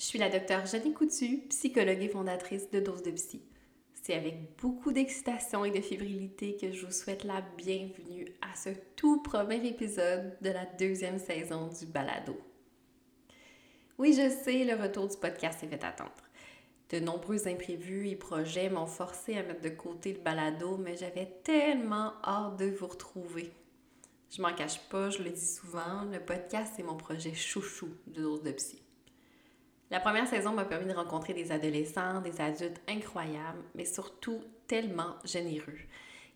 Je suis la docteure Jenny Coutu, psychologue et fondatrice de Dose de Psy. C'est avec beaucoup d'excitation et de fébrilité que je vous souhaite la bienvenue à ce tout premier épisode de la deuxième saison du Balado. Oui, je sais, le retour du podcast est fait attendre. De nombreux imprévus et projets m'ont forcé à mettre de côté le balado, mais j'avais tellement hâte de vous retrouver. Je m'en cache pas, je le dis souvent, le podcast c'est mon projet chouchou de dose de psy. La première saison m'a permis de rencontrer des adolescents, des adultes incroyables, mais surtout tellement généreux,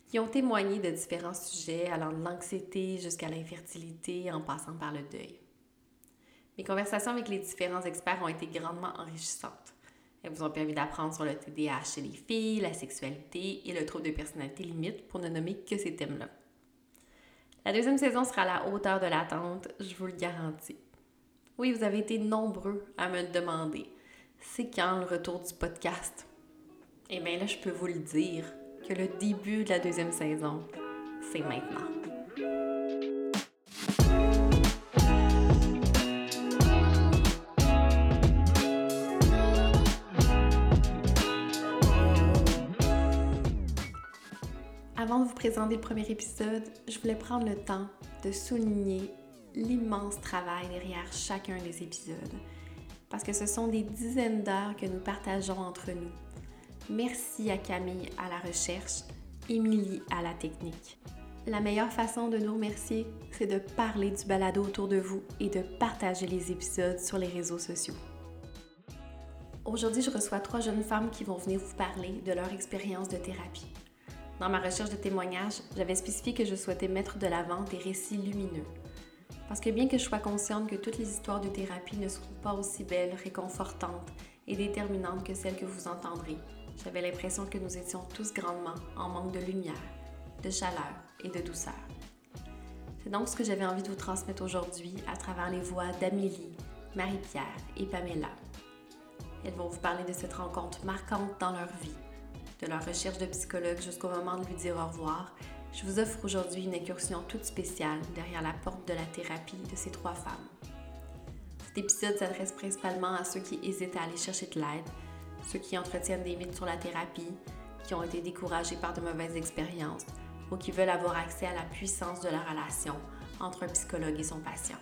qui ont témoigné de différents sujets allant de l'anxiété jusqu'à l'infertilité en passant par le deuil. Mes conversations avec les différents experts ont été grandement enrichissantes. Elles vous ont permis d'apprendre sur le TDAH chez les filles, la sexualité et le trouble de personnalité limite, pour ne nommer que ces thèmes-là. La deuxième saison sera à la hauteur de l'attente, je vous le garantis. Oui, vous avez été nombreux à me demander c'est quand le retour du podcast? Eh bien là, je peux vous le dire que le début de la deuxième saison, c'est maintenant. Avant de vous présenter le premier épisode, je voulais prendre le temps de souligner l'immense travail derrière chacun des épisodes, parce que ce sont des dizaines d'heures que nous partageons entre nous. Merci à Camille à la recherche, Émilie à la technique. La meilleure façon de nous remercier, c'est de parler du balado autour de vous et de partager les épisodes sur les réseaux sociaux. Aujourd'hui, je reçois trois jeunes femmes qui vont venir vous parler de leur expérience de thérapie. Dans ma recherche de témoignages, j'avais spécifié que je souhaitais mettre de l'avant des récits lumineux, parce que bien que je sois consciente que toutes les histoires de thérapie ne seront pas aussi belles, réconfortantes et déterminantes que celles que vous entendrez, j'avais l'impression que nous étions tous grandement en manque de lumière, de chaleur et de douceur. C'est donc ce que j'avais envie de vous transmettre aujourd'hui à travers les voix d'Amélie, Marie-Pierre et Pamela. Elles vont vous parler de cette rencontre marquante dans leur vie, de leur recherche de psychologue jusqu'au moment de lui dire au revoir je vous offre aujourd'hui une incursion toute spéciale derrière la porte de la thérapie de ces trois femmes. Cet épisode s'adresse principalement à ceux qui hésitent à aller chercher de l'aide, ceux qui entretiennent des mythes sur la thérapie, qui ont été découragés par de mauvaises expériences ou qui veulent avoir accès à la puissance de la relation entre un psychologue et son patient.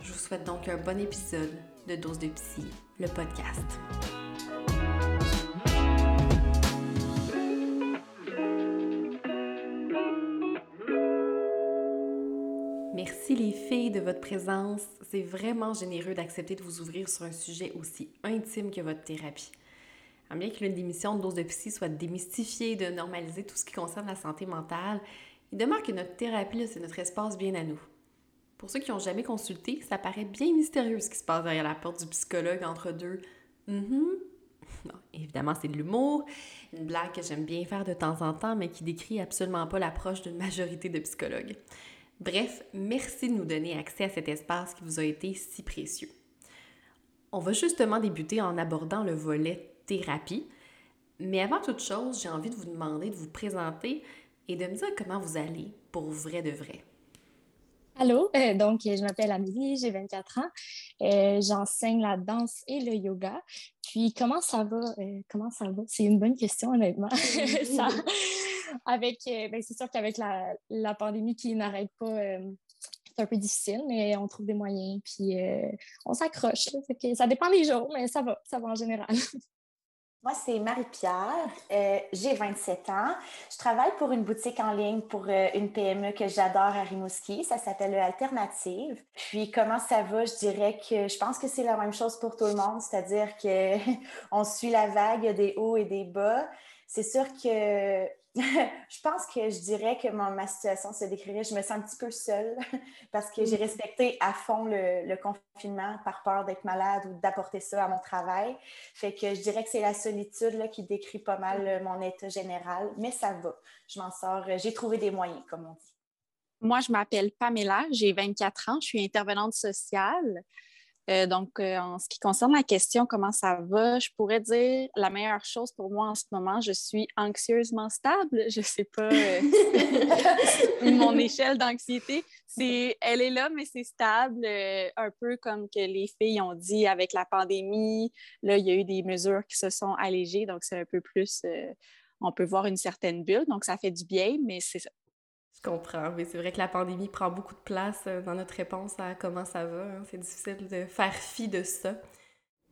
Je vous souhaite donc un bon épisode de Dose de Psy, le podcast. Merci les filles de votre présence. C'est vraiment généreux d'accepter de vous ouvrir sur un sujet aussi intime que votre thérapie. bien que l'une des missions de Dose de Psy soit de démystifier, de normaliser tout ce qui concerne la santé mentale, il demeure que notre thérapie, c'est notre espace bien à nous. Pour ceux qui n'ont jamais consulté, ça paraît bien mystérieux ce qui se passe derrière la porte du psychologue entre deux. Mm Non, évidemment, c'est de l'humour, une blague que j'aime bien faire de temps en temps, mais qui décrit absolument pas l'approche d'une majorité de psychologues. Bref, merci de nous donner accès à cet espace qui vous a été si précieux. On va justement débuter en abordant le volet thérapie. Mais avant toute chose, j'ai envie de vous demander de vous présenter et de me dire comment vous allez pour vrai de vrai. Allô, euh, donc je m'appelle Amélie, j'ai 24 ans. Euh, j'enseigne la danse et le yoga. Puis comment ça va? Euh, comment ça va? C'est une bonne question, honnêtement. ça, avec, ben, c'est sûr qu'avec la, la, pandémie qui n'arrête pas, c'est un peu difficile, mais on trouve des moyens, puis on s'accroche. Ça dépend des jours, mais ça va, ça va en général. Moi, c'est Marie-Pierre. Euh, j'ai 27 ans. Je travaille pour une boutique en ligne pour euh, une PME que j'adore à Rimouski. Ça s'appelle Alternative. Puis, comment ça va? Je dirais que je pense que c'est la même chose pour tout le monde, c'est-à-dire qu'on suit la vague, des hauts et des bas. C'est sûr que je pense que je dirais que ma situation se décrirait, je me sens un petit peu seule parce que j'ai mm. respecté à fond le, confinement par peur d'être malade ou d'apporter ça à mon travail. Fait que je dirais que c'est la solitude là, qui décrit pas mal euh, mon état général, mais ça va. Je m'en sors. Euh, j'ai trouvé des moyens, comme on dit. Moi, je m'appelle Pamela, j'ai 24 ans, je suis intervenante sociale. Euh, donc, euh, en ce qui concerne la question comment ça va, je pourrais dire la meilleure chose pour moi en ce moment, je suis anxieusement stable. Je ne sais pas euh, mon échelle d'anxiété. C'est, elle est là, mais c'est stable, un peu comme que les filles ont dit avec la pandémie. Là, il y a eu des mesures qui se sont allégées, donc c'est un peu plus, on peut voir une certaine bulle, donc ça fait du bien, mais c'est. Comprends, mais c'est vrai que la pandémie prend beaucoup de place euh, dans notre réponse à comment ça va. Hein. C'est difficile de faire fi de ça.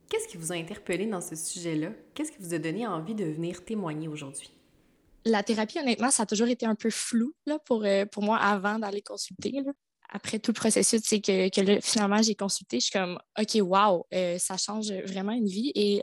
Qu'est-ce qui vous a interpellé dans ce sujet-là? Qu'est-ce qui vous a donné envie de venir témoigner aujourd'hui? La thérapie, honnêtement, ça a toujours été un peu flou là, pour, euh, pour moi avant d'aller consulter. Après tout le processus, c'est que, que finalement j'ai consulté, je suis comme OK, wow, euh, ça change vraiment une vie. Et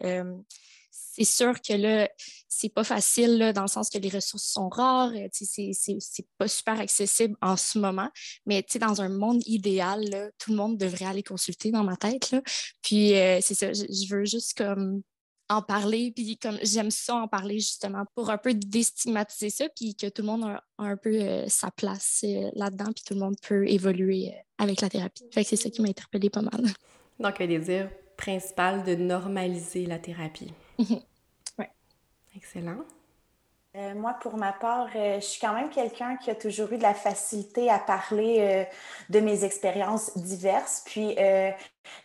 c'est sûr que là, c'est pas facile dans le sens que les ressources sont rares, euh, c'est pas super accessible en ce moment, mais dans un monde idéal, tout le monde devrait aller consulter dans ma tête. Puis euh, c'est ça, je, veux juste comme en parler, puis comme j'aime ça en parler justement pour un peu déstigmatiser ça, puis que tout le monde a, un peu euh, sa place là-dedans, puis tout le monde peut évoluer avec la thérapie. Fait c'est ça qui m'a interpellée pas mal. Donc, un désir principal de normaliser la thérapie. Excellent. Euh, moi, pour ma part, euh, je suis quand même quelqu'un qui a toujours eu de la facilité à parler euh, de mes expériences diverses. Puis,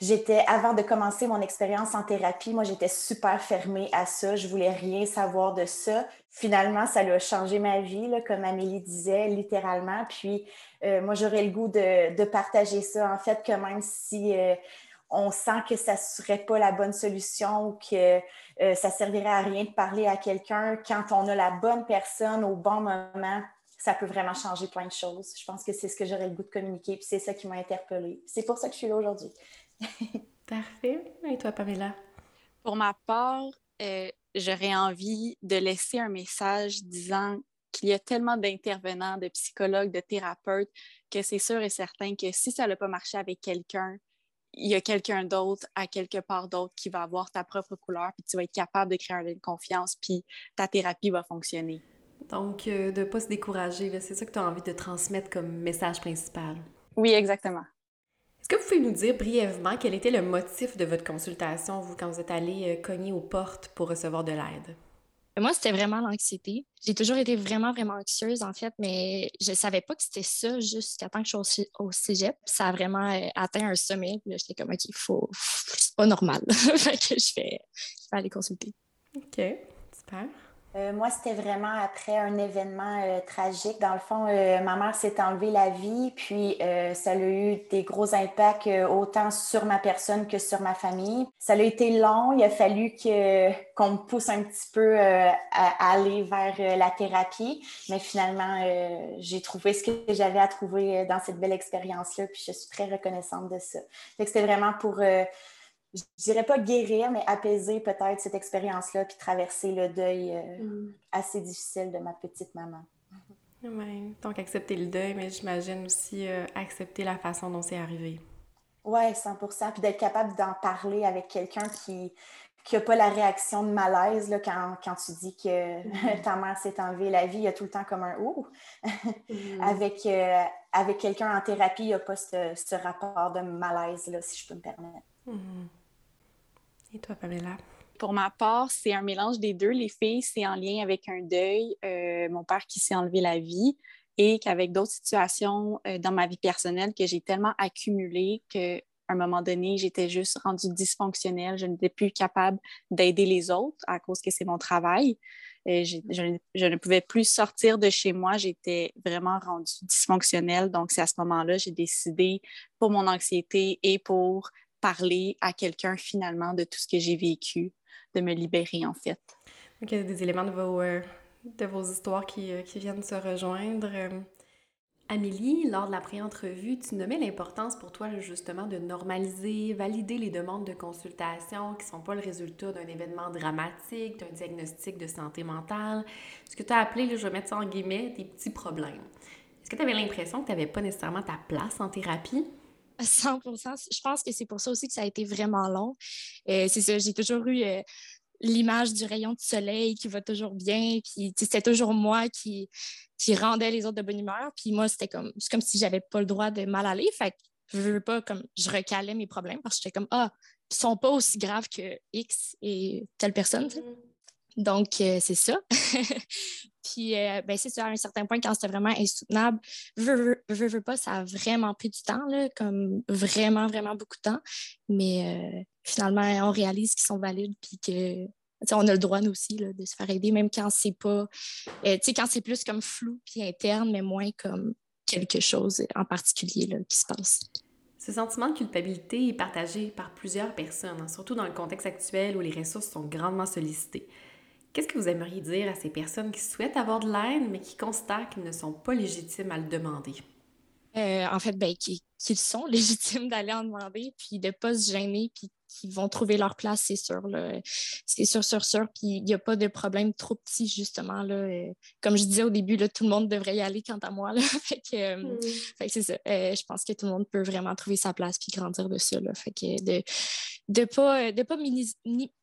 j'étais, avant de commencer mon expérience en thérapie, moi, j'étais super fermée à ça. Je voulais rien savoir de ça. Finalement, ça a changé ma vie, là, comme Amélie disait, littéralement. Puis, moi, j'aurais le goût de, de, partager ça, en fait, que même si on sent que ça ne serait pas la bonne solution ou que euh, ça servirait à rien de parler à quelqu'un, quand on a la bonne personne au bon moment, ça peut vraiment changer plein de choses. Je pense que c'est ce que j'aurais le goût de communiquer, puis c'est ça qui m'a interpellée. C'est pour ça que je suis là aujourd'hui. Parfait. Et toi, Pamela? Pour ma part, euh, j'aurais envie de laisser un message disant qu'il y a tellement d'intervenants, de psychologues, de thérapeutes, que c'est sûr et certain que si ça n'a pas marché avec quelqu'un, il y a quelqu'un d'autre à quelque part d'autre qui va avoir ta propre couleur, puis tu vas être capable de créer un lien de confiance, puis ta thérapie va fonctionner. Donc, euh, de ne pas se décourager, c'est ça que tu as envie de transmettre comme message principal. Oui, exactement. Est-ce que vous pouvez nous dire brièvement quel était le motif de votre consultation, vous, quand vous êtes allé euh, cogner aux portes pour recevoir de l'aide? Moi, c'était vraiment l'anxiété. J'ai toujours été vraiment, vraiment anxieuse, en fait, mais je savais pas que c'était ça jusqu'à temps que je suis au cégep. Ça a vraiment euh, atteint un sommet. J'étais comme, OK, faut... c'est pas normal. fait que je vais, je vais aller consulter. OK, super. Euh, moi, c'était vraiment après un événement euh, tragique. Dans le fond, euh, ma mère s'est enlevée la vie, puis ça a eu des gros impacts autant sur ma personne que sur ma famille. Ça a été long. Il a fallu qu'on me pousse un petit peu à, aller vers la thérapie, mais finalement, j'ai trouvé ce que j'avais à trouver dans cette belle expérience-là, puis je suis très reconnaissante de ça. c'était vraiment pour je dirais pas guérir, mais apaiser peut-être cette expérience-là, puis traverser le deuil euh, mm. assez difficile de ma petite maman. Oui, donc accepter le deuil, mais j'imagine aussi euh, accepter la façon dont c'est arrivé. Oui, 100 Puis d'être capable d'en parler avec quelqu'un qui n'a pas la réaction de malaise là, quand, quand tu dis que mm. ta mère s'est enlevée la vie, il y a tout le temps comme un « ouh mm. avec, euh, avec quelqu'un en thérapie, il n'y a pas ce, ce, rapport de malaise, là, si je peux me permettre. Et toi, Pamela? Pour ma part, c'est un mélange des deux. Les filles, c'est en lien avec un deuil, euh, mon père qui s'est enlevé la vie, et qu'avec d'autres situations euh, dans ma vie personnelle que j'ai tellement accumulé qu'à un moment donné, j'étais juste rendue dysfonctionnelle. Je n'étais plus capable d'aider les autres à cause que c'est mon travail. Euh, je, ne pouvais plus sortir de chez moi. J'étais vraiment rendue dysfonctionnelle. Donc, c'est à ce moment-là, j'ai décidé pour mon anxiété et pour parler à quelqu'un finalement de tout ce que j'ai vécu, de me libérer en fait. Donc, il y a des éléments de vos, euh, histoires qui, euh, qui, viennent se rejoindre. Euh, Amélie, lors de la pré-entrevue, tu nommais l'importance pour toi justement de normaliser, valider les demandes de consultation qui ne sont pas le résultat d'un événement dramatique, d'un diagnostic de santé mentale, ce que tu as appelé, je vais mettre ça en guillemets, des petits problèmes. Est-ce que tu avais l'impression que tu n'avais pas nécessairement ta place en thérapie? 100% Je pense que c'est pour ça aussi que ça a été vraiment long. Euh, c'est ça, j'ai toujours eu euh, l'image du rayon de soleil qui va toujours bien. Puis c'était toujours moi qui, qui rendais les autres de bonne humeur. Puis moi, c'était comme, comme si j'avais pas le droit de mal aller. Fait je veux pas, comme, je recalais mes problèmes parce que j'étais comme, ah, ils sont pas aussi graves que X et telle personne. Mm. Donc, euh, c'est ça. Puis, euh, ben, c'est ça, à un certain point, quand c'était vraiment insoutenable, je veux, pas, ça a vraiment pris du temps, là, comme vraiment, vraiment beaucoup de temps. Mais euh, finalement, on réalise qu'ils sont valides, puis que on a le droit, nous aussi, de se faire aider, même quand c'est pas, quand c'est plus comme flou, puis interne, mais moins comme quelque chose en particulier là, qui se passe. Ce sentiment de culpabilité est partagé par plusieurs personnes, hein, surtout dans le contexte actuel où les ressources sont grandement sollicitées. Qu'est-ce que vous aimeriez dire à ces personnes qui souhaitent avoir de l'aide, mais qui constatent qu'ils ne sont pas légitimes à le demander? Euh, en fait, ben, qu'ils sont légitimes d'aller en demander, puis de ne pas se gêner, puis qu'ils vont trouver leur place, c'est sûr. C'est sûr, sûr, sûr. Puis il n'y a pas de problème trop petit, justement. Là. Euh, comme je disais au début, là, tout le monde devrait y aller quant à moi. Là. fait que, euh, mm. c'est ça. je pense que tout le monde peut vraiment trouver sa place puis grandir de ça. Là. Fait que de ne de pas, de pas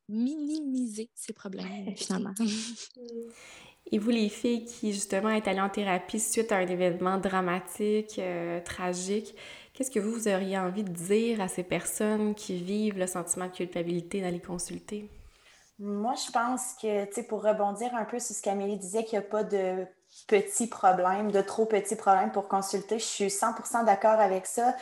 minimiser ces problèmes, finalement. Et vous, les filles qui, justement, êtes allées en thérapie suite à un événement dramatique, euh, tragique, qu'est-ce que vous, vous auriez envie de dire à ces personnes qui vivent le sentiment de culpabilité d'aller consulter? Moi, je pense que, tu sais, pour rebondir un peu sur ce qu'Amélie disait, qu'il n'y a pas de petits problèmes, de trop petits problèmes pour consulter, je suis 100% d'accord avec ça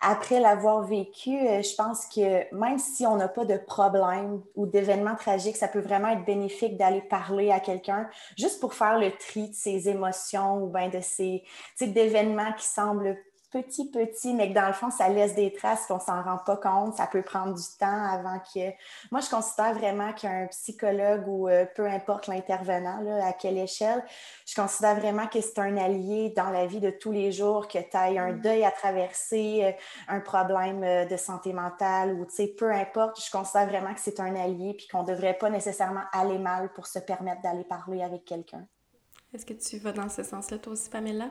après l'avoir vécu, euh, je pense que même si on n'a pas de problème ou d'événements tragiques, ça peut vraiment être bénéfique d'aller parler à quelqu'un juste pour faire le tri de ses émotions ou bien de ces d'événements qui semblent petit, petit, mais que dans le fond, ça laisse des traces qu'on s'en rend pas compte. Ça peut prendre du temps avant que. Moi, je considère vraiment qu'un psychologue ou euh, peu importe l'intervenant, à quelle échelle, je considère vraiment que c'est un allié dans la vie de tous les jours, que tu aies un mm. deuil à traverser, euh, un problème euh, de santé mentale ou, tu sais, peu importe, je considère vraiment que c'est un allié puis qu'on ne devrait pas nécessairement aller mal pour se permettre d'aller parler avec quelqu'un. Est-ce que tu vas dans ce sens-là, toi aussi, Pamela?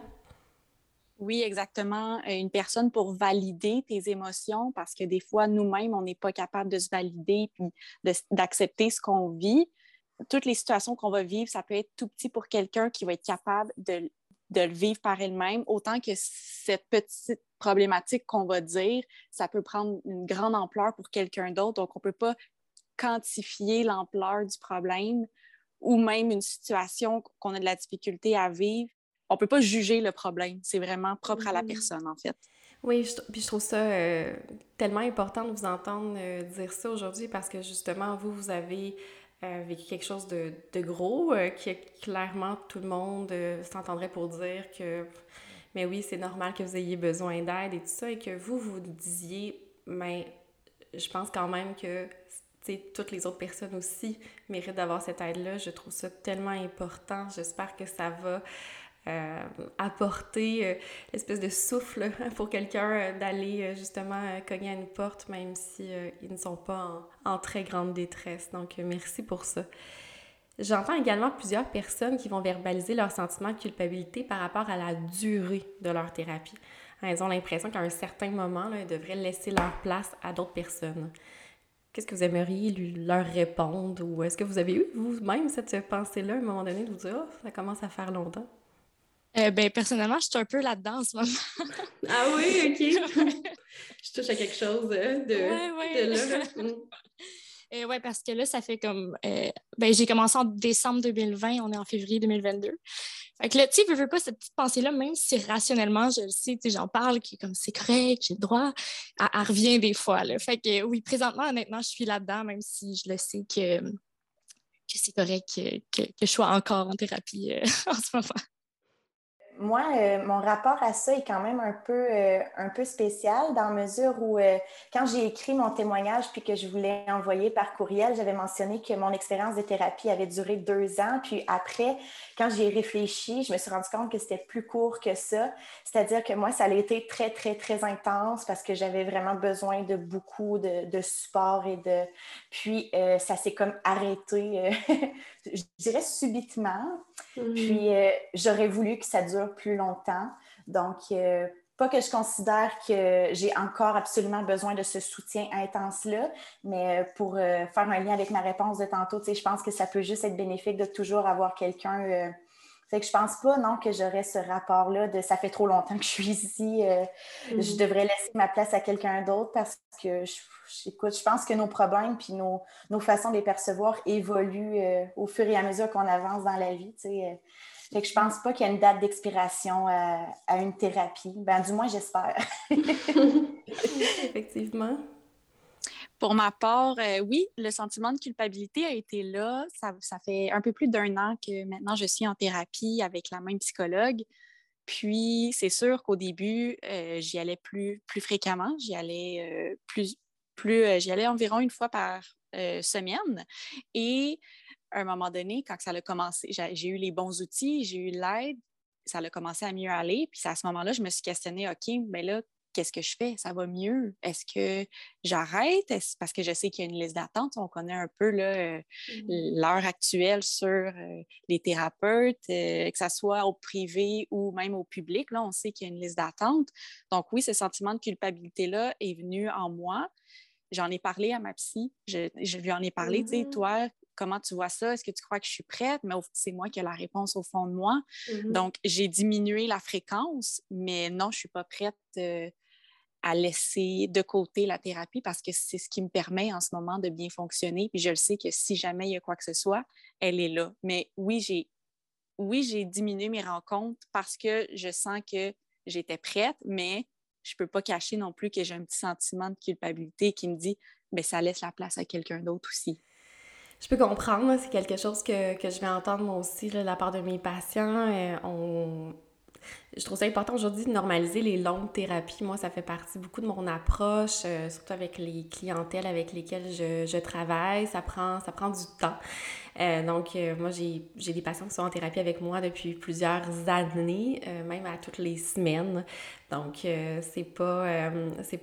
Oui, exactement. Euh, une personne pour valider tes émotions parce que des fois, nous-mêmes, on n'est pas capable de se valider puis d'accepter ce qu'on vit. Toutes les situations qu'on va vivre, ça peut être tout petit pour quelqu'un qui va être capable de, le vivre par elle-même, autant que cette petite problématique qu'on va dire, ça peut prendre une grande ampleur pour quelqu'un d'autre. Donc, on ne peut pas quantifier l'ampleur du problème ou même une situation qu'on a de la difficulté à vivre on peut pas juger le problème. C'est vraiment propre à la mm-hmm. personne, en fait. Oui, puis je trouve ça euh, tellement important de vous entendre euh, dire ça aujourd'hui parce que justement, vous, vous avez euh, vécu quelque chose de, de gros qui clairement tout le monde s'entendrait pour dire que, mais oui, c'est normal que vous ayez besoin d'aide et tout ça, et que vous, vous disiez, mais je pense quand même que toutes les autres personnes aussi méritent d'avoir cette aide-là. Je trouve ça tellement important. J'espère que ça va euh, apporter euh, l'espèce de souffle pour quelqu'un euh, d'aller justement cogner à une porte, même si ils ne sont pas en, très grande détresse. Donc, merci pour ça. J'entends également plusieurs personnes qui vont verbaliser leur sentiment de culpabilité par rapport à la durée de leur thérapie. Elles ont l'impression qu'à un certain moment, là, elles devraient laisser leur place à d'autres personnes. Qu'est-ce que vous aimeriez leur répondre? Ou est-ce que vous avez eu vous-même cette pensée-là à un moment donné de vous dire oh, ça commence à faire longtemps? Euh, ben, personnellement, je suis un peu là-dedans en ce moment. ah oui, OK. je touche à quelque chose de, de là. Mm. Euh, oui, parce que là, ça fait comme. Euh, ben, j'ai commencé en décembre 2020, on est en février 2022. Fait que là, tu sais, veux pas cette petite pensée-là, même si rationnellement, je le sais, tu sais, j'en parle, qui est comme c'est correct, j'ai le droit, elle, revient des fois. Là. Fait que oui, présentement, honnêtement, je suis là-dedans, même si je le sais que, que c'est correct que, que, je sois encore en thérapie en ce moment moi, euh, mon rapport à ça est quand même un peu, euh, un peu spécial dans mesure où, euh, quand j'ai écrit mon témoignage puis que je voulais envoyer par courriel, j'avais mentionné que mon expérience de thérapie avait duré deux ans. Puis après, quand j'ai réfléchi, je me suis rendu compte que c'était plus court que ça. C'est-à-dire que moi, ça a été très, très, très intense parce que j'avais vraiment besoin de beaucoup de, de support et de. Puis, ça s'est comme arrêté, je dirais subitement. Puis, j'aurais voulu que ça dure plus longtemps. Donc, euh, pas que je considère que j'ai encore absolument besoin de ce soutien intense-là, mais euh, pour euh, faire un lien avec ma réponse de tantôt, je pense que ça peut juste être bénéfique de toujours avoir quelqu'un Fait que je pense pas, non, que j'aurais ce rapport-là de ça fait trop longtemps que je suis ici, euh, je mm-hmm. devrais laisser ma place à quelqu'un d'autre parce que, je, écoute, je pense que nos problèmes puis nos, nos façons de les percevoir évoluent euh, au fur et à mesure qu'on avance dans la vie, tu sais. Euh. Fait que je pense pas qu'il y a une date d'expiration à, à, une thérapie. Ben, du moins, j'espère. Effectivement. Pour ma part, euh, oui, le sentiment de culpabilité a été là. Ça, fait un peu plus d'un an que maintenant je suis en thérapie avec la même psychologue. Puis, c'est sûr qu'au début, euh, j'y allais plus, plus fréquemment. J'y allais euh, plus, plus j'y allais environ une fois par semaine. Et à un moment donné, quand ça a commencé, j'ai eu les bons outils, j'ai eu l'aide, ça a commencé à mieux aller. Puis à ce moment-là, je me suis questionnée, OK, mais là, qu'est-ce que je fais? Ça va mieux? Est-ce que j'arrête? Parce que je sais qu'il y a une liste d'attente. On connaît un peu mmh l'heure actuelle sur euh, les thérapeutes, euh, que ce soit au privé ou même au public. Là, on sait qu'il y a une liste d'attente. Donc oui, ce sentiment de culpabilité-là est venu en moi. J'en ai parlé à ma psy. Je, lui en ai parlé. Tu sais, mmh toi, comment tu vois ça? Est-ce que tu crois que je suis prête? Mais c'est moi qui ai la réponse au fond de moi. Mmh Donc, j'ai diminué la fréquence, mais non, je ne suis pas prête euh, à laisser de côté la thérapie parce que c'est ce qui me permet en ce moment de bien fonctionner. Puis je le sais que si jamais il y a quoi que ce soit, elle est là. Mais oui, j'ai oui, j'ai diminué mes rencontres parce que je sens que j'étais prête, mais je ne peux pas cacher non plus que j'ai un petit sentiment de culpabilité qui me dit mais ben, ça laisse la place à quelqu'un d'autre aussi. Je peux comprendre, c'est quelque chose que, je vais entendre moi aussi de la part de mes patients. Euh, je trouve ça important aujourd'hui de normaliser les longues thérapies. Moi, ça fait partie beaucoup de mon approche, euh, surtout avec les clientèles avec lesquelles je, travaille. Ça prend, ça prend du temps. Euh, donc, euh, moi, j'ai des patients qui sont en thérapie avec moi depuis plusieurs années, même à toutes les semaines. Donc, c'est pas,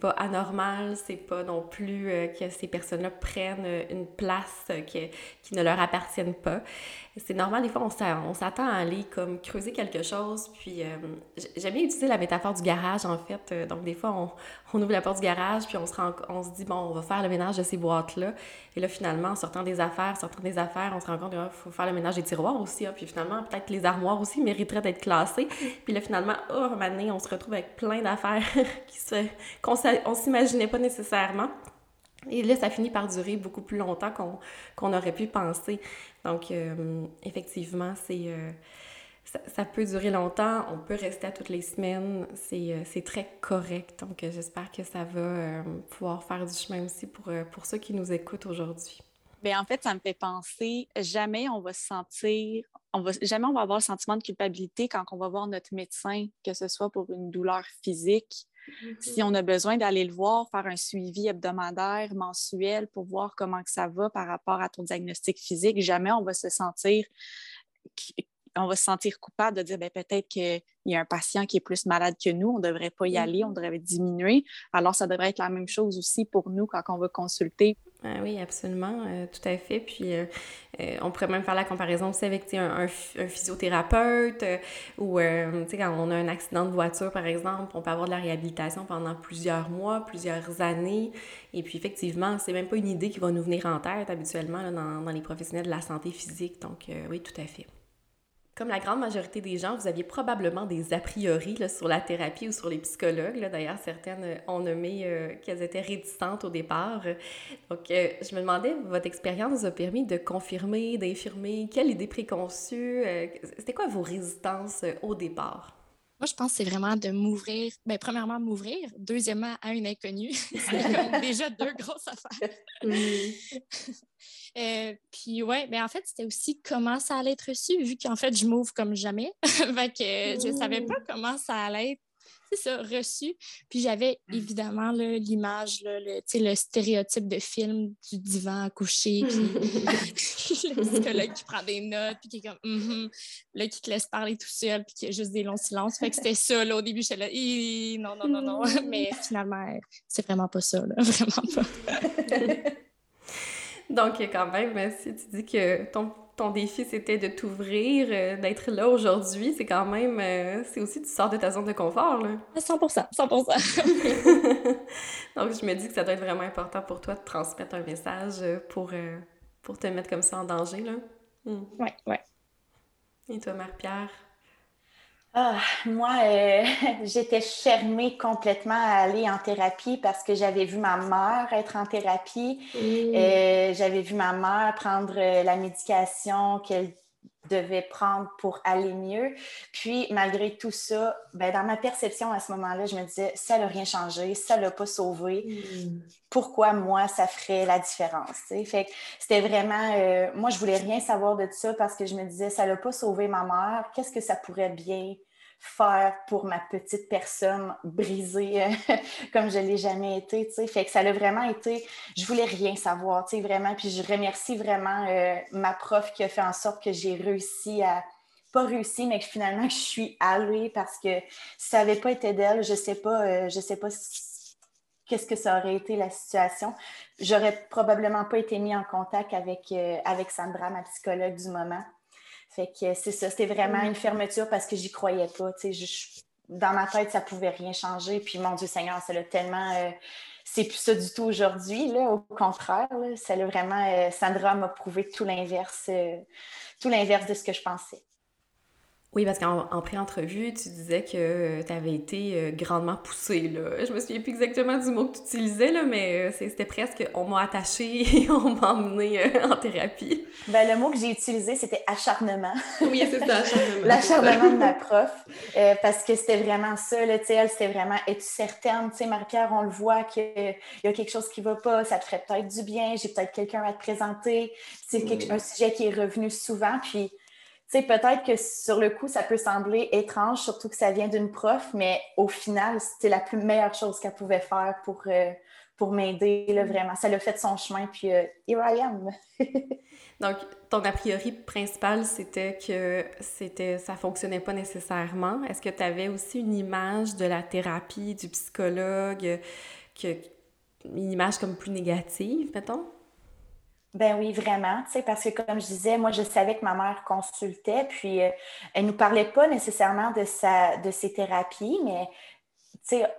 pas anormal, c'est pas non plus que ces personnes-là prennent une place qui, qui ne leur appartiennent pas. C'est normal, des fois, on s'attend à aller comme creuser quelque chose, puis J'aime bien utiliser la métaphore du garage, en fait. Euh, donc, des fois, on, on ouvre la porte du garage, puis on se, rend, on se dit, bon, on va faire le ménage de ces boîtes-là. Et là, finalement, en sortant des affaires, sortant des affaires, on se rend compte qu'il faut faire le ménage des tiroirs aussi. Hein. Puis finalement, peut-être que les armoires aussi mériteraient d'être classées. Puis là, finalement, oh, un on se retrouve avec plein d'affaires qu'on ne s'imaginait pas nécessairement. Et là, ça finit par durer beaucoup plus longtemps qu'on aurait pu penser. Donc, euh, effectivement, c'est... Euh, ça, peut durer longtemps, on peut rester à toutes les semaines, c'est euh, très correct. Donc, euh, j'espère que ça va euh, pouvoir faire du chemin aussi pour, pour ceux qui nous écoutent aujourd'hui. Bien, en fait, ça me fait penser, jamais on va se sentir, on va, jamais on va avoir le sentiment de culpabilité quand on va voir notre médecin, que ce soit pour une douleur physique, mm-hmm. si on a besoin d'aller le voir, faire un suivi hebdomadaire, mensuel pour voir comment que ça va par rapport à ton diagnostic physique, jamais on va se sentir on va se sentir coupable de dire ben, peut-être qu'il y a un patient qui est plus malade que nous, on ne devrait pas y aller, on mm-hmm. devrait diminuer. Alors, ça devrait être la même chose aussi pour nous quand on va consulter. Ah oui, absolument, euh, tout à fait. Puis, euh, euh, on pourrait même faire la comparaison aussi avec un, un, physiothérapeute ou quand on a un accident de voiture, par exemple, on peut avoir de la réhabilitation pendant plusieurs mois, plusieurs années. Et puis, effectivement, c'est même pas une idée qui va nous venir en tête habituellement dans, dans les professionnels de la santé physique. Donc, oui, tout à fait. Comme la grande majorité des gens, vous aviez probablement des a priori sur la thérapie ou sur les psychologues. D'ailleurs, certaines euh, ont nommé euh, qu'elles étaient réticentes au départ. Donc, euh, je me demandais, votre expérience vous a permis de confirmer, d'infirmer quelle idée préconçue? C'était quoi vos résistances au départ? Moi, je pense que c'est vraiment de m'ouvrir, bien, premièrement, m'ouvrir, deuxièmement, à une inconnue. c'est déjà deux grosses affaires. Euh, puis, ouais, mais ben, en fait, c'était aussi comment ça allait être reçu, vu qu'en fait, je m'ouvre comme jamais. fait que je savais pas comment ça allait être c'est ça, reçu. Puis j'avais mmh. évidemment l'image, le, le stéréotype de film du divan couché, puis le psychologue qui prend des notes, puis qui est comme, mm là, qui te laisse parler tout seul, puis qui a juste des longs silences. Fait que c'était ça, là, au début, j'étais là, non, non, non, non. Mais finalement, c'est vraiment pas ça, là, vraiment pas. Donc, quand même, si tu dis que ton ton défi, c'était de t'ouvrir, euh, d'être là aujourd'hui, c'est quand même, euh, c'est aussi, tu sors de ta zone de confort, là. 100 100 Donc, je me dis que ça doit être vraiment important pour toi de transmettre un message euh, pour, te mettre comme ça en danger, là. Oui, hmm. ouais, ouais. Et toi, Marie-Pierre? Ah, moi, euh, j'étais fermée complètement à aller en thérapie parce que j'avais vu ma mère être en thérapie. Mmh. Euh, j'avais vu ma mère prendre euh, la médication qu'elle devait prendre pour aller mieux. Puis, malgré tout ça, ben, dans ma perception à ce moment-là, je me disais, ça n'a rien changé, ça ne l'a pas sauvé. Hmm. Pourquoi moi, ça ferait la différence? Fait c'était vraiment, euh, moi, je voulais rien savoir de ça parce que je me disais, ça l'a pas sauvé ma mère, qu'est-ce que ça pourrait bien faire pour ma petite personne brisée euh, comme je l'ai jamais été, tu sais. Fait que ça a vraiment été, je voulais rien savoir, tu sais, vraiment. Puis je remercie vraiment euh, ma prof qui a fait en sorte que j'ai réussi à, pas réussi, mais que finalement je suis allée parce que si ça n'avait pas été d'elle, je sais pas, euh, je sais pas qu'est-ce que ça aurait été la situation. J'aurais probablement pas été mis en contact avec, avec Sandra, ma psychologue du moment. Fait que c'est ça, c'était vraiment mm. une fermeture parce que j'y croyais pas. dans ma tête, ça pouvait rien changer. Puis mon Dieu Seigneur, ça l'a tellement. Euh, c'est plus ça du tout aujourd'hui, Au contraire, ça l'a vraiment. Euh, Sandra m'a prouvé tout l'inverse, euh, tout l'inverse de ce que je pensais. Oui, parce qu'en pré-entrevue, tu disais que tu avais été euh, grandement poussée. Là. Je me souviens plus exactement du mot que tu utilisais, là, mais euh, c'était presque on m'a attaché et on m'a emmené euh, en thérapie. Ben, le mot que j'ai utilisé, c'était acharnement. Oui, c'est ça, acharnement. L'acharnement de ma prof. parce que c'était vraiment ça, là, elle, c'était vraiment es-tu certaine? Tu sais, Marie-Pierre, on le voit qu'il y a quelque chose qui va pas, ça te ferait peut-être du bien, j'ai peut-être quelqu'un à te présenter. C'est mm. un sujet qui est revenu souvent, puis sais, peut-être que sur le coup, ça peut sembler étrange, surtout que ça vient d'une prof, mais au final, c'était la plus meilleure chose qu'elle pouvait faire pour, euh, pour m'aider, mm. vraiment. Ça l'a fait son chemin, puis euh, here I am. Donc, ton a priori principal, c'était que c'était ça fonctionnait pas nécessairement. Est-ce que tu avais aussi une image de la thérapie, du psychologue, que, une image comme plus négative, mettons? Ben oui, vraiment, tu sais, parce que comme je disais, moi, je savais que ma mère consultait, puis euh, elle ne nous parlait pas nécessairement de, sa, de ses thérapies, mais tu sais,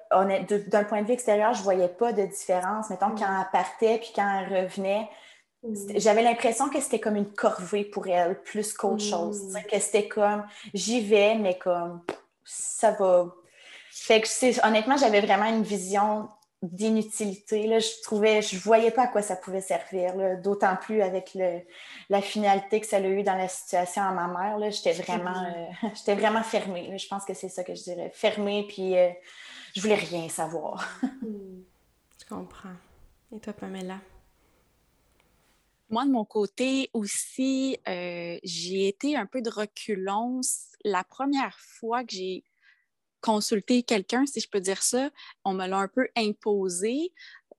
d'un point de vue extérieur, je ne voyais pas de différence. Mettons, quand elle partait, puis quand elle revenait, j'avais l'impression que c'était comme une corvée pour elle, plus qu'autre chose. Que c'était comme, j'y vais, mais comme, ça va. Fait que, honnêtement, j'avais vraiment une vision d'inutilité. Là, je trouvais, je voyais pas à quoi ça pouvait servir, d'autant plus avec le, la finalité que ça a eu dans la situation à ma mère. Là, j'étais vraiment, euh, j'étais vraiment fermée. Je pense que c'est ça que je dirais. Fermée, puis euh, je voulais rien savoir. Hmm. Je comprends. Et toi, Pamela? Moi, de mon côté aussi, euh, j'ai été un peu de reculons. La première fois que j'ai consulter quelqu'un, si je peux dire ça. On me l'a un peu imposé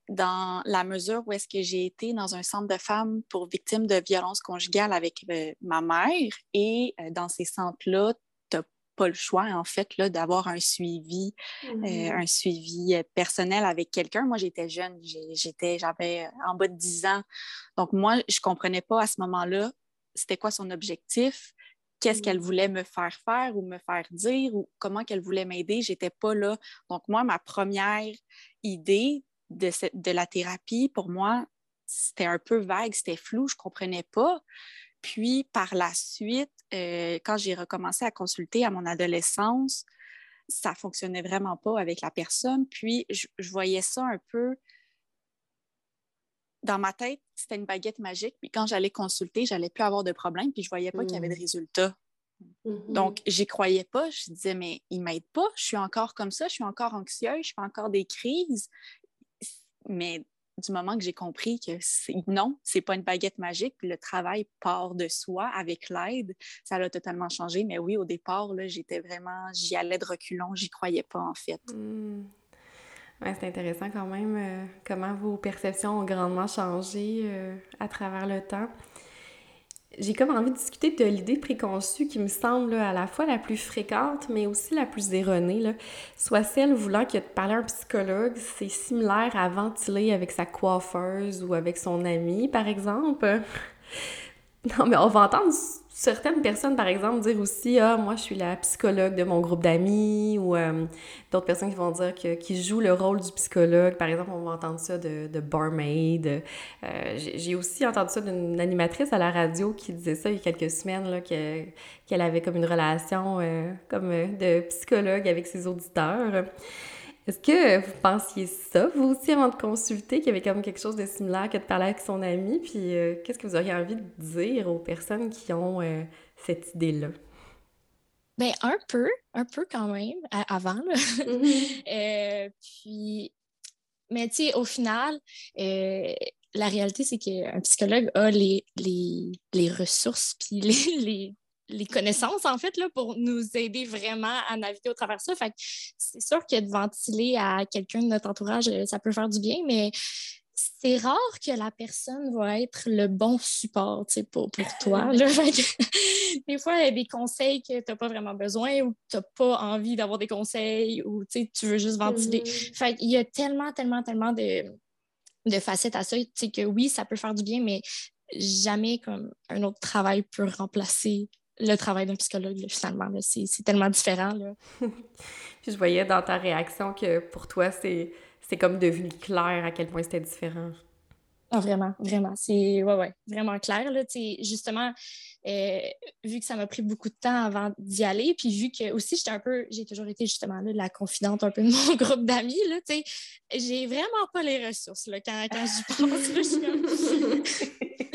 dans la mesure où est-ce que j'ai été dans un centre de femmes pour victimes de violences conjugales avec euh, ma mère. Et euh, dans ces centres-là, tu n'as pas le choix, en fait, d'avoir un suivi, euh, mmh un suivi personnel avec quelqu'un. Moi, j'étais jeune, j'étais, j'avais en bas de 10 ans. Donc, moi, je ne comprenais pas à ce moment-là c'était quoi son objectif qu'est-ce qu'elle mm. voulait me faire faire ou me faire dire ou comment qu'elle voulait m'aider. J'étais pas là. Donc, moi, ma première idée de, de la thérapie, pour moi, c'était un peu vague, c'était flou, je comprenais pas. Puis, par la suite, euh, quand j'ai recommencé à consulter à mon adolescence, ça fonctionnait vraiment pas avec la personne. Puis, je voyais ça un peu dans ma tête, c'était une baguette magique. Puis quand j'allais consulter, j'allais plus avoir de problème. Puis je voyais pas qu'il y avait de mm. résultats. Mm-hmm. Donc, j'y croyais pas. Je disais, mais il m'aide pas. Je suis encore comme ça. Je suis encore anxieuse. Je fais encore des crises. Mais du moment que j'ai compris que non, c'est pas une baguette magique, le travail part de soi avec l'aide, ça l'a totalement changé. Mais oui, au départ, j'étais vraiment, j'y allais de reculons, j'y croyais pas en fait. Mm. Ouais, c'est intéressant quand même euh, comment vos perceptions ont grandement changé euh, à travers le temps. J'ai comme envie de discuter de l'idée préconçue qui me semble à la fois la plus fréquente, mais aussi la plus erronée. Là. Soit celle voulant que de parler à un psychologue, c'est similaire à ventiler avec sa coiffeuse ou avec son ami, par exemple. Non, mais on va entendre certaines personnes, par exemple, dire aussi Ah, moi, je suis la psychologue de mon groupe d'amis, ou euh, d'autres personnes qui vont dire que, qui jouent le rôle du psychologue. Par exemple, on va entendre ça de, de barmaid. Euh, j'ai aussi entendu ça d'une animatrice à la radio qui disait ça il y a quelques semaines, qu'elle avait comme une relation euh, comme de psychologue avec ses auditeurs. Est-ce que vous pensiez ça, vous aussi, avant de consulter, qu'il y avait comme quelque chose de similaire que de parler avec son ami? Puis euh, qu'est-ce que vous auriez envie de dire aux personnes qui ont euh, cette idée-là? Bien, un peu, un peu quand même, avant. Là. Mm-hmm. Euh, puis, mais tu sais, au final, la réalité, c'est qu'un psychologue a les, les, les ressources puis les, les, les connaissances, en fait, là, pour nous aider vraiment à naviguer au travers de ça. Fait c'est sûr que de ventiler à quelqu'un de notre entourage, euh, ça peut faire du bien, mais c'est rare que la personne va être le bon support pour, pour toi. des fois, il y a des conseils que tu n'as pas vraiment besoin ou tu n'as pas envie d'avoir des conseils ou tu veux juste ventiler. Mm-hmm. Fait il y a tellement, tellement, tellement de, de facettes à ça que oui, ça peut faire du bien, mais jamais comme un autre travail peut remplacer le travail d'un psychologue, finalement. C'est tellement différent. Là. Puis je voyais dans ta réaction que pour toi, c'est comme devenu clair à quel point c'était différent. Ah, vraiment, vraiment. C'est ouais, ouais, vraiment clair. Là, justement, euh, vu que ça m'a pris beaucoup de temps avant d'y aller, puis vu que aussi j'étais un peu, j'ai toujours été justement là, la confidente un peu de mon groupe d'amis, là, j'ai vraiment pas les ressources là, quand, quand j'y pense.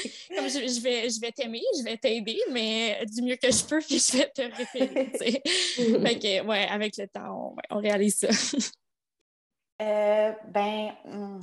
comme, je, vais, je vais t'aimer, je vais t'aider, mais du mieux que je peux, puis je vais te référer. fait que, ouais, avec le temps, on, on réalise ça. Euh, ben, hmm,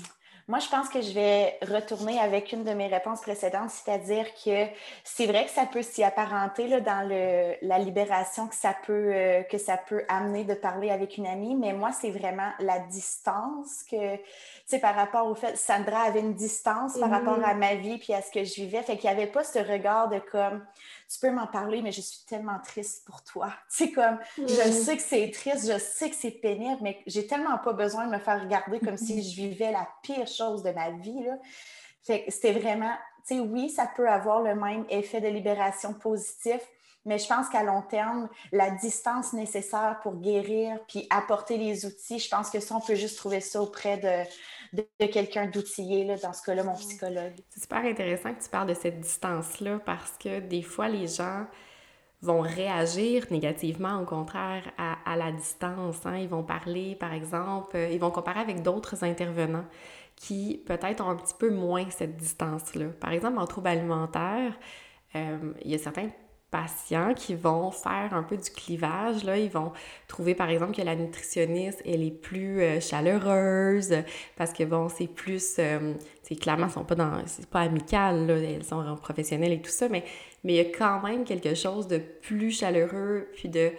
moi, je pense que je vais retourner avec une de mes réponses précédentes, c'est-à-dire que c'est vrai que ça peut s'y apparenter là, dans le, la libération que ça, peut, euh, que ça peut amener de parler avec une amie, mais moi, c'est vraiment la distance que, tu sais, par rapport au fait, Sandra avait une distance par rapport mm-hmm. à ma vie puis à ce que je vivais, fait qu'il n'y avait pas ce regard de comme, tu peux m'en parler, mais je suis tellement triste pour toi. C'est comme, je sais que c'est triste, je sais que c'est pénible, mais j'ai tellement pas besoin de me faire regarder comme si mm-hmm. je vivais la pire chose de ma vie. Là. Fait que c'était vraiment, tu sais, oui, ça peut avoir le même effet de libération positif, mais je pense qu'à long terme, la distance nécessaire pour guérir puis apporter les outils, je pense que ça, on peut juste trouver ça auprès de, de, quelqu'un d'outillé, dans ce cas-là, mon psychologue. C'est super intéressant que tu parles de cette distance-là parce que des fois, les gens vont réagir négativement, au contraire, à, à la distance. Hein. Ils vont parler, par exemple, euh, ils vont comparer avec d'autres intervenants qui peut-être ont un petit peu moins cette distance-là. Par exemple, en trouble alimentaire, euh, il y a certains patients qui vont faire un peu du clivage. Là. Ils vont trouver, par exemple, que la nutritionniste, elle est plus euh, chaleureuse parce que, bon, c'est plus... Euh, clairement, sont pas. C'est pas amical, là. Elles sont professionnelles et tout ça, mais, mais il y a quand même quelque chose de plus chaleureux, puis de...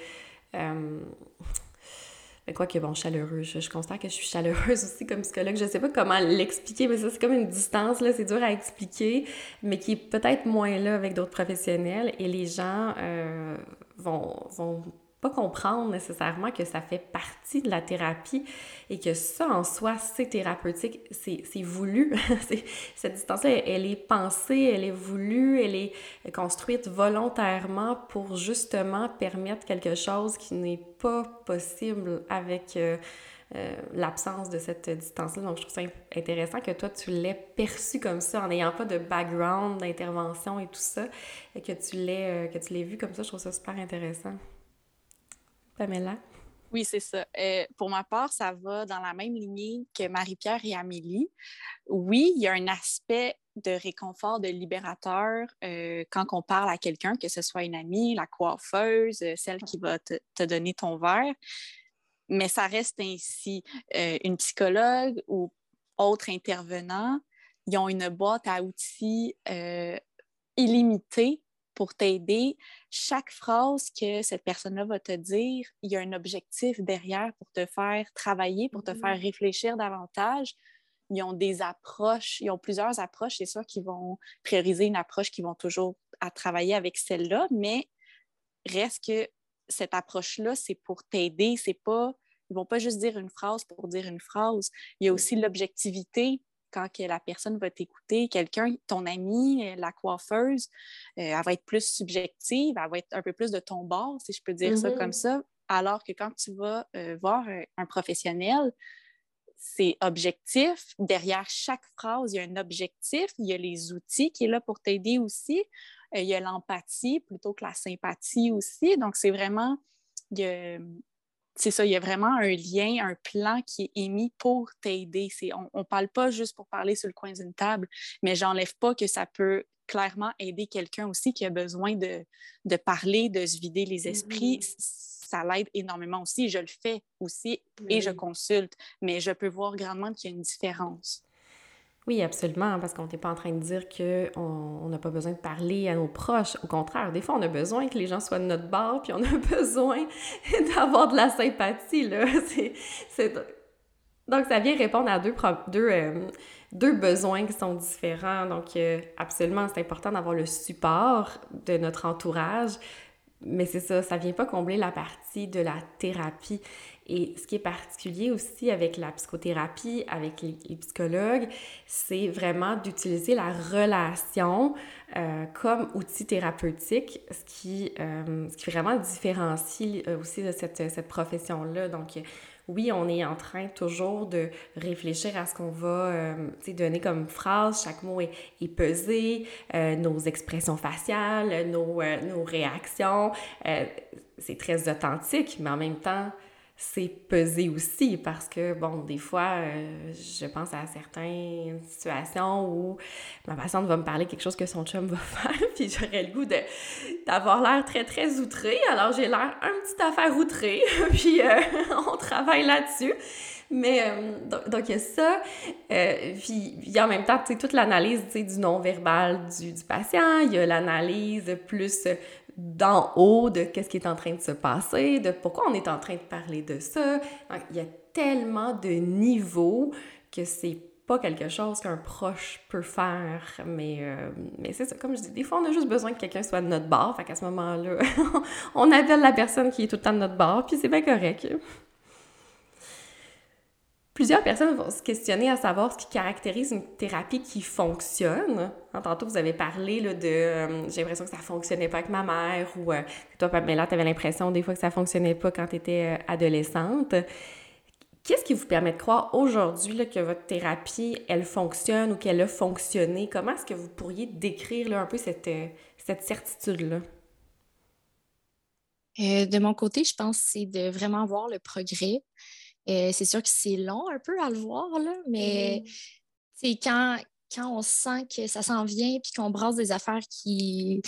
Euh, quoi que bon, chaleureux, je, constate que je suis chaleureuse aussi comme psychologue. Je sais pas comment l'expliquer, mais ça, c'est comme une distance, là, c'est dur à expliquer, mais qui est peut-être moins là avec d'autres professionnels. Et les gens euh, vont, vont pas comprendre nécessairement que ça fait partie de la thérapie et que ça en soi, c'est thérapeutique, c'est voulu. Cette distance-là, elle est pensée, elle est voulue, elle est construite volontairement pour justement permettre quelque chose qui n'est pas possible avec euh, euh, l'absence de cette distance-là. Donc, je trouve ça intéressant que toi, tu l'aies perçu comme ça, en n'ayant pas de background d'intervention et tout ça, et que tu l'aies euh, vu comme ça. Je trouve ça super intéressant. Oui, c'est ça. Euh, pour ma part, ça va dans la même lignée que Marie-Pierre et Amélie. Oui, il y a un aspect de réconfort, de libérateur euh, quand on parle à quelqu'un, que ce soit une amie, la coiffeuse, euh, celle qui va te, donner ton verre. Mais ça reste ainsi. une psychologue ou autre intervenant, ils ont une boîte à outils illimitée pour t'aider. Chaque phrase que cette personne-là va te dire, il y a un objectif derrière pour te faire travailler, pour te faire mm-hmm. réfléchir davantage. Ils ont des approches, ils ont plusieurs approches. C'est sûr qu'ils vont prioriser une approche qui vont toujours à travailler avec celle-là, mais reste que cette approche-là, c'est pour t'aider. C'est pas, ils vont pas juste dire une phrase pour dire une phrase. Il y a aussi l'objectivité quand que la personne va t'écouter, quelqu'un, ton ami, euh, la coiffeuse, euh, elle va être plus subjective, elle va être un peu plus de ton bord, si je peux dire ça comme Mm-hmm. ça. Alors que quand tu vas euh, voir un, un professionnel, c'est objectif. Derrière chaque phrase, il y a un objectif. Il y a les outils qui est là pour t'aider aussi. Euh, il y a l'empathie plutôt que la sympathie aussi. Donc, c'est vraiment, il y a- c'est ça, il y a vraiment un lien, un plan qui est émis pour t'aider. C'est- On ne parle pas juste pour parler sur le coin d'une table, mais j'enlève pas que ça peut clairement aider quelqu'un aussi qui a besoin de, de parler, de se vider les esprits. Ça l'aide énormément aussi. Je le fais aussi et je consulte, mais je peux voir grandement qu'il y a une différence. Oui, absolument, parce qu'on n'est pas en train de dire qu'on on n'a pas besoin de parler à nos proches. Au contraire, des fois, on a besoin que les gens soient de notre bord, puis on a besoin d'avoir de la sympathie, là. C'est- Donc, ça vient répondre à deux, deux, euh, deux besoins qui sont différents. Donc, euh, absolument, c'est important d'avoir le support de notre entourage, mais c'est ça, ça vient pas combler la partie de la thérapie. Et ce qui est particulier aussi avec la psychothérapie, avec les, psychologues, c'est vraiment d'utiliser la relation euh, comme outil thérapeutique, ce qui, euh, ce qui vraiment différencie euh, aussi de cette, cette profession-là. Donc, oui, on est en train toujours de réfléchir à ce qu'on va euh, donner comme phrase. Chaque mot est, pesé, nos expressions faciales, nos, nos réactions. c'est très authentique, mais en même temps, c'est pesé aussi parce que, bon, des fois, euh, je pense à certaines situations où ma patiente va me parler quelque chose que son chum va faire, puis j'aurais le goût d'avoir l'air très, très outré. Alors, j'ai l'air un petit affaire outrée, puis euh, on travaille là-dessus. Mais, euh, donc, il y a ça. Puis, il y a en même temps, tu sais, toute l'analyse, tu sais, du non-verbal du, du patient. Il y a l'analyse plus d'en haut de qu'est-ce qui est en train de se passer, de pourquoi on est en train de parler de ça. Il y a tellement de niveaux que c'est pas quelque chose qu'un proche peut faire, mais, euh, mais c'est ça, comme je dis, des fois on a juste besoin que quelqu'un soit de notre bord, fait qu'à ce moment-là, on appelle la personne qui est tout le temps de notre bord, puis c'est bien correct. Plusieurs personnes vont se questionner à savoir ce qui caractérise une thérapie qui fonctionne. Hein, tantôt, vous avez parlé là, de euh, j'ai l'impression que ça fonctionnait pas avec ma mère ou euh, toi, Pamela, tu avais l'impression des fois que ça fonctionnait pas quand tu étais euh, adolescente. Qu'est-ce qui vous permet de croire aujourd'hui que votre thérapie, elle fonctionne ou qu'elle a fonctionné? Comment est-ce que vous pourriez décrire là, un peu cette, euh, cette certitude-là? De mon côté, je pense que c'est de vraiment voir le progrès. Euh, c'est sûr que c'est long un peu à le voir, là, mais c'est quand, quand on sent que ça s'en vient puis qu'on brasse des affaires qui,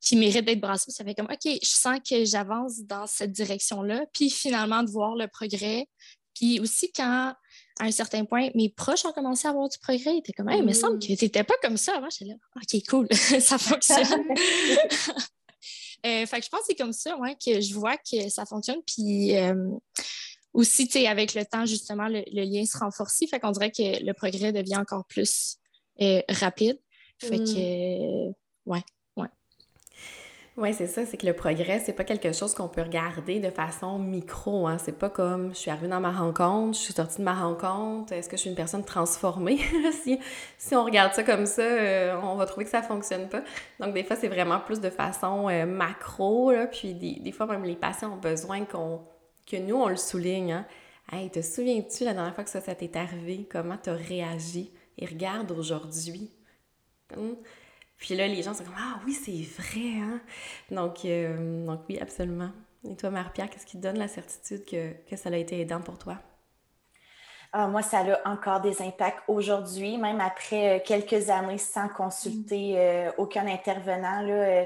qui méritent d'être brassées, ça fait comme OK, je sens que j'avance dans cette direction-là, puis finalement de voir le progrès. Puis aussi, quand à un certain point, mes proches ont commencé à avoir du progrès, ils étaient comme, hey, il me semble que tu n'étais pas comme ça avant. J'étais là, OK, cool, ça fonctionne. Euh, fait que je pense que c'est comme ça ouais, que je vois que ça fonctionne. Puis euh, aussi, tu sais, avec le temps, justement, le, lien se renforce. Fait qu'on dirait que le progrès devient encore plus euh, rapide. Fait que, euh, ouais. Oui, c'est ça, c'est que le progrès, c'est pas quelque chose qu'on peut regarder de façon micro. Hein. C'est pas comme je suis arrivée dans ma rencontre, je suis sortie de ma rencontre, est-ce que je suis une personne transformée? si, si on regarde ça comme ça, euh, on va trouver que ça fonctionne pas. Donc, des fois, c'est vraiment plus de façon macro, là, puis des, des fois, même les patients ont besoin qu'on que nous, on le souligne. Hein. Hey, te souviens-tu la dernière fois que ça, ça t'est arrivé? Comment t'as réagi? Et regarde aujourd'hui. Hum. Puis là, les gens sont comme Ah oui, c'est vrai, hein? Donc, euh, donc oui, absolument. Et toi, Marie-Pierre, qu'est-ce qui te donne la certitude que, que ça a été aidant pour toi? Ah, moi, ça a encore des impacts aujourd'hui, même après euh, quelques années sans consulter euh, aucun intervenant. Là, euh,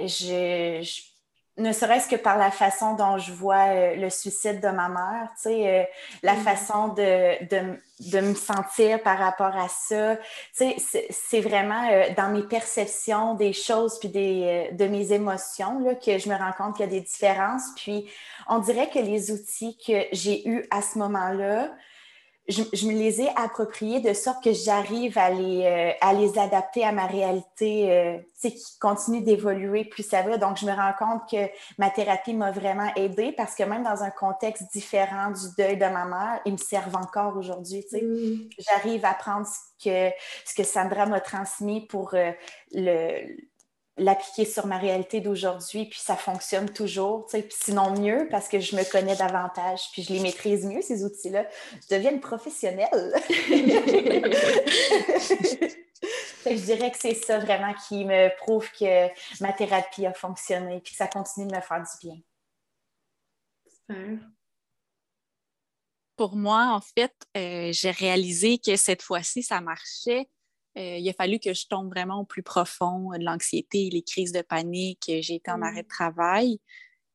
je, je- ne serait-ce que par la façon dont je vois euh, le suicide de ma mère, tu sais, euh, la Mhm. façon de, de, de me sentir par rapport à ça. Tu sais, c'est- vraiment euh, dans mes perceptions des choses puis des, de mes émotions là, que je me rends compte qu'il y a des différences. Puis, on dirait que les outils que j'ai eus à ce moment-là, je, me les ai appropriés de sorte que j'arrive à les, euh, à les adapter à ma réalité, euh, qui continue d'évoluer plus ça va. Donc, je me rends compte que ma thérapie m'a vraiment aidée parce que même dans un contexte différent du deuil de ma mère, ils me servent encore aujourd'hui. Mm. J'arrive à prendre ce que, ce que Sandra m'a transmis pour euh, le l'appliquer sur ma réalité d'aujourd'hui, puis ça fonctionne toujours, tu sais, sinon mieux parce que je me connais davantage, puis je les maîtrise mieux, ces outils-là. Je deviens une professionnelle. je dirais que c'est ça vraiment qui me prouve que ma thérapie a fonctionné, puis que ça continue de me faire du bien. Super. Pour moi, en fait, euh, j'ai réalisé que cette fois-ci, ça marchait euh, il a fallu que je tombe vraiment au plus profond de l'anxiété, les crises de panique. J'ai été en arrêt de mmh. travail.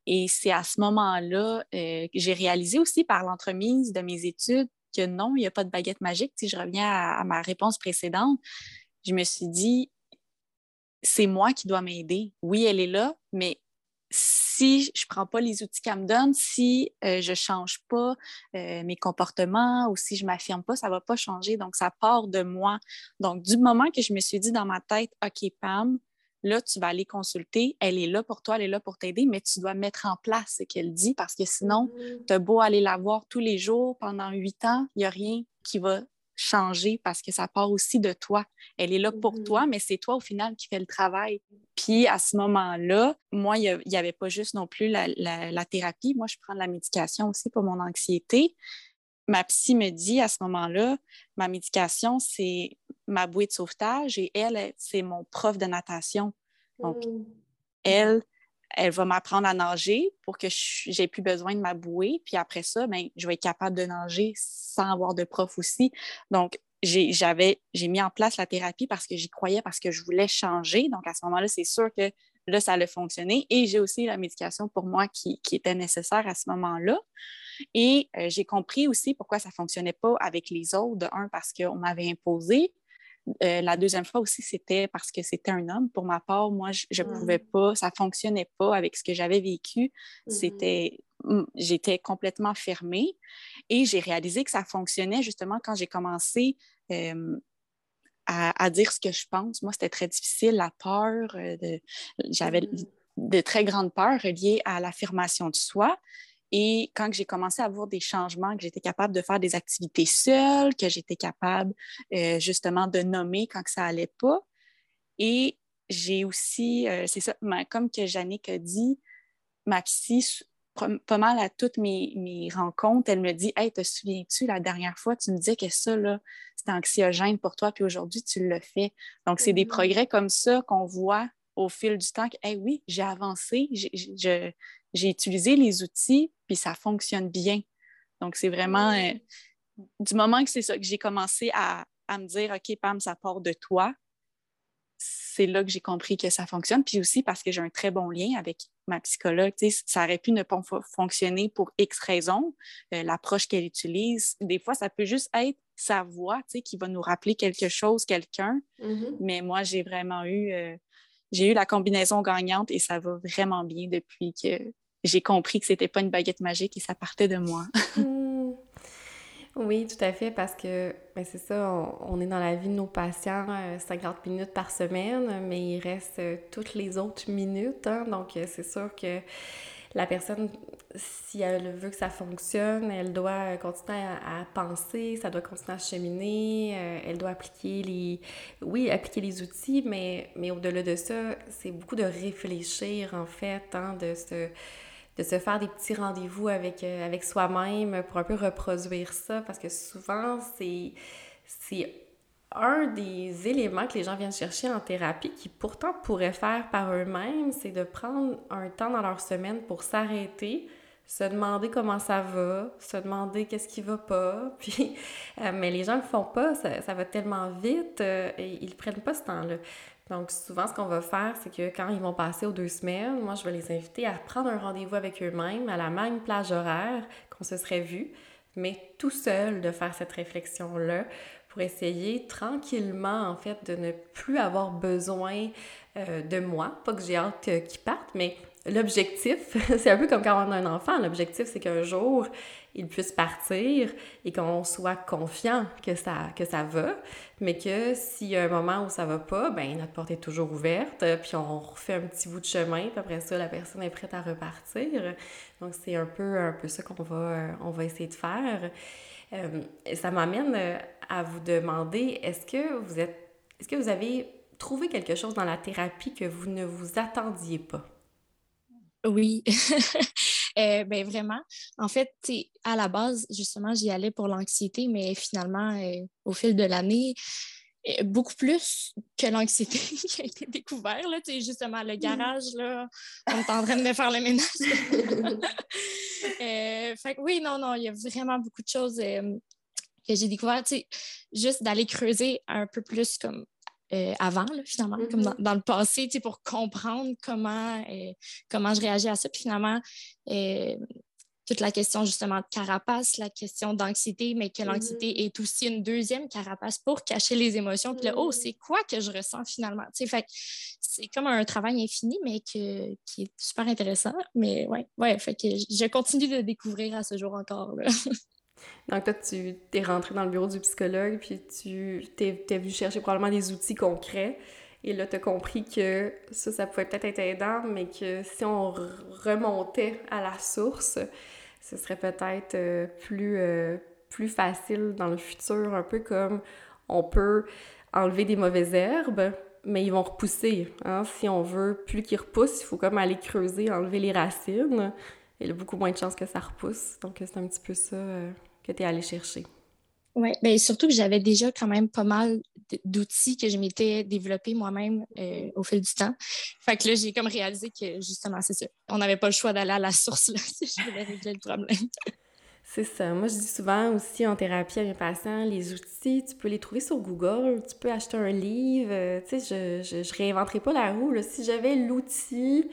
Et c'est à ce moment-là euh, que j'ai réalisé aussi par l'entremise de mes études que non, il n'y a pas de baguette magique. Si je reviens à, ma réponse précédente, je me suis dit, c'est moi qui dois m'aider. Oui, elle est là, mais si je ne prends pas les outils qu'elle me donne, si euh, je ne change pas euh, mes comportements ou si je ne m'affirme pas, ça ne va pas changer. Donc, ça part de moi. Donc, du moment que je me suis dit dans ma tête, OK, Pam, là, tu vas aller consulter, elle est là pour toi, elle est là pour t'aider, mais tu dois mettre en place ce qu'elle dit parce que sinon, mm-hmm. tu as beau aller la voir tous les jours pendant huit ans, il n'y a rien qui va changer parce que ça part aussi de toi. Elle est là pour mm-hmm. toi, mais c'est toi au final qui fais le travail. Puis à ce moment-là, moi, il n'y avait pas juste non plus la, thérapie. Moi, je prends de la médication aussi pour mon anxiété. Ma psy me dit à ce moment-là, ma médication, c'est ma bouée de sauvetage et elle, c'est mon prof de natation. Donc, mm. elle, elle va m'apprendre à nager pour que j'ai plus besoin de ma bouée. Puis après ça, ben, je vais être capable de nager sans avoir de prof aussi. Donc, j'ai mis en place la thérapie parce que j'y croyais, parce que je voulais changer. Donc, à ce moment-là, c'est sûr que là, ça allait fonctionner. Et j'ai aussi la médication pour moi qui, était nécessaire à ce moment-là. Et euh, j'ai compris aussi pourquoi ça ne fonctionnait pas avec les autres. De un, parce qu'on m'avait imposé. Euh, la deuxième fois aussi, c'était parce que c'était un homme. Pour ma part, moi, je ne pouvais pas, ça ne fonctionnait pas avec ce que j'avais vécu. Mm-hmm. C'était, j'étais complètement fermée. Et j'ai réalisé que ça fonctionnait justement quand j'ai commencé euh, à, dire ce que je pense. Moi, c'était très difficile, la peur. Euh, j'avais mm-hmm. de très grandes peurs liées à l'affirmation de soi. Et quand j'ai commencé à voir des changements, que j'étais capable de faire des activités seule, que j'étais capable euh, justement de nommer quand que ça allait pas. Et j'ai aussi, euh, c'est ça, comme que Jannick a dit, ma psy, pas mal à toutes mes, rencontres, elle me dit Hey, te souviens-tu, la dernière fois, tu me disais que ça, là, c'était anxiogène pour toi, puis aujourd'hui, tu le fais. Donc, c'est des mm-hmm. progrès comme ça qu'on voit au fil du temps que, hey, oui, j'ai avancé, j'ai utilisé les outils, puis ça fonctionne bien. Donc, c'est vraiment euh, du moment que c'est ça, que j'ai commencé à, me dire, OK, Pam, ça part de toi, c'est là que j'ai compris que ça fonctionne. Puis aussi parce que j'ai un très bon lien avec ma psychologue. Ça aurait pu ne pas fonctionner pour X raisons. Euh, l'approche qu'elle utilise, des fois, ça peut juste être sa voix qui va nous rappeler quelque chose, quelqu'un. Mm-hmm. Mais moi, j'ai vraiment eu, euh, j'ai eu la combinaison gagnante et ça va vraiment bien depuis que j'ai compris que c'était pas une baguette magique et ça partait de moi. Hmm. Oui, tout à fait, parce que ben c'est ça, on, est dans la vie de nos patients 50 euh, minutes par semaine, mais il reste euh, toutes les autres minutes. Hein. donc, euh, c'est sûr que la personne, si elle veut que ça fonctionne, elle doit continuer à, penser, ça doit continuer à cheminer, elle doit appliquer les... Oui, appliquer les outils, mais, mais au-delà de ça, c'est beaucoup de réfléchir, en fait, hein, de se de se faire des petits rendez-vous avec, euh, avec soi-même pour un peu reproduire ça, parce que souvent, c'est, un des éléments que les gens viennent chercher en thérapie qui pourtant pourraient faire par eux-mêmes, c'est de prendre un temps dans leur semaine pour s'arrêter, se demander comment ça va, se demander qu'est-ce qui va pas, puis euh, mais les gens le font pas, ça, ça va tellement vite euh, et ils prennent pas ce temps-là. Donc, souvent, ce qu'on va faire, c'est que quand ils vont passer aux deux semaines, moi, je vais les inviter à prendre un rendez-vous avec eux-mêmes à la même plage horaire qu'on se serait vu, mais tout seul de faire cette réflexion-là pour essayer tranquillement, en fait, de ne plus avoir besoin euh, de moi. Pas que j'ai hâte qu'ils partent, mais l'objectif, c'est un peu comme quand on a un enfant, l'objectif c'est qu'un jour, il puisse partir et qu'on soit confiant que ça, que ça va, mais que s'il y a un moment où ça va pas, ben notre porte est toujours ouverte, puis on refait un petit bout de chemin, puis après ça, la personne est prête à repartir. Donc c'est un peu, un peu ça qu'on va, on va essayer de faire. Euh, ça m'amène à vous demander, est-ce que vous êtes, est-ce que vous avez trouvé quelque chose dans la thérapie que vous ne vous attendiez pas? Oui, euh, ben vraiment. En fait, à la base, justement, j'y allais pour l'anxiété, mais finalement, euh, au fil de l'année, euh, beaucoup plus que l'anxiété qui a été découvert. Là, justement, le mmh. garage, là, on est en train de me faire le ménage. fait oui, non, non, il y a vraiment beaucoup de choses que j'ai découvert. Juste d'aller creuser un peu plus comme euh, avant, finalement, comme mm-hmm. dans, le passé, pour comprendre comment, euh, comment je réagis à ça. Puis finalement, euh, toute la question justement de carapace, la question d'anxiété, mais que l'anxiété mm-hmm. est aussi une deuxième carapace pour cacher les émotions. Puis là, oh, mm-hmm. c'est quoi que je ressens finalement? Fait c'est comme un travail infini, mais que, qui est super intéressant. Mais ouais, ouais, fait que je continue de découvrir à ce jour encore. Donc, toi, tu es rentré dans le bureau du psychologue, puis tu t'es, es venu chercher probablement des outils concrets. Et là, tu as compris que ça, ça pouvait peut-être être aidant, mais que si on remontait à la source, ce serait peut-être euh, plus, euh, plus facile dans le futur, un peu comme on peut enlever des mauvaises herbes, mais ils vont repousser. Hein? Si on veut plus qu'ils repoussent, il faut comme aller creuser, enlever les racines. Il y a beaucoup moins de chances que ça repousse. Donc, c'est un petit peu ça euh, que tu es allé chercher? Oui, bien surtout que j'avais déjà quand même pas mal d'outils que je m'étais développé moi-même euh, au fil du temps. Fait que là, j'ai comme réalisé que justement, c'est ça. On n'avait pas le choix d'aller à la source là, si je voulais régler le problème. C'est ça. Moi, je dis souvent aussi en thérapie à mes patients, les outils, tu peux les trouver sur Google, tu peux acheter un livre. Euh, tu sais, je, je, réinventerai pas la roue. Si j'avais l'outil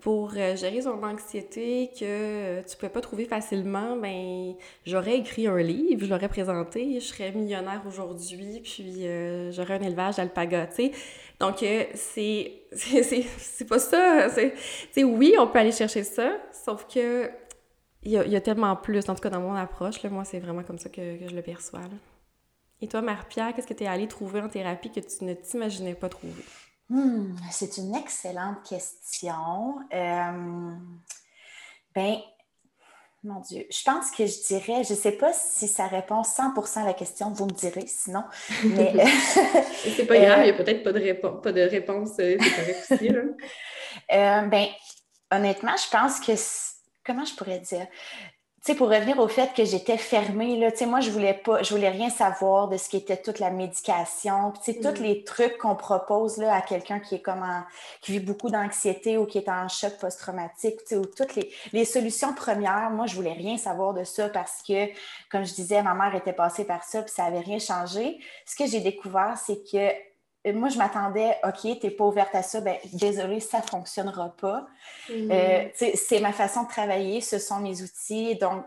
pour euh, gérer son anxiété que euh, tu ne pouvais pas trouver facilement, ben j'aurais écrit un livre, je l'aurais présenté, je serais millionnaire aujourd'hui, puis euh, j'aurais un élevage d'alpaga, tu sais. Donc, c'est, pas ça. C'est, oui, on peut aller chercher ça, sauf que il y, a, tellement plus, en tout cas dans mon approche, là, moi, c'est vraiment comme ça que, je le perçois. Et toi, Marie-Pierre, qu'est-ce que tu es allée trouver en thérapie que tu ne t'imaginais pas trouver? Hmm, c'est une excellente question. Euh, ben, mon Dieu, je pense que je dirais, je ne sais pas si ça répond 100% à la question, vous me direz sinon. Mais... c'est pas grave, il n'y a peut-être pas de, pas de réponse, euh, c'est correct aussi. Euh, ben, honnêtement, je pense que, comment je pourrais dire? Sais, pour revenir au fait que j'étais fermée, là, tu sais, moi, je voulais pas, je voulais rien savoir de ce qui était toute la médication, tu sais, tous mm. les trucs qu'on propose, là, à quelqu'un qui est comme en, qui vit beaucoup d'anxiété ou qui est en choc post-traumatique, tu sais, ou toutes les, les solutions premières, moi, je voulais rien savoir de ça parce que, comme je disais, ma mère était passée par ça, puis ça avait rien changé. Ce que j'ai découvert, c'est que moi, je m'attendais, OK, tu n'es pas ouverte à ça, ben désolé, ça ne fonctionnera pas. Mm. Euh, c'est ma façon de travailler, ce sont mes outils. Donc,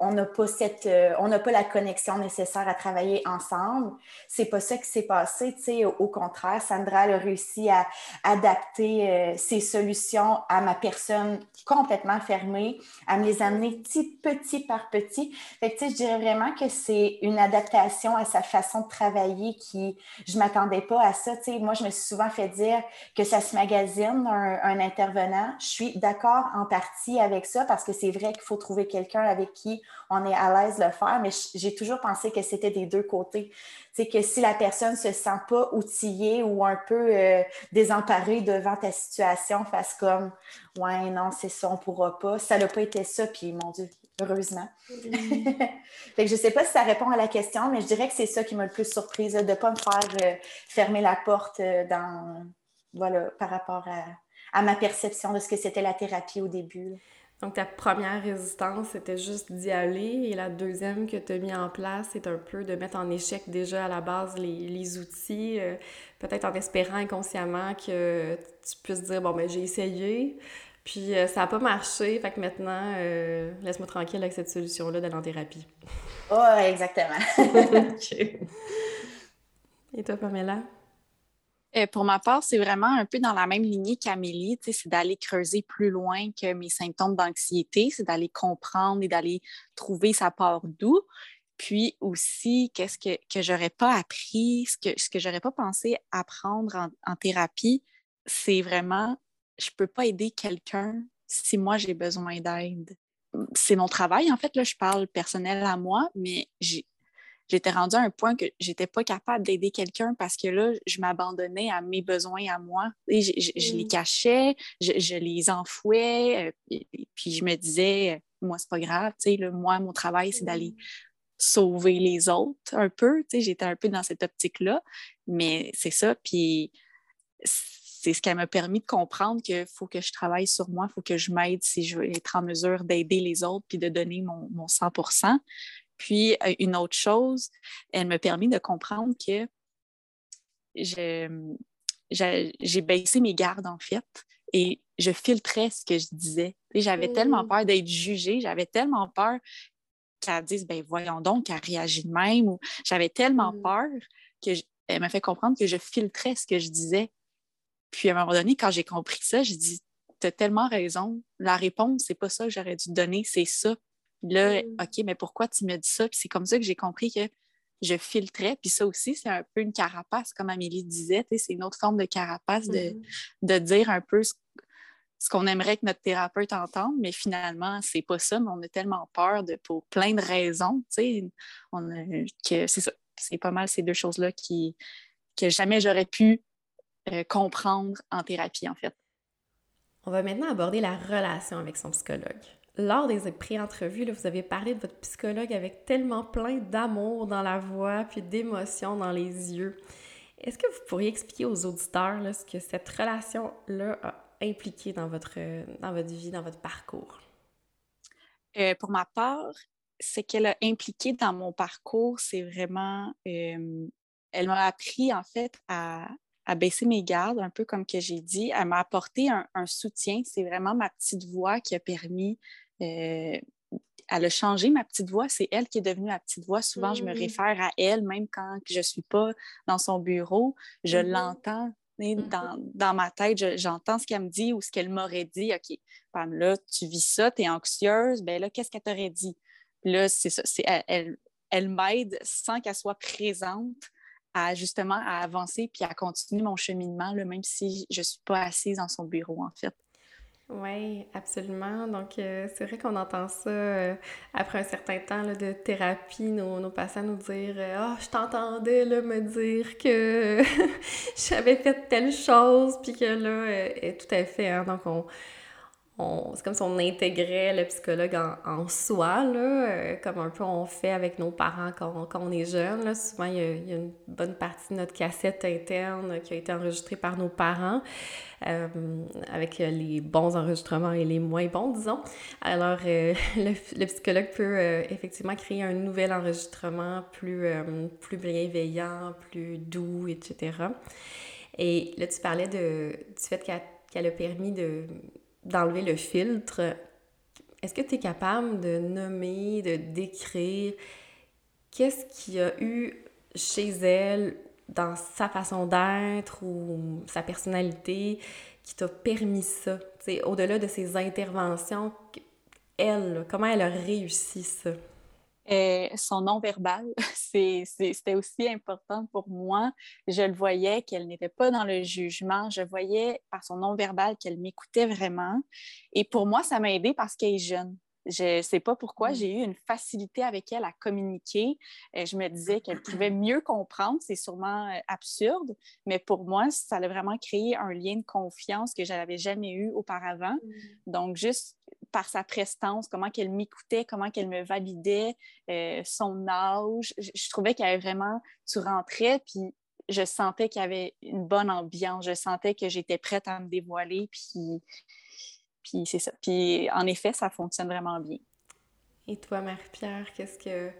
on n'a pas cette, euh, on n'a pas la connexion nécessaire à travailler ensemble. C'est pas ça qui s'est passé, tu sais. Au, contraire, Sandra a réussi à adapter euh, ses solutions à ma personne complètement fermée, à me les amener petit, petit par petit. Fait que, tu sais, je dirais vraiment que c'est une adaptation à sa façon de travailler qui, je m'attendais pas à ça, tu sais. Moi, je me suis souvent fait dire que ça se magasine un, un intervenant. Je suis d'accord en partie avec ça parce que c'est vrai qu'il faut trouver quelqu'un avec qui on est à l'aise de le faire, mais j'ai toujours pensé que c'était des deux côtés. C'est que si la personne se sent pas outillée ou un peu euh, désemparée devant ta situation, fasse comme Ouais, non, c'est ça, on pourra pas. Ça n'a pas été ça, puis mon Dieu, heureusement. Mm-hmm. fait que je sais pas si ça répond à la question, mais je dirais que c'est ça qui m'a le plus surprise, de ne pas me faire euh, fermer la porte euh, dans voilà, par rapport à, à ma perception de ce que c'était la thérapie au début. Donc, ta première résistance, c'était juste d'y aller. Et la deuxième que tu as mis en place, c'est un peu de mettre en échec déjà à la base les, outils, euh, peut-être en espérant inconsciemment que tu puisses dire, bon, ben j'ai essayé, puis euh, ça n'a pas marché, fait que maintenant, euh, laisse-moi tranquille avec cette solution-là d'aller en thérapie. Oh, exactement. Et toi, Pamela? Euh, pour ma part, c'est vraiment un peu dans la même lignée qu'Amélie, c'est d'aller creuser plus loin que mes symptômes d'anxiété, c'est d'aller comprendre et d'aller trouver sa part d'où. Puis aussi, qu'est-ce que, que j'aurais pas appris, ce que, ce que j'aurais pas pensé apprendre en, en thérapie, c'est vraiment, je peux pas aider quelqu'un si moi j'ai besoin d'aide. C'est mon travail, en fait, là, je parle personnel à moi, mais j'ai j'étais rendue à un point que j'étais pas capable d'aider quelqu'un parce que là, je m'abandonnais à mes besoins à moi. Et je, les mm. cachais, je, les enfouais, euh, puis je me disais, moi, c'est pas grave, tu sais, moi, mon travail, c'est d'aller mm. sauver les autres un peu, tu sais, j'étais un peu dans cette optique-là, mais c'est ça, puis c'est ce qui m'a permis de comprendre qu'il faut que je travaille sur moi, il faut que je m'aide si je veux être en mesure d'aider les autres puis de donner mon, mon 100 puis, euh, une autre chose, elle m'a permis de comprendre que j'ai baissé mes gardes, en fait, et je filtrais ce que je disais. J'avais tellement mmh. peur d'être jugée, j'avais tellement peur qu'elle dise, ben voyons donc, qu'elle réagit de même, ou j'avais tellement mmh. peur qu'elle m'a fait comprendre que je filtrais ce que je disais. Puis, à un moment donné, quand j'ai compris ça, je dis, tu as tellement raison. La réponse, c'est pas ça que j'aurais dû te donner, c'est ça là, mm. OK, mais pourquoi tu me dis ça? Puis c'est comme ça que j'ai compris que je filtrais. Puis ça aussi, c'est un peu une carapace, comme Amélie disait. C'est une autre forme de carapace de, mm-hmm. de dire un peu ce, qu'on aimerait que notre thérapeute entende, mais finalement, c'est pas ça, mais on a tellement peur de, pour plein de raisons, on que c'est ça. C'est pas mal ces deux choses-là qui, que jamais j'aurais pu euh, comprendre en thérapie, en fait. On va maintenant aborder la relation avec son psychologue lors des pré-entrevues, vous avez parlé de votre psychologue avec tellement plein d'amour dans la voix puis d'émotion dans les yeux. Est-ce que vous pourriez expliquer aux auditeurs ce que cette relation-là a impliqué dans votre, dans votre vie, dans votre parcours? Euh, pour ma part, ce qu'elle a impliqué dans mon parcours, c'est vraiment, euh, elle m'a appris en fait à, à baisser mes gardes, un peu comme que j'ai dit. Elle m'a apporté un, un soutien. C'est vraiment ma petite voix qui a permis euh, elle a changé ma petite voix. C'est elle qui est devenue ma petite voix. Souvent, je me mmh. réfère à elle, même quand je ne suis pas dans son bureau. Je mmh l'entends mmh dans, ma tête. J'entends ce qu'elle me dit ou ce qu'elle m'aurait dit. OK, là, tu vis ça, tu es anxieuse? Ben là, qu'est-ce qu'elle t'aurait dit? là, c'est ça. Elle, elle, m'aide sans qu'elle soit présente à justement à avancer puis à continuer mon cheminement, même si je ne suis pas assise dans son bureau, en fait. Oui, absolument. Donc, euh, c'est vrai qu'on entend ça euh, après un certain temps de thérapie, nos, nos, patients nous dire euh, Ah, je t'entendais me dire que j'avais fait telle chose, puis que là, tout à fait. Hein, donc, on, c'est comme si on intégrait le psychologue en, soi, là, euh, comme un peu on fait avec nos parents quand, on, est jeune. Là. Souvent, il y, a, une bonne partie de notre cassette interne qui a été enregistrée par nos parents, euh, avec les bons enregistrements et les moins bons, disons. Alors, euh, le, psychologue peut effectivement créer un nouvel enregistrement plus, plus bienveillant, plus doux, etc. Et là, tu parlais de, du fait qu'elle a permis de d'enlever le filtre, est-ce que tu es capable de nommer, de décrire qu'est-ce qu'il y a eu chez elle dans sa façon d'être ou sa personnalité qui t'a permis ça? Au-delà de ses interventions, elle, comment elle a réussi ça? Euh, son non-verbal, c'était aussi important pour moi. Je le voyais qu'elle n'était pas dans le jugement. Je voyais par son non-verbal qu'elle m'écoutait vraiment. Et pour moi, ça m'a aidé parce qu'elle est jeune. Je ne sais pas pourquoi, mmh. j'ai eu une facilité avec elle à communiquer. Euh, je me disais qu'elle pouvait mieux comprendre. C'est sûrement euh, absurde, mais pour moi, ça a vraiment créé un lien de confiance que je n'avais jamais eu auparavant. Mmh. Donc, juste par sa prestance, comment qu'elle m'écoutait, comment qu'elle me validait, euh, son âge. Je, trouvais qu'il y avait vraiment, tu rentrais, puis je sentais qu'il y avait une bonne ambiance. Je sentais que j'étais prête à me dévoiler, puis puis c'est ça. Puis en effet, ça fonctionne vraiment bien. Et toi, Marie-Pierre, qu'est-ce que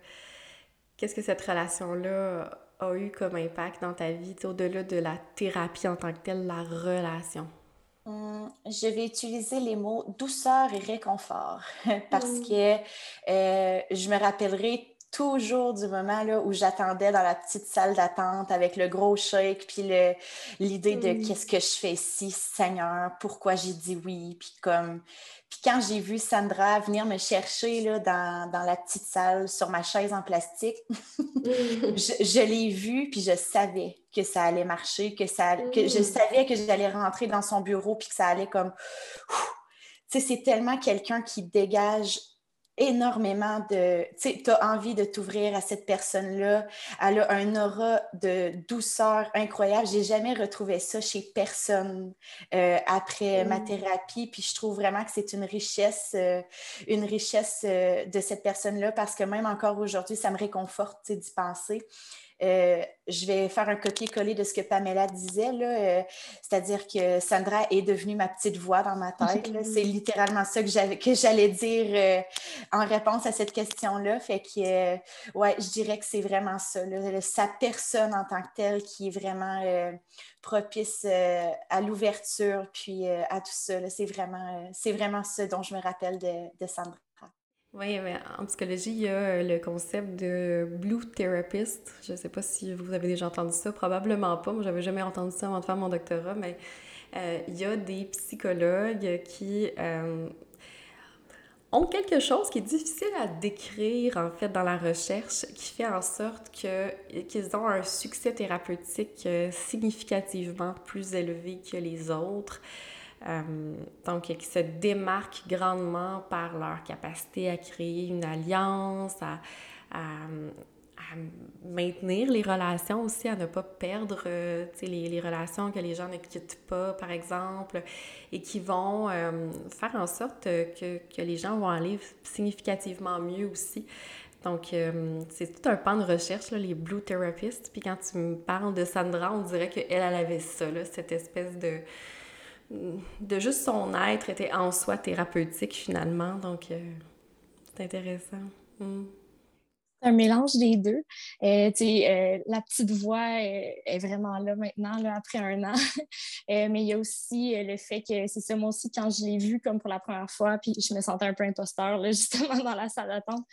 qu'est-ce que cette relation-là a eu comme impact dans ta vie, au-delà de la thérapie en tant que telle, la relation? Hum, je vais utiliser les mots douceur et réconfort parce mmh. que euh, je me rappellerai toujours du moment là, où j'attendais dans la petite salle d'attente avec le gros shake, puis l'idée de mm. qu'est-ce que je fais ici, Seigneur, pourquoi j'ai dit oui, puis comme... Puis quand j'ai vu Sandra venir me chercher là, dans, dans, la petite salle sur ma chaise en plastique, je, je l'ai vue, puis je savais que ça allait marcher, que, ça, que je mm. savais que j'allais rentrer dans son bureau, puis que ça allait comme... Tu sais, c'est tellement quelqu'un qui dégage énormément de... Tu as envie de t'ouvrir à cette personne-là. Elle a un aura de douceur incroyable. J'ai jamais retrouvé ça chez personne euh, après ma mm. thérapie. Puis je trouve vraiment que c'est une richesse, euh, une richesse euh, de cette personne-là parce que même encore aujourd'hui, ça me réconforte d'y penser. Euh, je vais faire un copier-coller de ce que Pamela disait, euh, c'est-à-dire que Sandra est devenue ma petite voix dans ma tête. C'est littéralement ça que, j'allais dire euh, en réponse à cette question-là. Fait que, ouais, je dirais que c'est vraiment ça, sa personne en tant que telle qui est vraiment propice à l'ouverture, puis à tout ça. C'est vraiment, c'est vraiment dont je me rappelle de Sandra. Oui, mais en psychologie, il y a euh, le concept de Blue Therapist. Je ne sais pas si vous avez déjà entendu ça, probablement pas. Moi, j'avais jamais entendu ça avant de faire mon doctorat, mais euh, il y a des psychologues qui euh, ont quelque chose qui est difficile à décrire, en fait, dans la recherche, qui fait en sorte qu'ils ont un succès thérapeutique significativement plus élevé que les autres. Euh, donc, qui se démarquent grandement par leur capacité à créer une alliance, à, maintenir les relations aussi, à ne pas perdre euh, les, relations que les gens ne quittent pas, par exemple, et qui vont euh, faire en sorte que, les gens vont aller significativement mieux aussi. Donc, c'est tout un pan de recherche, les Blue Therapists. Puis quand tu me parles de Sandra, on dirait qu'elle, elle avait ça, cette espèce de, de juste son être était en soi thérapeutique finalement. Donc, euh, c'est intéressant. Mm. C'est un mélange des deux. Euh, euh, la petite voix est vraiment là maintenant, là, après un an. mais il y a aussi le fait que c'est ça, moi aussi, quand je l'ai vu comme pour la première fois, puis je me sentais un peu imposteur, là, justement, dans la salle d'attente,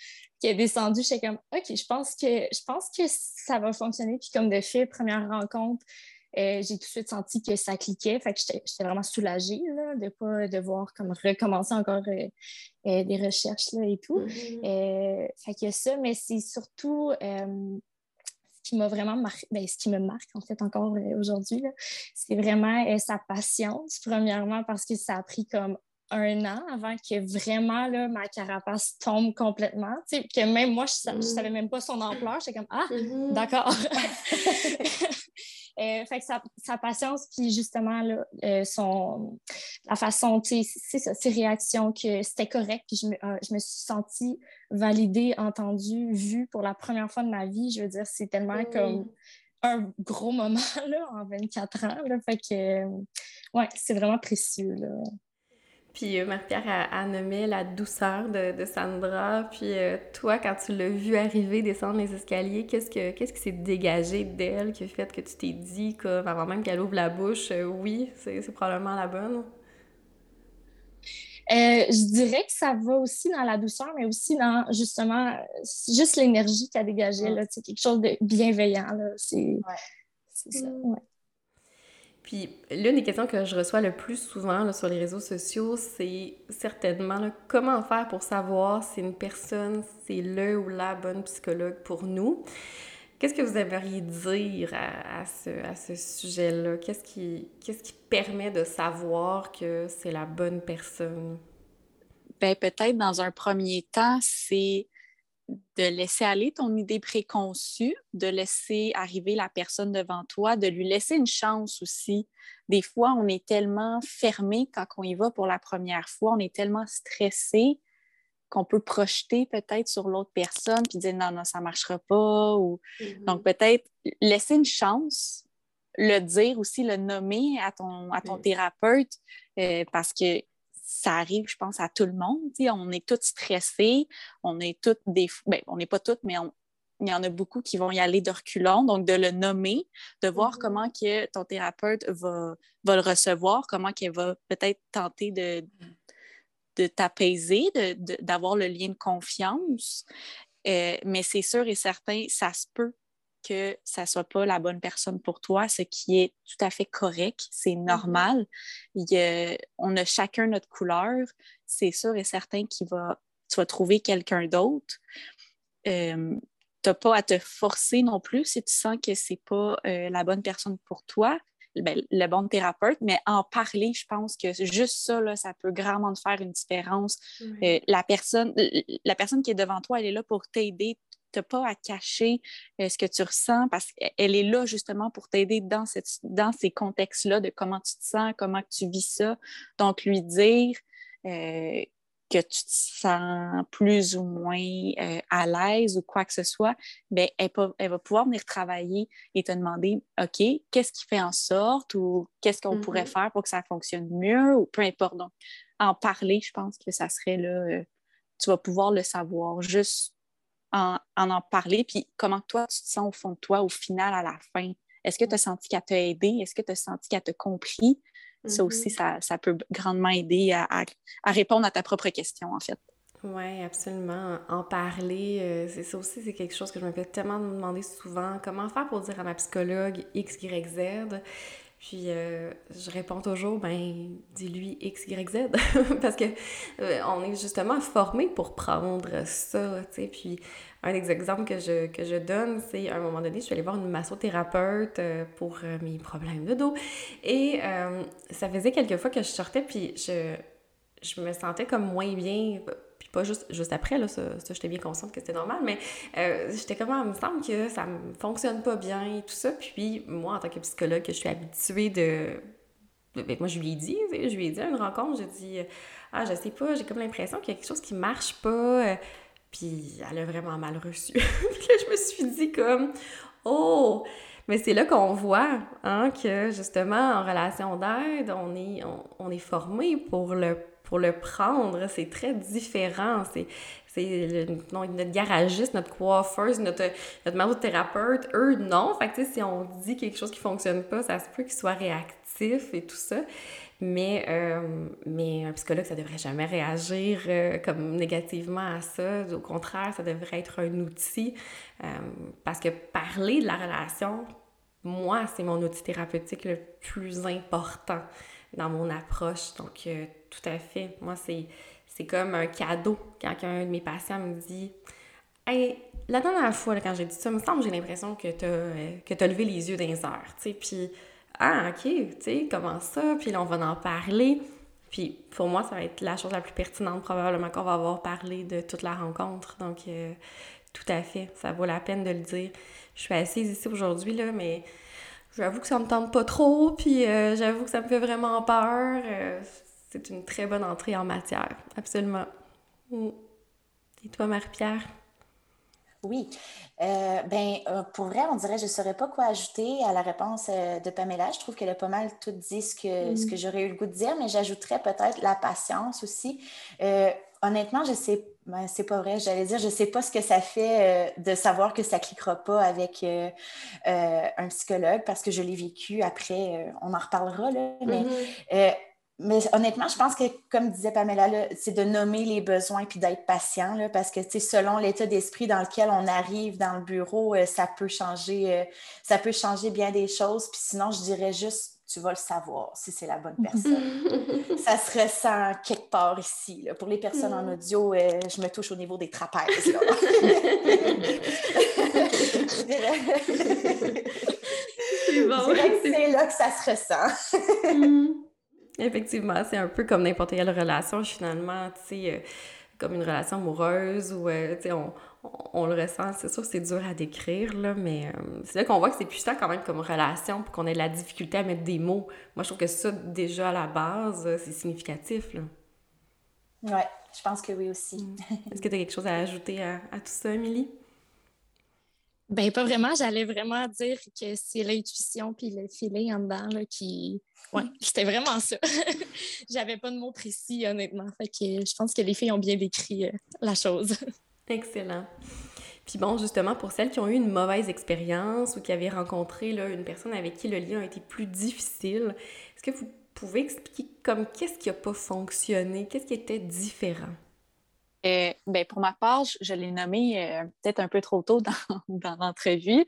qui est descendu, j'étais comme, OK, je pense que je pense que ça va fonctionner. Puis comme de fait, première rencontre, euh, j'ai tout de suite senti que ça cliquait. Fait que j'étais vraiment soulagée là, de ne pas devoir comme recommencer encore euh, euh, des recherches là, et tout. Mm-hmm. fait ça, mais c'est surtout ce qui m'a vraiment marqué, ben, ce qui me marque en fait encore aujourd'hui, c'est vraiment sa patience, premièrement parce que ça a pris comme un an avant que vraiment là, ma carapace tombe complètement. Que même moi, je ne mm-hmm. savais même pas son ampleur. J'étais comme Ah, mm-hmm. d'accord. Euh, fait que sa, patience, puis justement, là, euh, son, la façon, sais, ses réactions, que c'était correct, puis je me, euh, je me, suis sentie validée, entendue, vue pour la première fois de ma vie. Je veux dire, c'est tellement comme un gros moment, là, en 24 ans, là, fait que, ouais, c'est vraiment précieux, là. Puis euh, Marie-Pierre a, nommé la douceur de, Sandra. Puis euh, toi, quand tu l'as vue arriver, descendre les escaliers, qu'est-ce, que, qu'est-ce qui s'est dégagé d'elle qui a fait que tu t'es dit, comme, avant même qu'elle ouvre la bouche, euh, oui, c'est, probablement la bonne? je dirais que ça va aussi dans la douceur, mais aussi dans justement juste l'énergie qu'elle dégageait. Là, quelque chose de bienveillant. Là, c'est, c'est ça. Mm. Ouais. Puis l'une des questions que je reçois le plus souvent sur les réseaux sociaux, c'est certainement comment faire pour savoir si une personne, c'est le ou la bonne psychologue pour nous? Qu'est-ce que vous aimeriez dire à, ce, à ce sujet-là? Qu'est-ce qui, qu'est-ce qui permet de savoir que c'est la bonne personne? Bien, peut-être dans un premier temps, c'est de laisser aller ton idée préconçue, de laisser arriver la personne devant toi, de lui laisser une chance aussi. Des fois, on est tellement fermé quand on y va pour la première fois, on est tellement stressé qu'on peut projeter peut-être sur l'autre personne puis dire non, non, ça ne marchera pas. Ou... Mm-hmm. Donc, peut-être laisser une chance, le dire aussi, le nommer à ton, à ton thérapeute euh, parce que ça arrive, je pense, à tout le monde. On est tous stressés, on est toutes des... Ben, on n'est pas toutes, mais il y en a beaucoup qui vont y aller de reculons. Donc, de le nommer, de voir mm-hmm. comment que ton thérapeute va, va le recevoir, comment qu'elle va peut-être tenter de, de t'apaiser, d'avoir le lien de confiance. Euh, mais c'est sûr et certain, ça se peut que ça soit pas la bonne personne pour toi, ce qui est tout à fait correct, c'est mm-hmm. normal. on a chacun notre couleur. C'est sûr et certain qu'il va, tu vas trouver quelqu'un d'autre. Euh, tu n'as pas à te forcer non plus si tu sens que ce n'est pas euh, la bonne personne pour toi. Ben, le bon thérapeute, mais en parler, je pense que juste ça, là, ça peut grandement faire une différence. Euh, la, personne, la personne qui est devant toi, elle est là pour t'aider. Tu n'as pas à cacher euh, ce que tu ressens parce qu'elle est là justement pour t'aider dans, dans ces contextes-là de comment tu te sens, comment tu vis ça. Donc, lui dire euh, que tu te sens plus ou moins euh, à l'aise ou quoi que ce soit, bien, elle, va pouvoir venir travailler et te demander, OK, qu'est-ce qui fait en sorte ou qu'est-ce qu'on pourrait mm-hmm. faire pour que ça fonctionne mieux ou peu importe. Donc, en parler, je pense que ça serait là, euh, tu vas pouvoir le savoir juste en, en, parler, puis comment toi tu te sens au fond de toi au final, à la fin? Est-ce que tu as senti qu'elle t'a aidé? Est-ce que tu as senti qu'elle t'a compris? Ça aussi, mm-hmm. ça, peut grandement aider à, répondre à ta propre question, en fait. Oui, absolument. En parler, euh, c'est ça aussi, c'est quelque chose que je me fais tellement demander souvent. Comment faire pour dire à ma psychologue X, Y, Z? Puis euh, je réponds toujours, ben, dis-lui X, Y, Z. Parce que euh, on est justement formé pour prendre ça, tu sais. Puis un des exemples que je, que je donne, c'est à un moment donné, je suis allée voir une massothérapeute euh, pour mes problèmes de dos. Et ça faisait quelques fois que je sortais, puis je, je me sentais comme moins bien. Pas juste, juste après, là, ça, j'étais bien consciente que c'était normal, mais j'étais comme, ah, il me semble que ça me fonctionne pas bien et tout ça. Puis moi, en tant que psychologue, je suis habituée de ben, moi, je lui ai dit, je lui ai dit à une rencontre, j'ai dit, ah, je sais pas, j'ai comme l'impression qu'il y a quelque chose qui marche pas. Puis elle a vraiment mal reçu. puis je me suis dit comme, oh! Mais c'est là qu'on voit hein, que justement, en relation d'aide, on est, on, est formé pour le, pour le prendre. C'est très différent. C'est, c'est notre garagiste, notre coiffeuse, notre, notre masothérapeute, eux, non. Fait si on dit quelque chose qui fonctionne pas, ça se peut qu'ils soient réactifs et tout ça. Mais, euh, mais un psychologue, ça devrait jamais réagir euh, comme négativement à ça. Au contraire, ça devrait être un outil. Euh, parce que parler de la relation, moi, c'est mon outil thérapeutique le plus important dans mon approche. Donc, tout à fait. Moi, c'est, comme un cadeau quand un de mes patients me dit Hey, la dernière fois, quand j'ai dit ça, il me semble j'ai l'impression que tu as, que levé les yeux d'un heure. Puis ah, OK, tu sais, comment ça? Puis là, on va en parler. Puis pour moi, ça va être la chose la plus pertinente probablement qu'on va avoir parlé de toute la rencontre. Donc, euh, tout à fait, ça vaut la peine de le dire. Je suis assise ici aujourd'hui, là, mais j'avoue que ça me tente pas trop, puis euh, j'avoue que ça me fait vraiment peur. Euh, c'est une très bonne entrée en matière, absolument. Mm. Et toi, Marie-Pierre? Oui. Euh, ben, euh, pour vrai, on dirait, je ne saurais pas quoi ajouter à la réponse euh, de Pamela. Je trouve qu'elle a pas mal tout dit ce que, ce que mm. j'aurais eu le goût de dire, mais j'ajouterais peut-être la patience aussi. honnêtement, je sais, ben, c'est pas vrai, j'allais dire, je sais pas ce que ça fait de savoir que ça cliquera pas avec un psychologue parce que je l'ai vécu après, on en reparlera, là, mais mm-hmm. Mais honnêtement, je pense que, comme disait Pamela, c'est de nommer les besoins puis d'être patient, là, parce que selon l'état d'esprit dans lequel on arrive dans le bureau, euh, ça peut changer, euh, ça peut changer bien des choses. Puis sinon, je dirais juste, tu vas le savoir si c'est la bonne personne. ça se ressent quelque part ici. Là. Pour les personnes en audio, euh, je me touche au niveau des trapèzes. c'est bon. C'est là que ça se ressent. Effectivement, c'est un peu comme n'importe quelle relation, finalement, tu sais, euh, comme une relation amoureuse ou, euh, tu sais, on, on, le ressent. C'est sûr que c'est dur à décrire, là, mais euh, c'est là qu'on voit que c'est puissant quand même comme relation, pour qu'on ait de la difficulté à mettre des mots. Moi, je trouve que ça, déjà, à la base, c'est significatif, là. Ouais, je pense que oui aussi. Est-ce que tu as quelque chose à ajouter à, à tout ça, Émilie? Ben, pas vraiment. J'allais vraiment dire que c'est l'intuition puis le feeling en dedans là, qui. Ouais, c'était vraiment ça. J'avais pas de mots précis, honnêtement. Fait que je pense que les filles ont bien décrit euh, la chose. Excellent. Puis bon, justement, pour celles qui ont eu une mauvaise expérience ou qui avaient rencontré là, une personne avec qui le lien a été plus difficile, est-ce que vous pouvez expliquer comme qu'est-ce qui n'a pas fonctionné, qu'est-ce qui était différent? Euh, ben, pour ma part, je, l'ai nommé euh, peut-être un peu trop tôt dans, dans l'entrevue.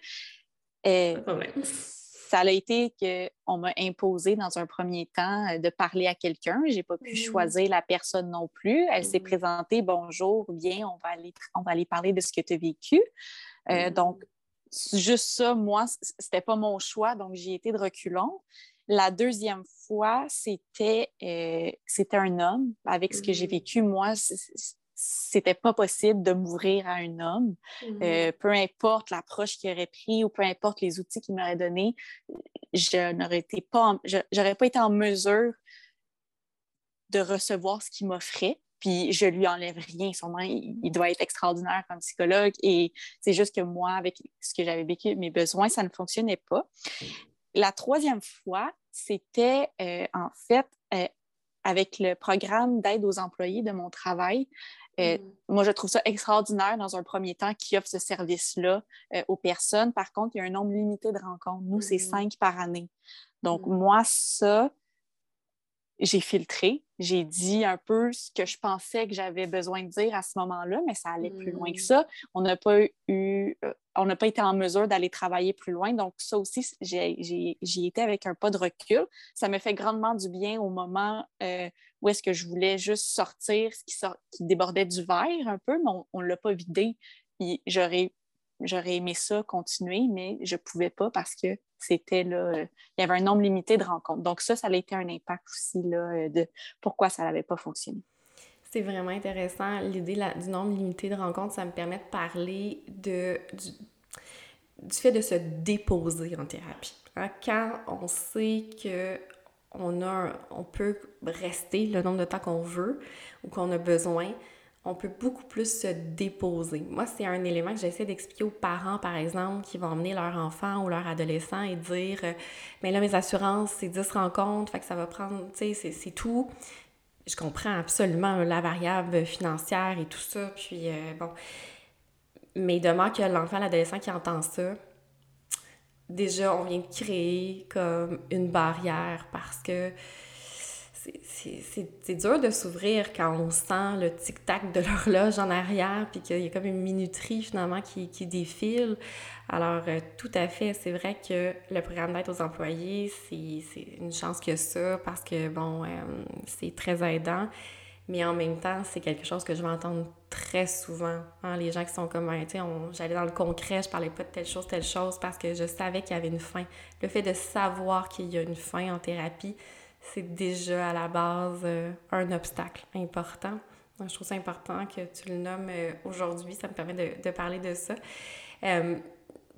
Euh, ça a été qu'on m'a imposé dans un premier temps de parler à quelqu'un. Je n'ai pas pu mm-hmm. choisir la personne non plus. Elle s'est mm-hmm. présentée, bonjour, bien, on va aller, on va aller parler de ce que tu as vécu. Mm-hmm. Donc, juste ça, moi, c'était pas mon choix, donc j'ai été de reculons. La deuxième fois, c'était c'était un homme. Avec ce que j'ai vécu, moi, c'était pas possible de m'ouvrir à un homme. Mm-hmm. Euh, peu importe l'approche qu'il aurait pris ou peu importe les outils qu'il m'aurait donnés, je n'aurais été pas, j'aurais pas été en mesure de recevoir ce qu'il m'offrait. Puis je lui enlève rien. Son il, il doit être extraordinaire comme psychologue. Et c'est juste que moi, avec ce que j'avais vécu, mes besoins, ça ne fonctionnait pas. La troisième fois, c'était euh, en fait euh, avec le programme d'aide aux employés de mon travail. Euh, mm. Moi, je trouve ça extraordinaire dans un premier temps qui offre ce service-là euh, aux personnes. Par contre, il y a un nombre limité de rencontres. Nous, c'est mm. cinq par année. Donc, mm. moi, ça, j'ai filtré, j'ai dit un peu ce que je pensais que j'avais besoin de dire à ce moment-là, mais ça allait plus loin que ça. On n'a pas eu, euh, on n'a pas été en mesure d'aller travailler plus loin. Donc, ça aussi, j'y étais avec un pas de recul. Ça me fait grandement du bien au moment euh, où est-ce que je voulais juste sortir ce qui, qui débordait du verre un peu, mais on ne l'a pas vidé. J'aurais aimé ça continuer, mais je ne pouvais pas parce que c'était là, euh, il y avait un nombre limité de rencontres. Donc ça, ça a été un impact aussi là, euh, de pourquoi ça n'avait pas fonctionné. C'est vraiment intéressant. L'idée du nombre limité de rencontres, ça me permet de parler de, du, fait de se déposer en thérapie. Hein, quand on sait que on, peut rester le nombre de temps qu'on veut ou qu'on a besoin, on peut beaucoup plus se déposer. Moi, c'est un élément que j'essaie d'expliquer aux parents, par exemple, qui vont emmener leur enfant ou leur adolescent et dire euh, Mais là, mes assurances, c'est 10 rencontres, fait que ça va prendre, tu sais, c'est tout. Je comprends absolument la variable financière et tout ça, puis euh, bon. Mais demain que l'enfant, l'adolescent qui entend ça, déjà, on vient de créer comme une barrière parce que c'est dur de s'ouvrir quand on sent le tic-tac de l'horloge en arrière, puis qu'il y a comme une minuterie finalement qui, qui défile. Alors, euh, tout à fait, c'est vrai que le programme d'aide aux employés, c'est une chance que ça, parce que, bon, euh, c'est très aidant. Mais en même temps, c'est quelque chose que je vais entendre très souvent. Hein, les gens qui sont comme, ben, tu sais, j'allais dans le concret, je parlais pas de telle chose, telle chose, parce que je savais qu'il y avait une fin. Le fait de savoir qu'il y a une fin en thérapie, c'est déjà à la base euh, un obstacle important. Donc, je trouve ça important que tu le nommes euh, aujourd'hui. Ça me permet de, parler de ça. Euh,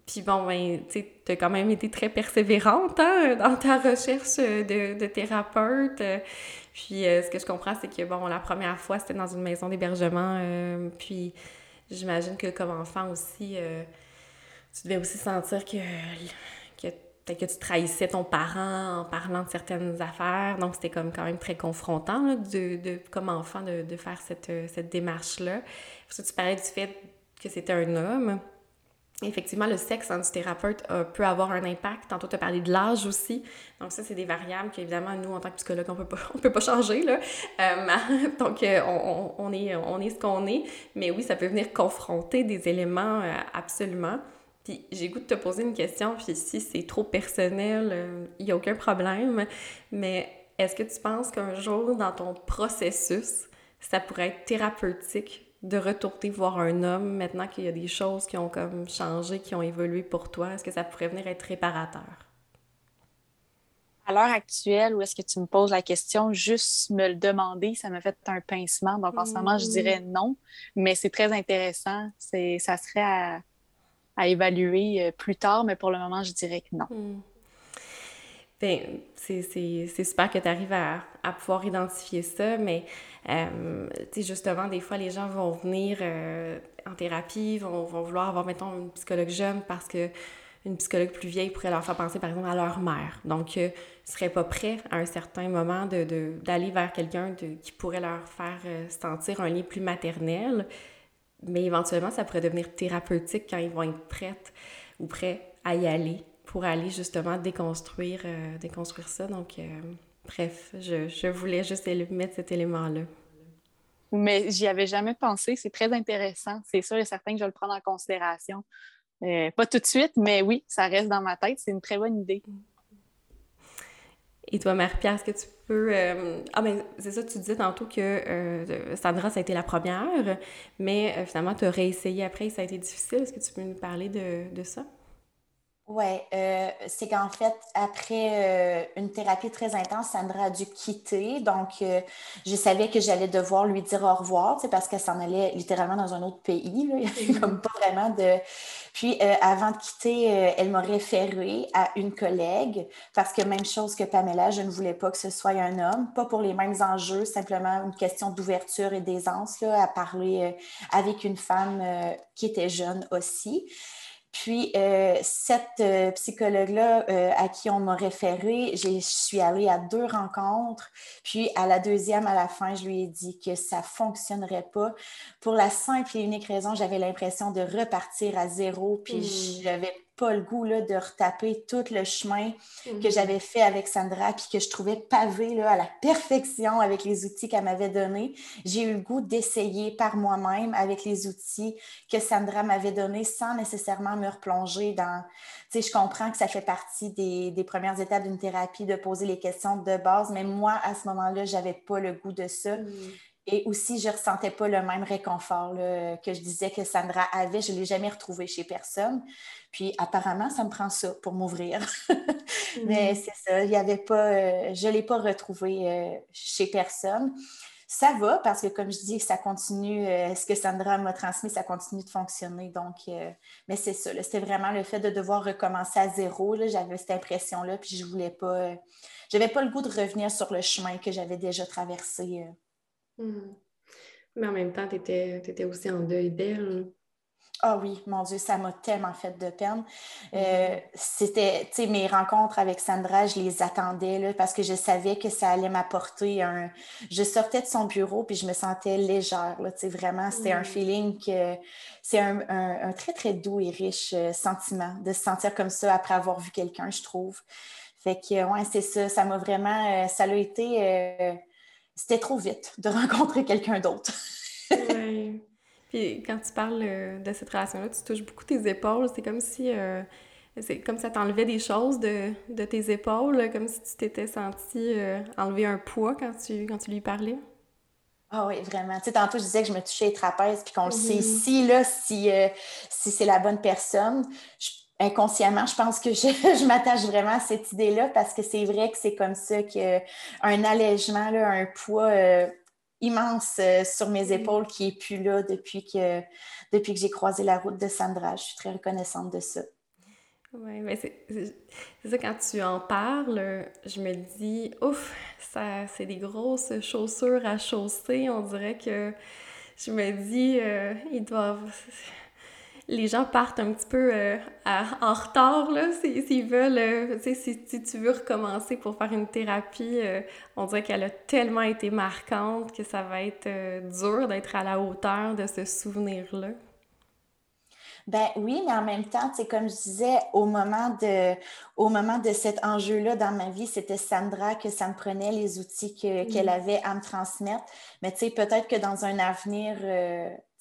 puis bon, ben, tu as quand même été très persévérante hein, dans ta recherche de, thérapeute. Puis ce que je comprends, c'est que, bon, la première fois, c'était dans une maison d'hébergement. puis j'imagine que comme enfant aussi, tu devais aussi sentir que, que que tu trahissais ton parent en parlant de certaines affaires. Donc, c'était comme quand même très confrontant de, de, comme enfant de, de faire cette, cette démarche-là. Parce que tu parlais du fait que c'était un homme. Effectivement, le sexe en du thérapeute peut avoir un impact. Tantôt, tu as parlé de l'âge aussi. Donc, ça, c'est des variables qu'évidemment, nous, en tant que psychologue, on peut pas, on peut pas changer. Là. Euh, donc, euh, on, on, est, on est ce qu'on est. Mais oui, ça peut venir confronter des éléments euh, absolument. Puis j'ai goût de te poser une question, puis si c'est trop personnel, il euh, n'y a aucun problème, mais est-ce que tu penses qu'un jour, dans ton processus, ça pourrait être thérapeutique de retourner voir un homme maintenant qu'il y a des choses qui ont comme changé, qui ont évolué pour toi? Est-ce que ça pourrait venir être réparateur? À l'heure actuelle, où est-ce que tu me poses la question, juste me le demander, ça me fait un pincement. Donc, en ce moment, je dirais mm. non, mais c'est très intéressant. C'est, ça serait à, à évaluer euh, plus tard, mais pour le moment, je dirais que non. Hmm. Bien, c'est super que tu arrives à, à, pouvoir identifier ça, mais euh, justement, des fois, les gens vont venir euh, en thérapie, vont, vont, vouloir avoir, mettons, une psychologue jeune parce que une psychologue plus vieille pourrait leur faire penser, par exemple, à leur mère. Donc, euh, ils ne seraient pas prêts à un certain moment d'aller de, vers quelqu'un qui pourrait leur faire sentir un lien plus maternel mais éventuellement, ça pourrait devenir thérapeutique quand ils vont être prêts ou prêts à y aller pour aller justement déconstruire, euh, déconstruire ça. Donc, euh, bref, je, je, voulais juste mettre cet élément-là. mais j'y avais jamais pensé. C'est très intéressant. C'est sûr et certain que je vais le prendre en considération. Euh, pas tout de suite, mais oui, ça reste dans ma tête. C'est une très bonne idée. Et toi, Marie-Pierre, est-ce que tu peux... Euh, ah, mais c'est ça, tu disais tantôt que euh, Sandra, ça a été la première, mais finalement, tu as réessayé après et ça a été difficile. Est-ce que tu peux nous parler de, de ça? Oui, euh, c'est qu'en fait, après euh, une thérapie très intense, Sandra a dû quitter. Donc, euh, je savais que j'allais devoir lui dire au revoir, parce qu'elle s'en allait littéralement dans un autre pays. Là. Il n'y avait mm-hmm. comme pas vraiment de. Puis, avant de quitter, elle m'a référé à une collègue parce que même chose que Pamela, je ne voulais pas que ce soit un homme, pas pour les mêmes enjeux, simplement une question d'ouverture et d'aisance à parler avec une femme qui était jeune aussi. Puis, euh, cette euh, psychologue-là euh, à qui on m'a référé, je suis allée à deux rencontres. Puis, à la deuxième, à la fin, je lui ai dit que ça ne fonctionnerait pas. Pour la simple et unique raison, j'avais l'impression de repartir à zéro. Puis, mmh. j'avais pas le goût là, de retaper tout le chemin que mhm. j'avais fait avec Sandra, puis que je trouvais pavé là, à la perfection avec les outils qu'elle m'avait donnés. J'ai eu le goût d'essayer par moi-même avec les outils que Sandra m'avait donnés sans nécessairement me replonger dans... Tu sais, je comprends que ça fait partie des, des premières étapes d'une thérapie de poser les questions de base, mais moi, à ce moment-là, j'avais pas le goût de ça. Mhm. Et aussi, je ne ressentais pas le même réconfort que je disais que Sandra avait. Je ne l'ai jamais retrouvé chez personne. Puis apparemment, ça me prend ça pour m'ouvrir. Mais mm. c'est ça, il y avait pas, euh, je ne l'ai pas retrouvé euh, chez personne. Ça va parce que, comme je dis, ça continue, euh, ce que Sandra m'a transmis, ça continue de fonctionner. Donc, mais c'est ça, c'était vraiment le fait de devoir recommencer à zéro. J'avais cette impression-là, puis je voulais pas, j'avais pas le goût de revenir sur le chemin que j'avais déjà traversé Hmm. Mais en même temps, tu étais, aussi en deuil d'elle. Ah oui, mon Dieu, ça m'a tellement fait de peine. Euh, c'était, tu sais, mes rencontres avec Sandra, je les attendais là, parce que je savais que ça allait m'apporter un. Je sortais de son bureau puis je me sentais légère. Tu sais, vraiment, c'était un hmm. feeling que c'est un, très, très doux et riche euh, sentiment de se sentir comme ça après avoir vu quelqu'un, je trouve. Fait que, ouais, c'est ça. Ça m'a vraiment. Euh, ça l'a été c'était trop vite de rencontrer quelqu'un d'autre. oui. Puis quand tu parles euh, de cette relation-là, tu touches beaucoup tes épaules. C'est comme si euh, c'est comme ça t'enlevait des choses de, tes épaules, comme si tu t'étais senti euh, enlever un poids quand tu, quand tu lui parlais. Ah oui, vraiment. Tu sais, tantôt, je disais que je me touchais les trapèzes, puis qu'on le sait mm-hmm. ici, là, si, si c'est la bonne personne. Je inconsciemment, je pense que je, m'attache vraiment à cette idée-là parce que c'est vrai que c'est comme ça qu'un allègement, là, un poids euh, immense euh, sur mes épaules qui n'est plus là depuis que, depuis que j'ai croisé la route de Sandra. Je suis très reconnaissante de ça. Oui, mais c'est ça, quand tu en parles, je me dis, ouf, ça, c'est des grosses chaussures à chausser. On dirait que je me dis, euh, ils doivent les gens partent un petit peu euh, en retard, là, s'ils veulent, euh, si, si, tu veux recommencer pour faire une thérapie, euh, on dirait qu'elle a tellement été marquante que ça va être dur d'être à la hauteur de ce souvenir-là. Ben oui, mais en même temps, c'est comme je disais, au moment de, au moment de cet enjeu-là dans ma vie, c'était Sandra que ça me prenait les outils qu'elle avait à me transmettre. Mais tu sais, peut-être que dans un avenir,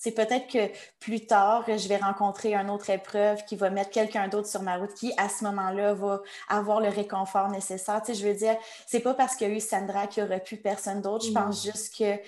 c'est peut-être que plus tard, je vais rencontrer une autre épreuve qui va mettre quelqu'un d'autre sur ma route qui, à ce moment-là, va avoir le réconfort nécessaire. Tu sais, je veux dire, c'est pas parce qu'il y a eu Sandra qu'il n'y aurait plus personne d'autre. Je pense juste que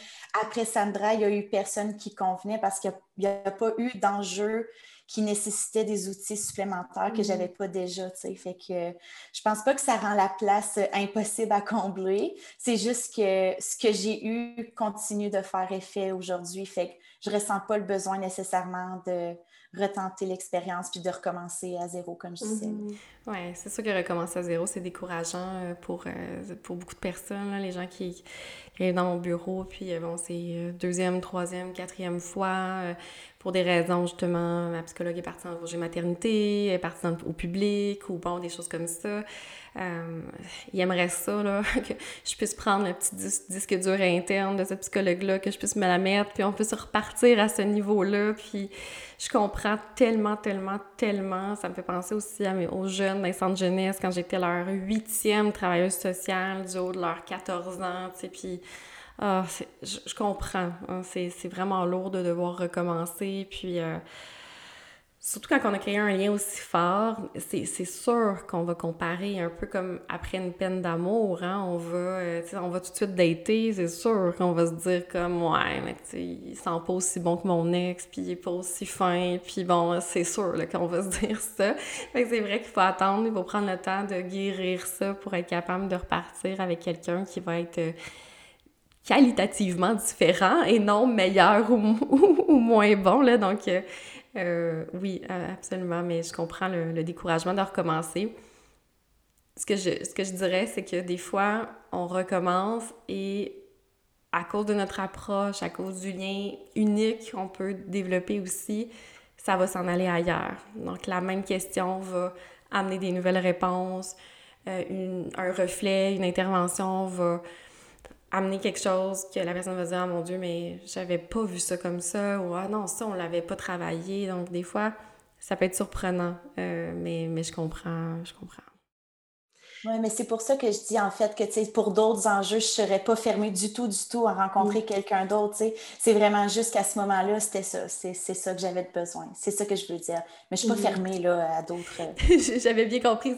après Sandra, il y a eu personne qui convenait parce qu'il n'y a, pas eu d'enjeu qui nécessitait des outils supplémentaires que je n'avais pas déjà, tu sais. Fait que je pense pas que ça rend la place impossible à combler. C'est juste que ce que j'ai eu continue de faire effet aujourd'hui. Fait que je ressens pas le besoin nécessairement de retenter l'expérience puis de recommencer à zéro, comme je disais. Mhm. Oui, c'est sûr que recommencer à zéro, c'est décourageant euh, pour, euh, pour beaucoup de personnes. les gens qui, arrivent dans mon bureau, puis euh, bon, c'est deuxième, troisième, quatrième fois, pour des raisons, justement, ma psychologue est partie en congé maternité, est partie au public, ou bon, des choses comme ça. Euh, il aimerait ça, là, que je puisse prendre le petit disque dur interne de ce psychologue-là, que je puisse me la mettre, puis on puisse repartir à ce niveau-là. Puis je comprends tellement, tellement, tellement. Ça me fait penser aussi aux jeunes dans les centres jeunesse, quand j'étais leur huitième travailleuse sociale du haut de leurs 14 ans, tu sais, puis Ah, je, je, comprends. Hein, c'est vraiment lourd de devoir recommencer. Puis, euh, surtout quand on a créé un lien aussi fort, c'est sûr qu'on va comparer un peu comme après une peine d'amour. Hein, on, va, euh, on va tout de suite dater, c'est sûr qu'on va se dire comme Ouais, mais tu il sent pas aussi bon que mon ex, puis il est pas aussi fin. Puis bon, c'est sûr qu'on va se dire ça. Fait que c'est vrai qu'il faut attendre, il faut prendre le temps de guérir ça pour être capable de repartir avec quelqu'un qui va être qualitativement différent et non meilleur ou, ou, moins bon. Là. Donc, euh, euh, oui, euh, absolument, mais je comprends le, découragement de recommencer. Ce que je, ce que je dirais, c'est que des fois, on recommence et à cause de notre approche, à cause du lien unique qu'on peut développer aussi, ça va s'en aller ailleurs. Donc, la même question va amener des nouvelles réponses, un reflet, une intervention va amener quelque chose que la personne va dire Ah mon Dieu, mais j'avais pas vu ça comme ça, ou Ah non, ça, on l'avait pas travaillé. Donc, des fois, ça peut être surprenant, euh, mais, mais je comprends, je comprends. Oui, mais c'est pour ça que je dis en fait que pour d'autres enjeux, je ne serais pas fermée du tout, du tout à rencontrer quelqu'un d'autre. C'est vraiment juste qu'à ce moment-là, c'était ça. C'est ça que j'avais besoin. C'est ça que je veux dire. Mais je ne suis pas fermée là, à d'autres. Euh, j'avais bien compris.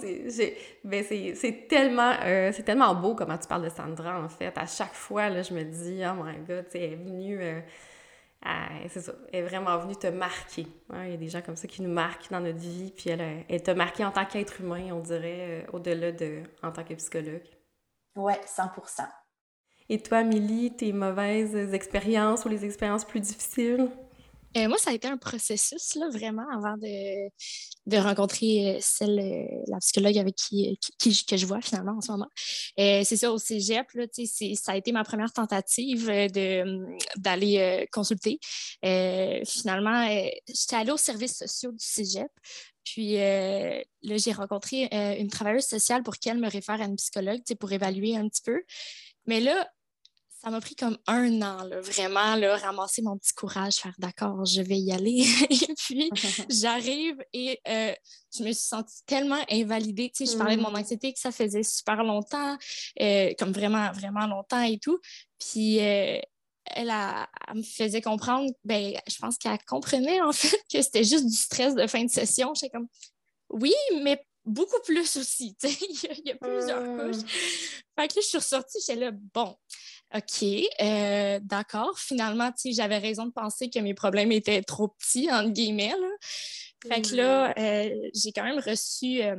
Ben, c'est tellement, euh, tellement beau comment tu parles de Sandra, en fait. À chaque fois, là, je me dis, oh my God, elle est venue. Euh, c'est ça, elle est vraiment venue te marquer. Il y a des gens comme ça qui nous marquent dans notre vie, puis elle, elle t'a marqué en tant qu'être humain, on dirait, euh, au-delà de en tant que psychologue. Oui, 100% Et toi, Milly, tes mauvaises expériences ou les expériences plus difficiles? Euh, moi, ça a été un processus, là, vraiment, avant de, de rencontrer euh, celle, euh, la psychologue avec qui, que je vois finalement en ce moment. c'est ça, au cégep, là, ça a été ma première tentative d'aller consulter. finalement, j'étais allée aux services sociaux du cégep. Puis là, j'ai rencontré une travailleuse sociale pour qu'elle me réfère à une psychologue pour évaluer un petit peu. Mais là, ça m'a pris comme un an, là, vraiment, là, ramasser mon petit courage, faire d'accord, je vais y aller. et puis, j'arrive et euh, je me suis sentie tellement invalidée. Tu sais, je parlais de mon mm. anxiété que ça faisait super longtemps, euh, comme vraiment, vraiment longtemps et tout. Puis, euh, elle, me faisait comprendre, ben, je pense qu'elle comprenait en fait que c'était juste du stress de fin de session. J'étais comme, oui, mais beaucoup plus aussi. il, y a, plusieurs couches. Fait que là, je suis ressortie, j'étais là, bon, OK, euh, d'accord. Finalement, j'avais raison de penser que mes problèmes étaient trop petits, entre guillemets. Fait que là, euh, j'ai quand même reçu euh,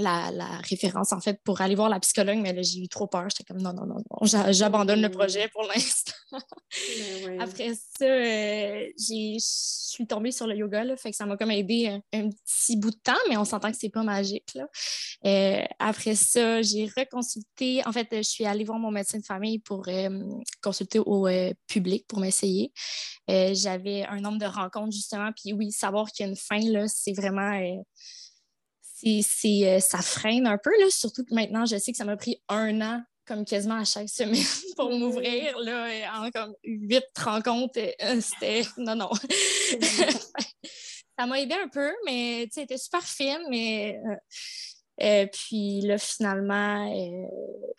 la, référence, en fait, pour aller voir la psychologue, mais là, j'ai eu trop peur. J'étais comme non, non, non, non j'abandonne le mmh. projet pour l'instant. Ben Après ça, euh, je suis tombée sur le yoga, là, fait que ça m'a comme aidé un, petit bout de temps, mais on s'entend que c'est pas magique. Là. Euh, après ça, j'ai reconsulté. En fait, je suis allée voir mon médecin de famille pour euh, consulter au public pour m'essayer. J'avais un nombre de rencontres, justement, puis oui, savoir qu'il y a une fin, là, c'est vraiment c'est, euh, ça freine un peu, là, surtout que maintenant, je sais que ça m'a pris un an, comme quasiment à chaque semaine, pour m'ouvrir, là, en comme huit rencontres. Euh, c'était... Non, non. ça m'a aidé un peu, mais, tu sais, c'était super fine, mais... Euh, euh, puis là, finalement, euh,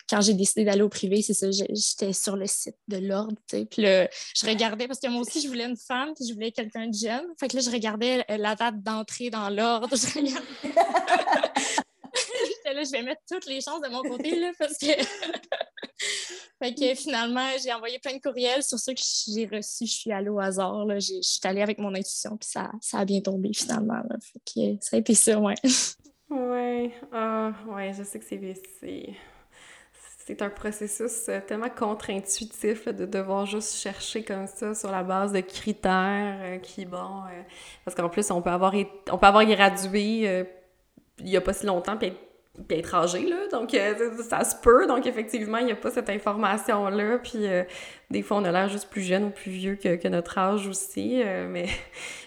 quand j'ai décidé d'aller au privé, c'est ça, j'étais sur le site de l'ordre, Puis là, je regardais, parce que moi aussi, je voulais une femme, puis je voulais quelqu'un de jeune. Fait que là, je regardais euh, la date d'entrée dans l'ordre. Je regardais... là, je vais mettre toutes les chances de mon côté, là, parce que... fait que finalement, j'ai envoyé plein de courriels sur ceux que j'ai reçus. Je suis allée au hasard, là. Je suis allée avec mon intuition, puis ça, ça a bien tombé, finalement, Fait que ça a été ça, ouais. Ouais, ah, ouais, je sais que c'est c'est un processus euh, tellement contre-intuitif de devoir juste chercher comme ça sur la base de critères euh, qui, bon, euh, parce qu'en plus, on peut avoir, on peut avoir gradué il n'y a pas si longtemps, puis puis. Donc, euh, ça se peut. Donc, effectivement, il n'y a pas cette information-là. Puis, euh, des fois, on a l'air juste plus jeune ou plus vieux que, notre âge aussi. Euh, mais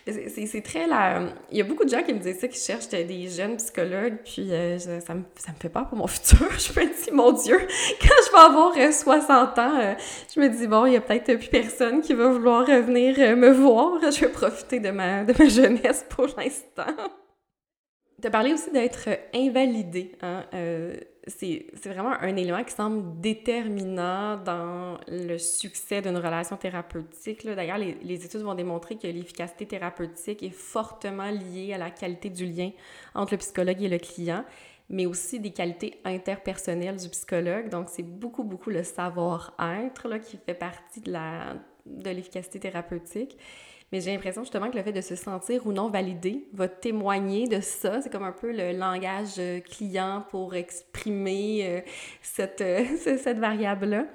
c'est très là. Il y a beaucoup de gens qui me disent ça, qui cherchent des jeunes psychologues. Puis, ça, me, ça me fait peur pour mon futur. je me dis, mon Dieu, quand je vais avoir 60 ans, je me dis, bon, il n'y a peut-être plus personne qui va vouloir venir me voir. Je vais profiter de ma, de ma jeunesse pour l'instant. Tu as aussi d'être invalidé. Hein? Euh, c'est vraiment un élément qui semble déterminant dans le succès d'une relation thérapeutique. D'ailleurs, les, les, études vont démontrer que l'efficacité thérapeutique est fortement liée à la qualité du lien entre le psychologue et le client, mais aussi des qualités interpersonnelles du psychologue. Donc, c'est beaucoup, beaucoup le savoir-être qui fait partie de l'efficacité de thérapeutique. Mais j'ai l'impression justement que le fait de se sentir ou non validé va témoigner de ça. C'est comme un peu le langage euh, client pour exprimer euh, cette, euh, cette variable-là.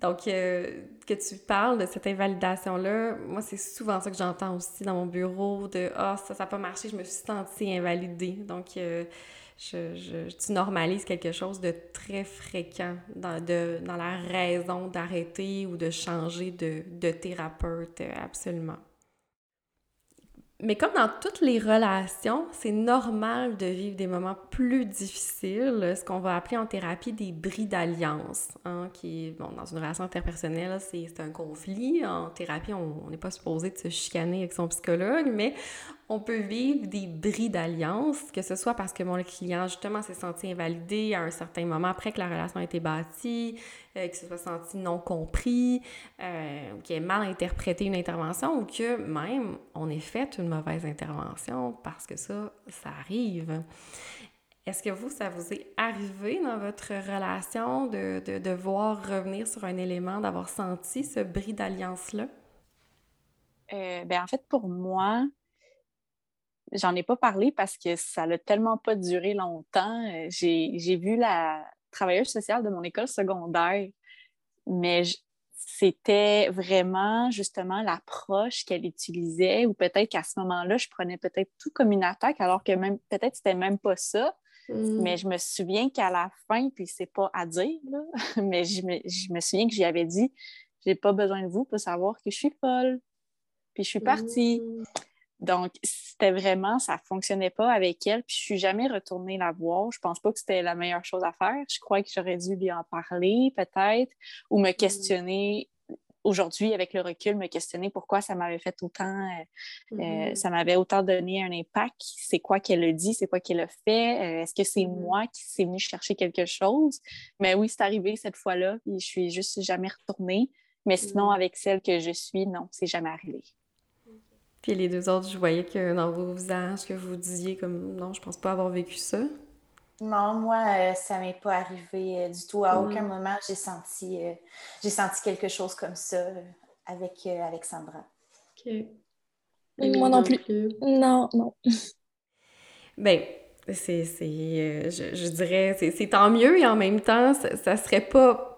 donc, que tu parles de cette invalidation-là, moi, c'est souvent ça que j'entends aussi dans mon bureau de Ah, ça, ça n'a pas marché, je me suis sentie invalidée. Donc, tu normalises quelque chose de très fréquent dans, de, dans la raison d'arrêter ou de changer de, de thérapeute, absolument. Mais comme dans toutes les relations, c'est normal de vivre des moments plus difficiles, ce qu'on va appeler en thérapie des bris d'alliance, hein, qui, bon, dans une relation interpersonnelle, c'est un conflit. En thérapie, on n'est pas supposé de se chicaner avec son psychologue, mais on peut vivre des bris d'alliance, que ce soit parce que mon client, justement, s'est senti invalidé à un certain moment après que la relation a été bâtie, euh, qu'il se soit senti non compris, euh, qu'il ait mal interprété une intervention ou que même on ait fait une mauvaise intervention parce que ça, ça arrive. Est-ce que vous, ça vous est arrivé dans votre relation de, de, voir revenir sur un élément, d'avoir senti ce bris d'alliance-là? Euh, ben en fait, pour moi, j'en ai pas parlé parce que ça n'a tellement pas duré longtemps. Euh, j'ai vu la travailleuse sociale de mon école secondaire, mais c'était vraiment justement l'approche qu'elle utilisait, ou peut-être qu'à ce moment-là, je prenais peut-être tout comme une attaque, alors que même peut-être c'était même pas ça. Mm. Mais je me souviens qu'à la fin, puis c'est pas à dire, mais je me, je me, souviens que j'y avais dit j'ai pas besoin de vous pour savoir que je suis folle. Puis je suis partie. Mm. Donc, c'était vraiment, ça fonctionnait pas avec elle. Puis, je suis jamais retournée la voir. Je pense pas que c'était la meilleure chose à faire. Je crois que j'aurais dû lui en parler, peut-être, ou me mm. questionner aujourd'hui, avec le recul, me questionner pourquoi ça m'avait fait autant, euh, euh, mm-hmm. ça m'avait autant donné un impact. C'est quoi qu'elle a dit, c'est quoi qu'elle a fait? Euh, est-ce que c'est mm-hmm. moi qui s'est venu chercher quelque chose? Mais oui, c'est arrivé cette fois-là, puis je suis juste jamais retournée. Mais sinon, mm. avec celle que je suis, non, c'est jamais arrivé. Puis les deux autres, je voyais que dans vos visages, que vous disiez comme non, je pense pas avoir vécu ça. Non, moi, euh, ça m'est pas arrivé euh, du tout. À aucun mm. moment, j'ai senti, euh, j'ai senti quelque chose comme ça avec Alexandra. OK. moi non plus. Non, non. ben, c'est, je, je, dirais, c'est, tant mieux et en même temps, ça, ça serait pas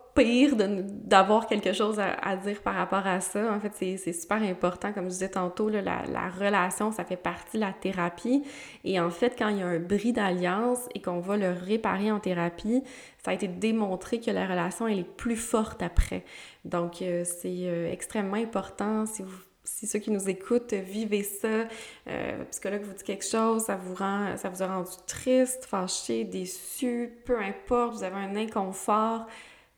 d'avoir quelque chose à, dire par rapport à ça. En fait, c'est super important. Comme je disais tantôt, la, la, relation, ça fait partie de la thérapie. Et en fait, quand il y a un bris d'alliance et qu'on va le réparer en thérapie, ça a été démontré que la relation, elle est plus forte après. Donc, euh, c'est euh, extrêmement important si ceux qui nous écoutent vivez ça, euh, psychologue vous dit quelque chose, ça vous rend, ça vous a rendu triste, fâché, déçu, peu importe, vous avez un inconfort,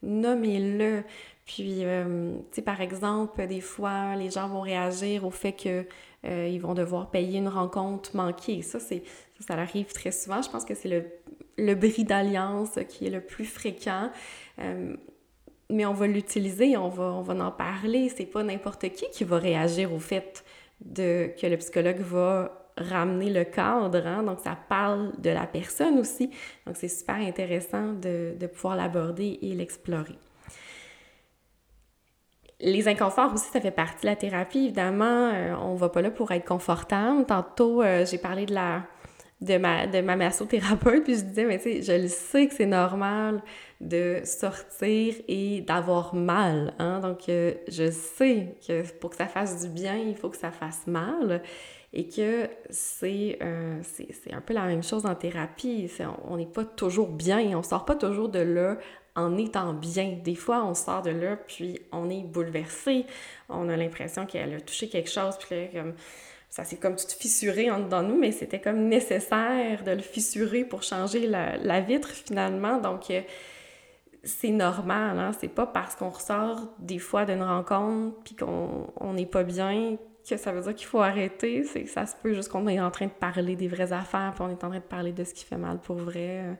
nommez-le. Puis, euh, tu sais, par exemple, des fois, les gens vont réagir au fait qu'ils euh, vont devoir payer une rencontre manquée. Ça, c'est, ça, arrive très souvent. Je pense que c'est le, le bris d'alliance qui est le plus fréquent. Euh, mais on va l'utiliser, on va, on va en parler. C'est pas n'importe qui qui va réagir au fait de, que le psychologue va ramener le cadre, hein? donc ça parle de la personne aussi. Donc c'est super intéressant de, pouvoir l'aborder et l'explorer. Les inconforts aussi, ça fait partie de la thérapie, évidemment. Euh, on va pas là pour être confortable. Tantôt, euh, j'ai parlé de la de ma, de ma massothérapeute, puis je disais, mais tu sais, je le sais que c'est normal de sortir et d'avoir mal, hein? donc euh, je sais que pour que ça fasse du bien, il faut que ça fasse mal, et que euh, c'est c'est un peu la même chose en thérapie. On n'est pas toujours bien, on sort pas toujours de là en étant bien. Des fois, on sort de là, puis on est bouleversé. On a l'impression qu'elle a touché quelque chose, puis comme, ça s'est comme tout fissuré en dedans nous, mais c'était comme nécessaire de le fissurer pour changer la, la vitre finalement. Donc, euh, c'est normal, hein? C'est pas parce qu'on ressort des fois d'une rencontre puis qu'on n'est pas bien que ça veut dire qu'il faut arrêter, c'est que ça se peut juste qu'on est en train de parler des vraies affaires, puis on est en train de parler de ce qui fait mal pour vrai.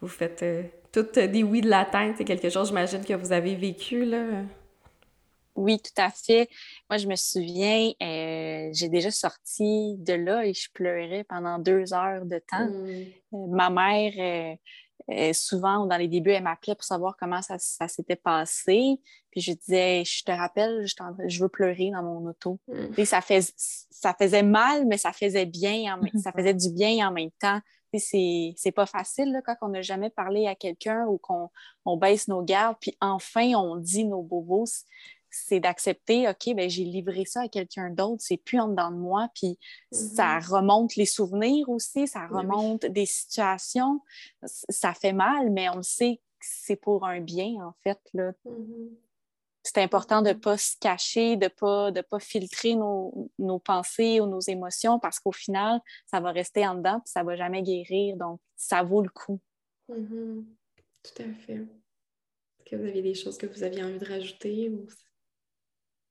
Vous faites euh, toutes des oui de la tête, c'est quelque chose, j'imagine, que vous avez vécu, là. Oui, tout à fait. Moi, je me souviens, euh, j'ai déjà sorti de là et je pleurais pendant deux heures de temps. Mmh. Euh, ma mère, euh, souvent, dans les débuts, elle m'appelait pour savoir comment ça, s'était passé. Puis je disais, je te rappelle, je, veux pleurer dans mon auto. Mmh. Ça, ça faisait mal, mais ça faisait bien, ça faisait du bien en même temps. C'est pas facile là, quand on n'a jamais parlé à quelqu'un ou qu'on on baisse nos gardes, puis enfin on dit nos bobos c'est d'accepter, OK, ben, j'ai livré ça à quelqu'un d'autre, c'est plus en dedans de moi, puis ça mm-hmm. remonte les souvenirs aussi, ça remonte des situations, ça fait mal, mais on le sait que c'est pour un bien, en fait, là. Mm-hmm. C'est important de ne mm-hmm. pas se cacher, de ne pas, de pas filtrer nos, nos, pensées ou nos émotions parce qu'au final, ça va rester en dedans puis ça ne va jamais guérir. Donc, ça vaut le coup. Tout à fait. Est-ce que vous aviez des choses que vous aviez envie de rajouter ou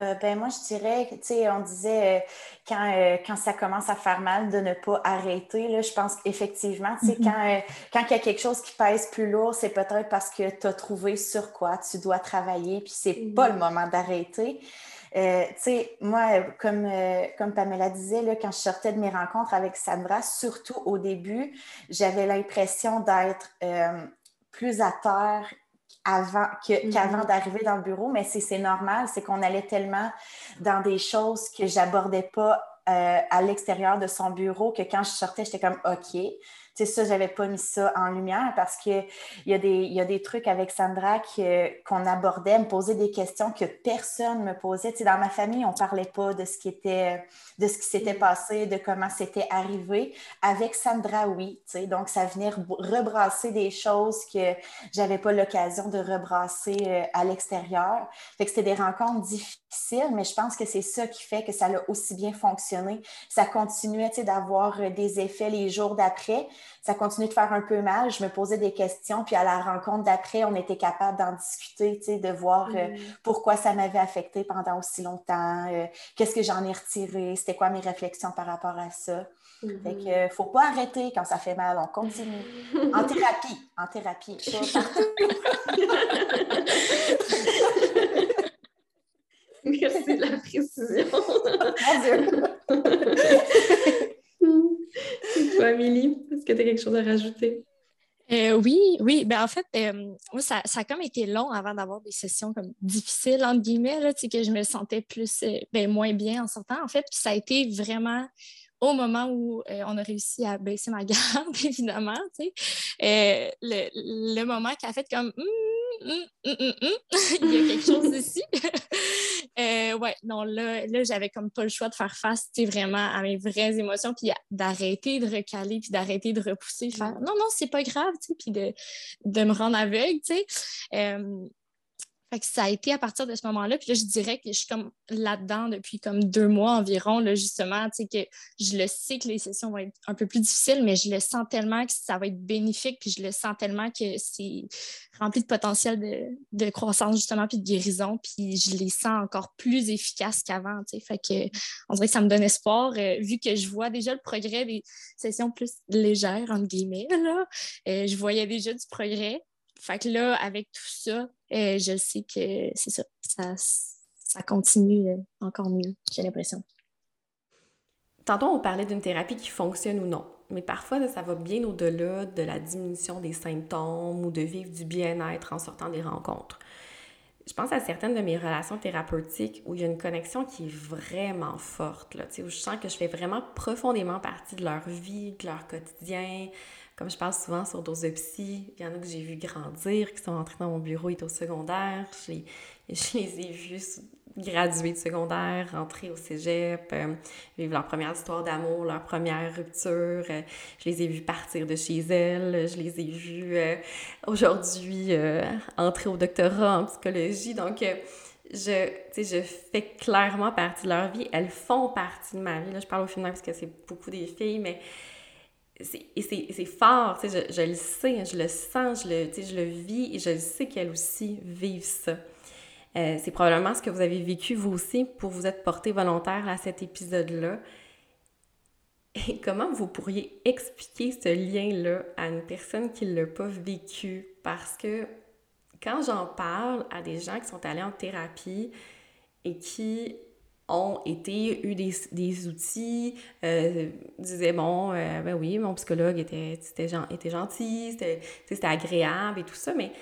euh, ben moi, je dirais, tu sais, on disait euh, quand, euh, quand ça commence à faire mal de ne pas arrêter. Là, je pense qu'effectivement, tu sais, mm-hmm. quand, quand il y a quelque chose qui pèse plus lourd, c'est peut-être parce que tu as trouvé sur quoi tu dois travailler, puis c'est pas le moment d'arrêter. tu sais, moi, comme, comme Pamela disait, là, quand je sortais de mes rencontres avec Sandra, surtout au début, j'avais l'impression d'être plus à terre avant mm-hmm. qu'avant d'arriver dans le bureau, mais c'est normal, c'est qu'on allait tellement dans des choses que j'abordais pas euh, à l'extérieur de son bureau que quand je sortais, j'étais comme OK, c'est ça, j'avais pas mis ça en lumière parce qu'il y, a des, y a des trucs avec Sandra qu'on abordait, me poser des questions que personne me posait. dans ma famille, on parlait pas de ce qui était, de ce qui s'était mm. passé, de comment c'était arrivé. Avec Sandra, oui. Donc, ça venait rebrasser des choses que j'avais pas l'occasion de rebrasser euh, à l'extérieur. Fait que c'était des rencontres difficiles, mais je pense que c'est ça qui fait que ça a aussi bien fonctionné. Ça continuait, d'avoir euh, des effets les jours d'après ça continuait de faire un peu mal. Je me posais des questions, puis à la rencontre d'après, on était capable d'en discuter, de voir euh, mm. pourquoi ça m'avait affecté pendant aussi longtemps, euh, qu'est-ce que j'en ai retiré, c'était quoi mes réflexions par rapport à ça. Mm-hmm. Fait que, euh, faut pas arrêter quand ça fait mal, on continue. en thérapie, en thérapie. Merci de la précision. Toi, Amélie, est-ce que tu as quelque chose à rajouter? Euh, oui, oui. Ben, en fait, euh, ça, ça, a comme été long avant d'avoir des sessions comme difficiles, entre guillemets, là, que je me sentais plus, euh, ben, moins bien en sortant, en fait. Puis ça a été vraiment au moment où on a réussi à baisser ma garde, évidemment, le, le, moment qui a fait comme hum, hum, hum, il y a quelque chose ici. Euh, ouais, non, là, là j'avais comme pas le choix de faire face vraiment à mes vraies émotions, puis d'arrêter de recaler, puis d'arrêter de repousser, faire non, non, c'est pas grave, puis de, de me rendre aveugle, tu sais. Fait que ça a été à partir de ce moment-là. Puis là, je dirais que je suis comme là-dedans depuis comme deux mois environ, là, justement, tu sais, que je le sais que les sessions vont être un peu plus difficiles, mais je le sens tellement que ça va être bénéfique, puis je le sens tellement que c'est rempli de potentiel de, croissance, justement, puis de guérison, puis je les sens encore plus efficaces qu'avant, tu sais. Fait que on dirait que ça me donne espoir, euh, vu que je vois déjà le progrès des sessions plus légères, entre guillemets, là. Euh, je voyais déjà du progrès. Fait que là, avec tout ça, euh, je sais que c'est ça, ça, continue euh, encore mieux, j'ai l'impression. Tantôt, on parlait d'une thérapie qui fonctionne ou non, mais parfois, ça va bien au-delà de la diminution des symptômes ou de vivre du bien-être en sortant des rencontres. Je pense à certaines de mes relations thérapeutiques où il y a une connexion qui est vraiment forte, là, où je sens que je fais vraiment profondément partie de leur vie, de leur quotidien, comme je parle souvent sur Dose de Psy, il y en a que j'ai vu grandir, qui sont entrés dans mon bureau, ils étaient au secondaire. Je les, ai vus graduer de secondaire, rentrer au cégep, euh, vivre leur première histoire d'amour, leur première rupture. Euh, je les ai vus partir de chez elles. Je les ai vus euh, aujourd'hui entrer au doctorat en psychologie. Donc, je, je fais clairement partie de leur vie. Elles font partie de ma vie. Là, je parle au final parce que c'est beaucoup des filles, mais c'est fort, je, je, le sais, je le sens, je le, je le vis et je sais qu'elles aussi vivent ça. Euh, c'est probablement ce que vous avez vécu vous aussi pour vous être porté volontaire à cet épisode-là. Et comment vous pourriez expliquer ce lien-là à une personne qui ne l'a pas vécu? Parce que quand j'en parle à des gens qui sont allés en thérapie et qui ont été, eu des, des outils, euh, disaient, bon, euh, ben oui, mon psychologue était, était, était gentil, c'était agréable et tout ça, mais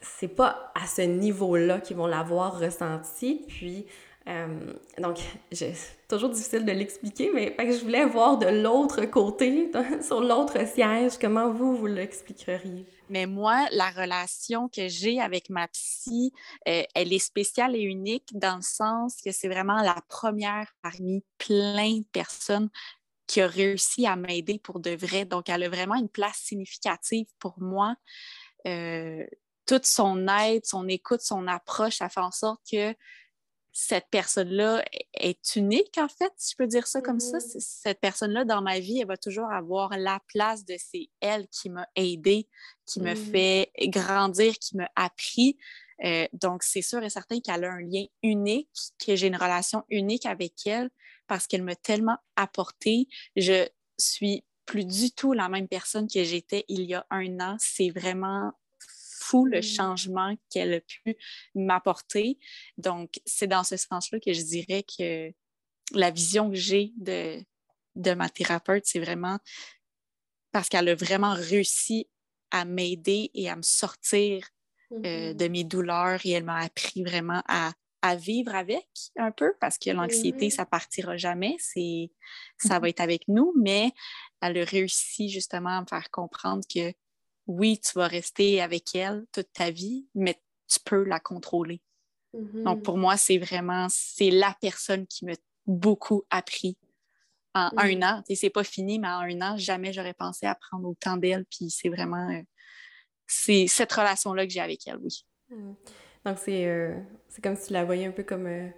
c'est pas à ce niveau-là qu'ils vont l'avoir ressenti. Puis, euh, donc, c'est toujours difficile de l'expliquer, mais je voulais voir de l'autre côté, sur l'autre siège, comment vous, vous l'expliqueriez? Mais moi, la relation que j'ai avec ma psy, euh, elle est spéciale et unique dans le sens que c'est vraiment la première parmi plein de personnes qui a réussi à m'aider pour de vrai. Donc, elle a vraiment une place significative pour moi. Euh, toute son aide, son écoute, son approche, ça fait en sorte que cette personne-là est unique, en fait, si je peux dire ça comme ça. Mm-hmm. Cette personne-là, dans ma vie, elle va toujours avoir la place de c'est elle qui m'a aidée, qui me mm-hmm. fait grandir, qui m'a appris. Euh, donc, c'est sûr et certain qu'elle a un lien unique, que j'ai une relation unique avec elle parce qu'elle m'a tellement apporté. Je suis plus du tout la même personne que j'étais il y a un an. C'est vraiment fou le mmh. changement qu'elle a pu m'apporter. Donc, c'est dans ce sens-là que je dirais que la vision que j'ai de, de ma thérapeute, c'est vraiment parce qu'elle a vraiment réussi à m'aider et à me sortir euh, mmh de mes douleurs et elle m'a appris vraiment à, à, vivre avec un peu parce que l'anxiété, ça partira jamais, c'est, ça va mmh être avec nous, mais elle a réussi justement à me faire comprendre que oui, tu vas rester avec elle toute ta vie, mais tu peux la contrôler. Donc, pour moi, c'est vraiment, c'est la personne qui m'a beaucoup appris en un an. Et c'est pas fini, mais en un an, jamais j'aurais pensé à prendre autant d'elle. Puis c'est vraiment, euh, c'est cette relation-là que j'ai avec elle, oui. Mm. Donc, euh, c'est comme si tu la voyais un peu comme, euh,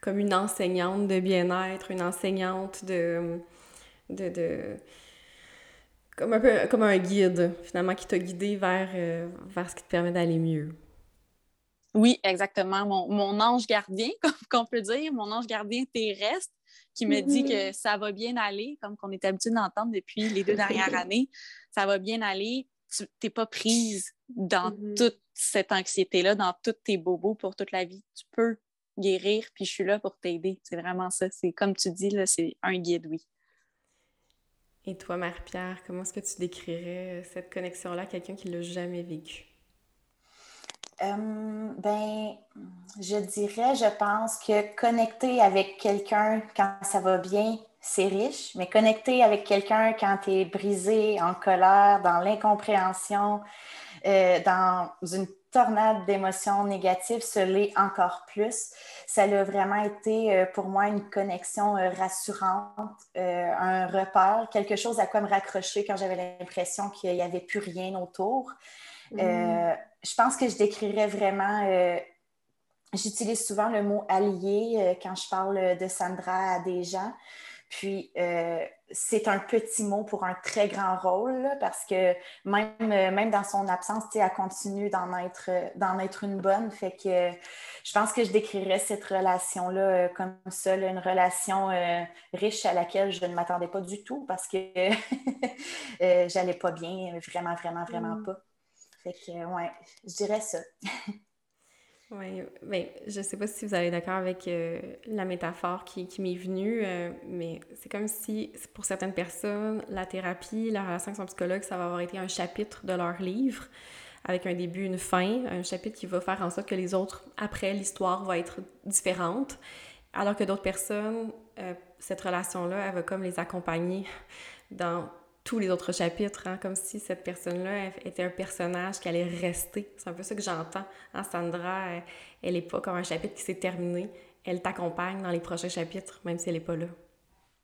comme une enseignante de bien-être, une enseignante de, de comme un peu comme un guide, finalement, qui t'a guidé vers, euh, vers ce qui te permet d'aller mieux. Oui, exactement. Mon, ange gardien, comme qu'on peut dire, mon ange gardien terrestre, qui me dit que ça va bien aller, comme qu'on est habitué d'entendre depuis les deux dernières années, ça va bien aller, tu n'es pas prise dans mm-hmm. toute cette anxiété-là, dans tous tes bobos pour toute la vie. Tu peux guérir, puis je suis là pour t'aider. C'est vraiment ça. C'est comme tu dis, c'est un guide, oui. Et toi, Marie-Pierre, comment est-ce que tu décrirais cette connexion-là à quelqu'un qui ne l'a jamais vécu? Euh, ben, je dirais, je pense que connecter avec quelqu'un quand ça va bien, c'est riche, mais connecter avec quelqu'un quand tu es brisé, en colère, dans l'incompréhension, euh, dans une tornade d'émotions négatives se l'est encore plus. Ça a vraiment été euh, pour moi une connexion rassurante, un repère, quelque chose à quoi me raccrocher quand j'avais l'impression qu'il n'y avait plus rien autour. Mm. je pense que je décrirais vraiment, j'utilise souvent le mot allié quand je parle de Sandra à des gens. Puis, euh, c'est un petit mot pour un très grand rôle, parce que même, euh, même dans son absence, elle continue d'en être, d'en être une bonne. Fait que je pense que je décrirais cette relation-là euh, comme ça, une relation riche à laquelle je ne m'attendais pas du tout parce que j'allais pas bien, vraiment, vraiment, vraiment mm. pas. Fait que, ouais, je dirais ça. Oui, mais je ne sais pas si vous allez d'accord avec euh, la métaphore qui, qui m'est venue, euh, mais c'est comme si pour certaines personnes, la thérapie, la relation avec son psychologue, ça va avoir été un chapitre de leur livre, avec un début, une fin, un chapitre qui va faire en sorte que les autres, après l'histoire, va être différente, alors que d'autres personnes, euh, cette relation-là, elle va comme les accompagner dans tous les autres chapitres, hein, comme si cette personne-là était un personnage qui allait rester. C'est un peu ça que j'entends. Hein, Sandra, elle n'est pas comme un chapitre qui s'est terminé. Elle t'accompagne dans les prochains chapitres, même si elle n'est pas là.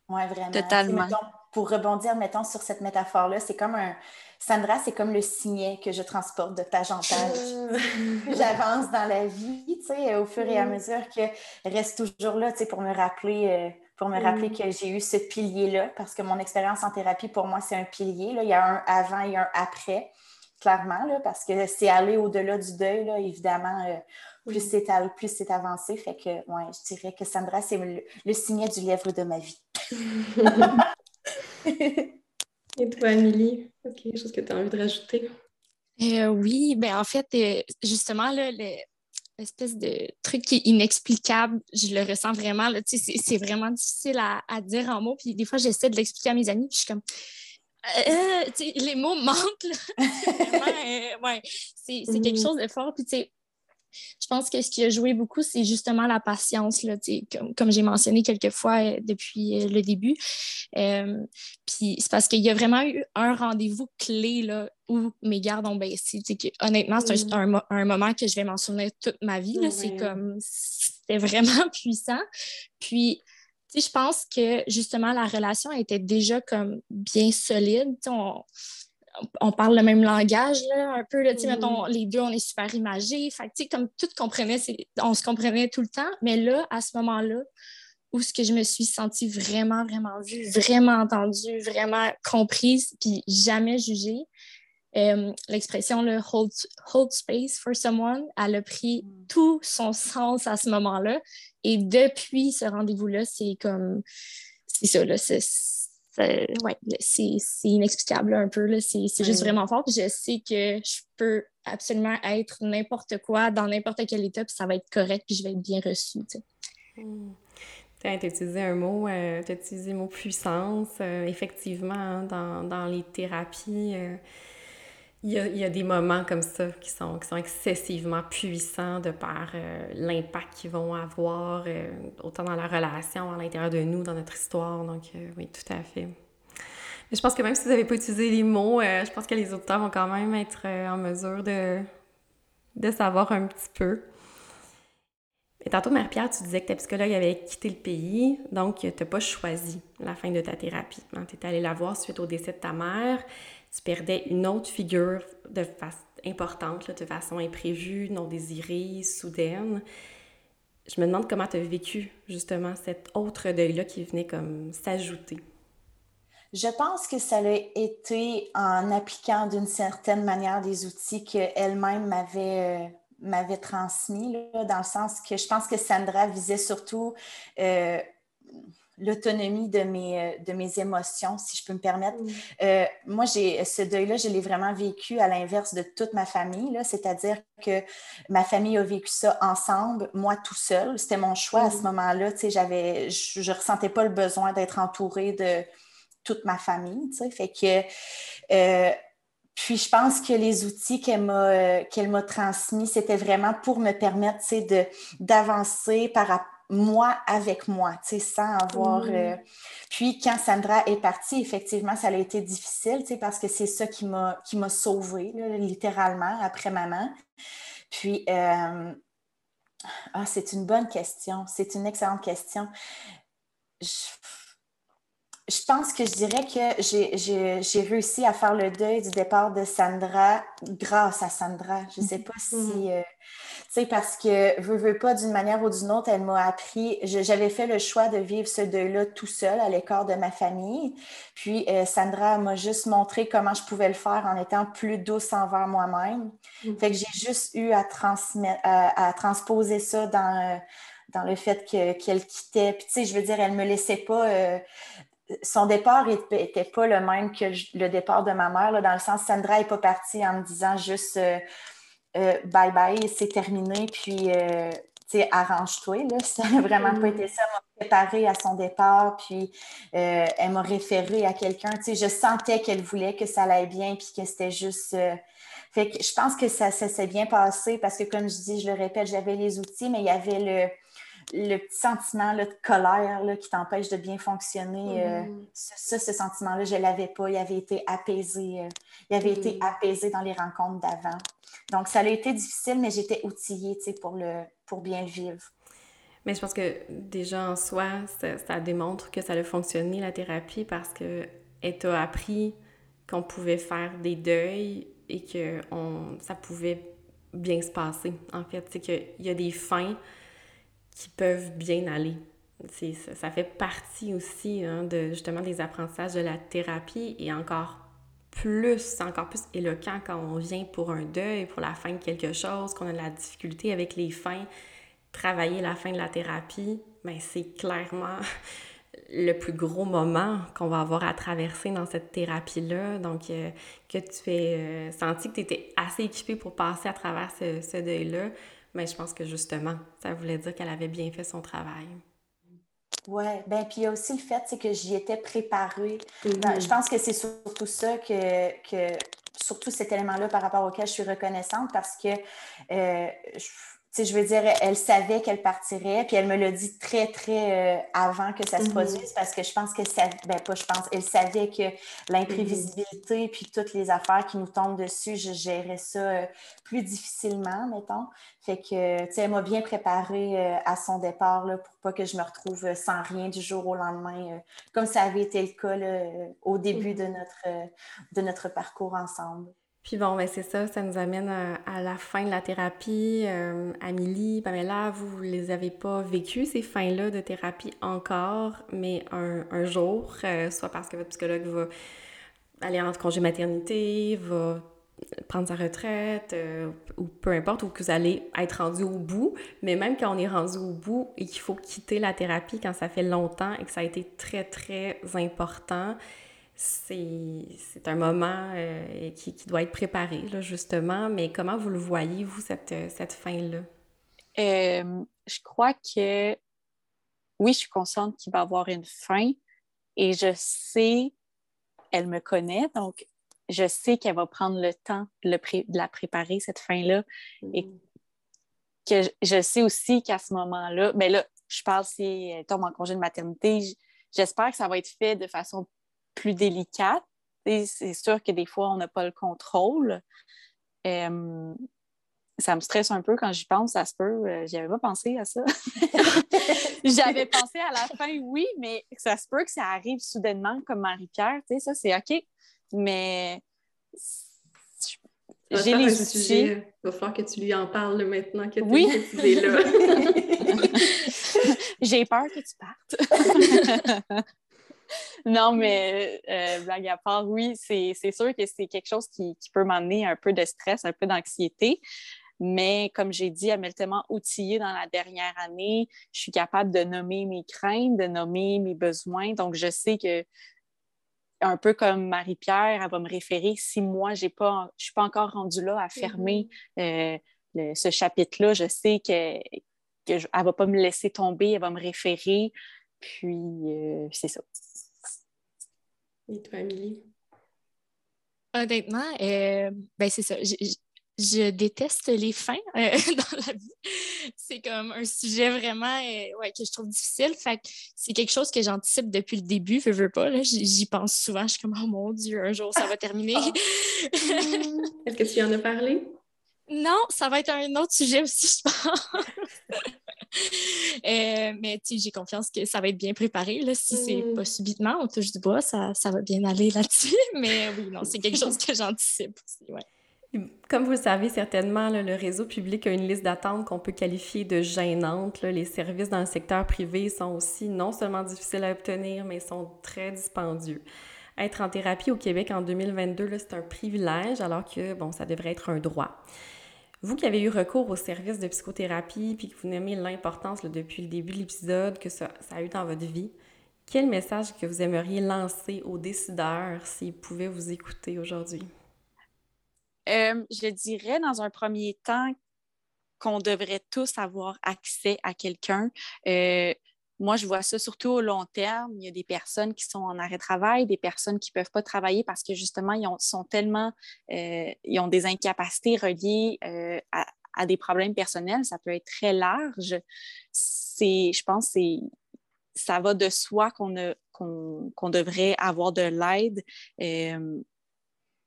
Oui, vraiment. Totalement. pour rebondir, mettons, sur cette métaphore-là, c'est comme un... Sandra, c'est comme le signet que je transporte de page en page. J'avance dans la vie, tu sais, au fur et à mesure que reste toujours là, tu sais, pour me rappeler... Euh, pour me rappeler mm. que j'ai eu ce pilier-là, parce que mon expérience en thérapie, pour moi, c'est un pilier. Là. Il y a un avant et un après. clairement, là, parce que c'est aller au-delà du deuil, là, évidemment. Euh, plus c'est plus c'est avancé. Fait que, ouais, je dirais que Sandra, c'est le, signet du livre de ma vie. Et toi, Amélie, quelque chose que tu as envie de rajouter? Euh, oui, ben en fait, euh, justement, l'espèce de truc qui est inexplicable, je le ressens vraiment. C'est vraiment difficile à, dire en mots. Puis des fois, j'essaie de l'expliquer à mes amis, puis je suis comme. Euh, les mots manquent. c'est quelque mm-hmm. chose de fort. Puis, tu sais, je pense que ce qui a joué beaucoup, c'est justement la patience, là, comme, comme j'ai mentionné quelques fois euh, depuis euh, le début. Euh, puis c'est parce qu'il y a vraiment eu un rendez-vous clé là, où mes gardes ont baissé. Que, honnêtement, c'est mm. un, moment que je vais m'en souvenir toute ma vie. C'est comme c'était vraiment puissant. Puis je pense que justement la relation était déjà comme bien solide. On, on parle le même langage, là, un peu, là, mettons, les deux, on est super imagés. Fait comme tout comprenait, on se comprenait tout le temps. Mais là, à ce moment-là, où ce que je me suis sentie vraiment, vraiment vue, vraiment entendue, vraiment comprise, puis jamais jugée, euh, l'expression le hold, hold, space for someone, elle a pris mm. tout son sens à ce moment-là. Et depuis ce rendez-vous-là, c'est comme, c'est ça, là, c'est ouais, c'est inexplicable un peu. C'est juste vraiment fort. je sais que je peux absolument être n'importe quoi dans n'importe quel état, puis ça va être correct, puis je vais être bien reçue. Tu hmm. as utilisé un mot, euh, tu as utilisé le mot puissance. Euh, effectivement, hein, dans, dans, les thérapies, euh, il y, a, des moments comme ça qui sont, excessivement puissants de par euh, l'impact qu'ils vont avoir, euh, autant dans la relation, à l'intérieur de nous, dans notre histoire. Donc, euh, oui, tout à fait. Mais je pense que même si vous n'avez pas utilisé les mots, je pense que les auditeurs vont quand même être en mesure de, de savoir un petit peu. Et tantôt, Marie-Pierre, tu disais que ta psychologue avait quitté le pays, donc tu n'as pas choisi la fin de ta thérapie. Hein. Tu es allée la voir suite au décès de ta mère tu perdais une autre figure de façon importante, de façon imprévue, non désirée, soudaine. Je me demande comment tu as vécu justement cet autre deuil-là qui venait comme s'ajouter. Je pense que ça a été en appliquant d'une certaine manière des outils qu'elle-même m'avait euh, m'avait transmis, dans le sens que je pense que Sandra visait surtout euh, l'autonomie de mes, euh, de mes émotions, si je peux me permettre. Mm. Euh, moi, j'ai ce deuil-là, je l'ai vraiment vécu à l'inverse de toute ma famille, c'est-à-dire que ma famille a vécu ça ensemble, moi tout seul. C'était mon choix à ce moment-là. J'avais, je ne ressentais pas le besoin d'être entourée de toute ma famille. Fait que. Euh, puis je pense que les outils qu'elle m'a qu'elle m'a transmis, c'était vraiment pour me permettre de, d'avancer par rapport moi avec moi, tu sais, sans avoir... Mm. Euh, puis quand Sandra est partie, effectivement, ça a été difficile, tu sais, parce que c'est ça qui m'a, qui m'a sauvée, littéralement, après maman. Puis, euh, ah, c'est une bonne question, c'est une excellente question. Je je pense que je dirais que j'ai réussi à faire le deuil du départ de Sandra grâce à Sandra. Je ne sais pas si, mm-hmm. euh, tu sais, parce que, veux, veux pas, d'une manière ou d'une autre, elle m'a appris, j'avais fait le choix de vivre ce deuil-là tout seul à l'écart de ma famille. Puis euh, Sandra m'a juste montré comment je pouvais le faire en étant plus douce envers moi-même. Mm-hmm. Fait que j'ai juste eu à, transmettre, à, transposer ça dans... dans le fait qu'elle quittait. Puis, tu sais, je veux dire, elle ne me laissait pas euh, son départ n'était pas le même que le départ de ma mère, dans le sens Sandra n'est pas partie en me disant juste euh, euh, bye bye, c'est terminé, puis euh, arrange-toi. Ça n'a vraiment pas été ça. Elle m'a préparé à son départ, puis elle m'a référé à quelqu'un. Je sentais qu'elle voulait que ça allait bien, puis que c'était juste. Fait que je pense que ça s'est bien passé parce que, comme je dis, je le répète, j'avais les outils, mais il y avait le le petit sentiment de colère qui t'empêche de bien fonctionner, euh, mm-hmm. ça, ce sentiment-là, je ne l'avais pas. Il avait été apaisé. Euh, il avait été mm-hmm. apaisé dans les rencontres d'avant. Donc, ça a été difficile, mais j'étais outillée pour, le, pour bien le vivre. Mais je pense que déjà en soi, ça, démontre que ça a fonctionné, la thérapie, parce que t'a appris qu'on pouvait faire des deuils et que on, ça pouvait bien se passer. En fait, c'est qu'il y a des fins qui peuvent bien aller. Ça, ça, fait partie aussi hein, de justement des apprentissages de la thérapie et encore plus, encore plus éloquent quand on vient pour un deuil, pour la fin de quelque chose, qu'on a de la difficulté avec les fins, travailler la fin de la thérapie, ben, c'est clairement le plus gros moment qu'on va avoir à traverser dans cette thérapie-là. Donc, euh, que tu aies euh, senti que tu étais assez équipée pour passer à travers ce, deuil-là, mais je pense que justement, ça voulait dire qu'elle avait bien fait son travail. Oui, ben puis il y a aussi le fait c'est que j'y étais préparée. Ben, je pense que c'est surtout ça que, que surtout cet élément-là par rapport auquel je suis reconnaissante parce que euh, je, je veux dire, elle savait qu'elle partirait, puis elle me l'a dit très, très euh, avant que ça se mm-hmm. produise, parce que je pense qu'elle savait, ben pas je pense, elle savait que l'imprévisibilité, mm-hmm. puis toutes les affaires qui nous tombent dessus, je gérais ça euh, plus difficilement, mettons. Fait que, tu sais, elle m'a bien préparée euh, à son départ, là, pour pas que je me retrouve sans rien du jour au lendemain, comme ça avait été le cas au début de, mm-hmm. notre, de notre parcours ensemble. Puis bon, ben c'est ça, ça nous amène à, la fin de la thérapie. Euh, Amélie, Pamela, vous ne les avez pas vécues, ces fins-là de thérapie encore, mais un, jour, euh, soit parce que votre psychologue va aller en congé maternité, va prendre sa retraite, euh, ou peu importe, ou que vous allez être rendu au bout, mais même quand on est rendu au bout et qu'il faut quitter la thérapie quand ça fait longtemps et que ça a été très, très important, c'est un moment euh, qui, doit être préparé, là, justement. Mais comment vous le voyez, vous, cette, cette fin-là? Euh, je crois que oui, je suis consciente qu'il va y avoir une fin et je sais, elle me connaît, donc je sais qu'elle va prendre le temps de, la préparer, cette fin-là. Et mm. que je, sais aussi qu'à ce moment-là, mais ben là, je parle si elle tombe en congé de maternité, j'espère que ça va être fait de façon plus délicate. C'est sûr que des fois, on n'a pas le contrôle. Euh, ça me stresse un peu quand j'y pense, ça se peut. Euh, j'y avais pas pensé à ça. J'avais pensé à la fin, oui, mais ça se peut que ça arrive soudainement comme Marie-Pierre, tu sais, ça c'est OK. Mais j'ai les outils. Il va falloir que tu lui en parles maintenant que oui. es là. j'ai peur que tu partes non, mais euh, blague à part, oui, c'est sûr que c'est quelque chose qui, peut m'amener un peu de stress, un peu d'anxiété. Mais comme j'ai dit, elle m'a tellement outillée dans la dernière année. Je suis capable de nommer mes craintes, de nommer mes besoins. Donc, je sais que, un peu comme Marie-Pierre, elle va me référer si moi, j'ai pas, je ne suis pas encore rendue là à fermer mm-hmm. euh, ce chapitre-là. Je sais qu'elle que ne va pas me laisser tomber, elle va me référer. Puis, euh, c'est ça. Et toi, Amélie? Honnêtement, euh, ben c'est ça. Je, déteste les fins euh, dans la vie. C'est comme un sujet vraiment ouais, que je trouve difficile. Fait c'est quelque chose que j'anticipe depuis le début, je veux pas. J'y pense souvent. Je suis comme, oh mon Dieu, un jour ça va terminer. Ah. Est-ce que tu en as parlé? Non, ça va être un autre sujet aussi, je pense. Euh, mais j'ai confiance que ça va être bien préparé. Là. Si c'est mm. pas subitement, on touche du bois, ça, ça va bien aller là-dessus. Mais oui, non, c'est quelque chose que j'anticipe aussi. Ouais. Comme vous le savez certainement, le réseau public a une liste d'attente qu'on peut qualifier de gênante. Les services dans le secteur privé sont aussi non seulement difficiles à obtenir, mais sont très dispendieux. Être en thérapie au Québec en 2022, c'est un privilège, alors que, bon, ça devrait être un droit. Vous qui avez eu recours au service de psychothérapie, puis que vous nommez l'importance depuis le début de l'épisode que ça, a eu dans votre vie, quel message que vous aimeriez lancer aux décideurs s'ils pouvaient vous écouter aujourd'hui? Euh, je dirais dans un premier temps qu'on devrait tous avoir accès à quelqu'un. Euh, moi, je vois ça surtout au long terme. Il y a des personnes qui sont en arrêt de travail, des personnes qui ne peuvent pas travailler parce que justement, ils sont tellement, euh, ils ont des incapacités reliées euh, à, des problèmes personnels. Ça peut être très large. C'est, je pense, c'est, ça va de soi qu'on, devrait avoir de l'aide. Euh,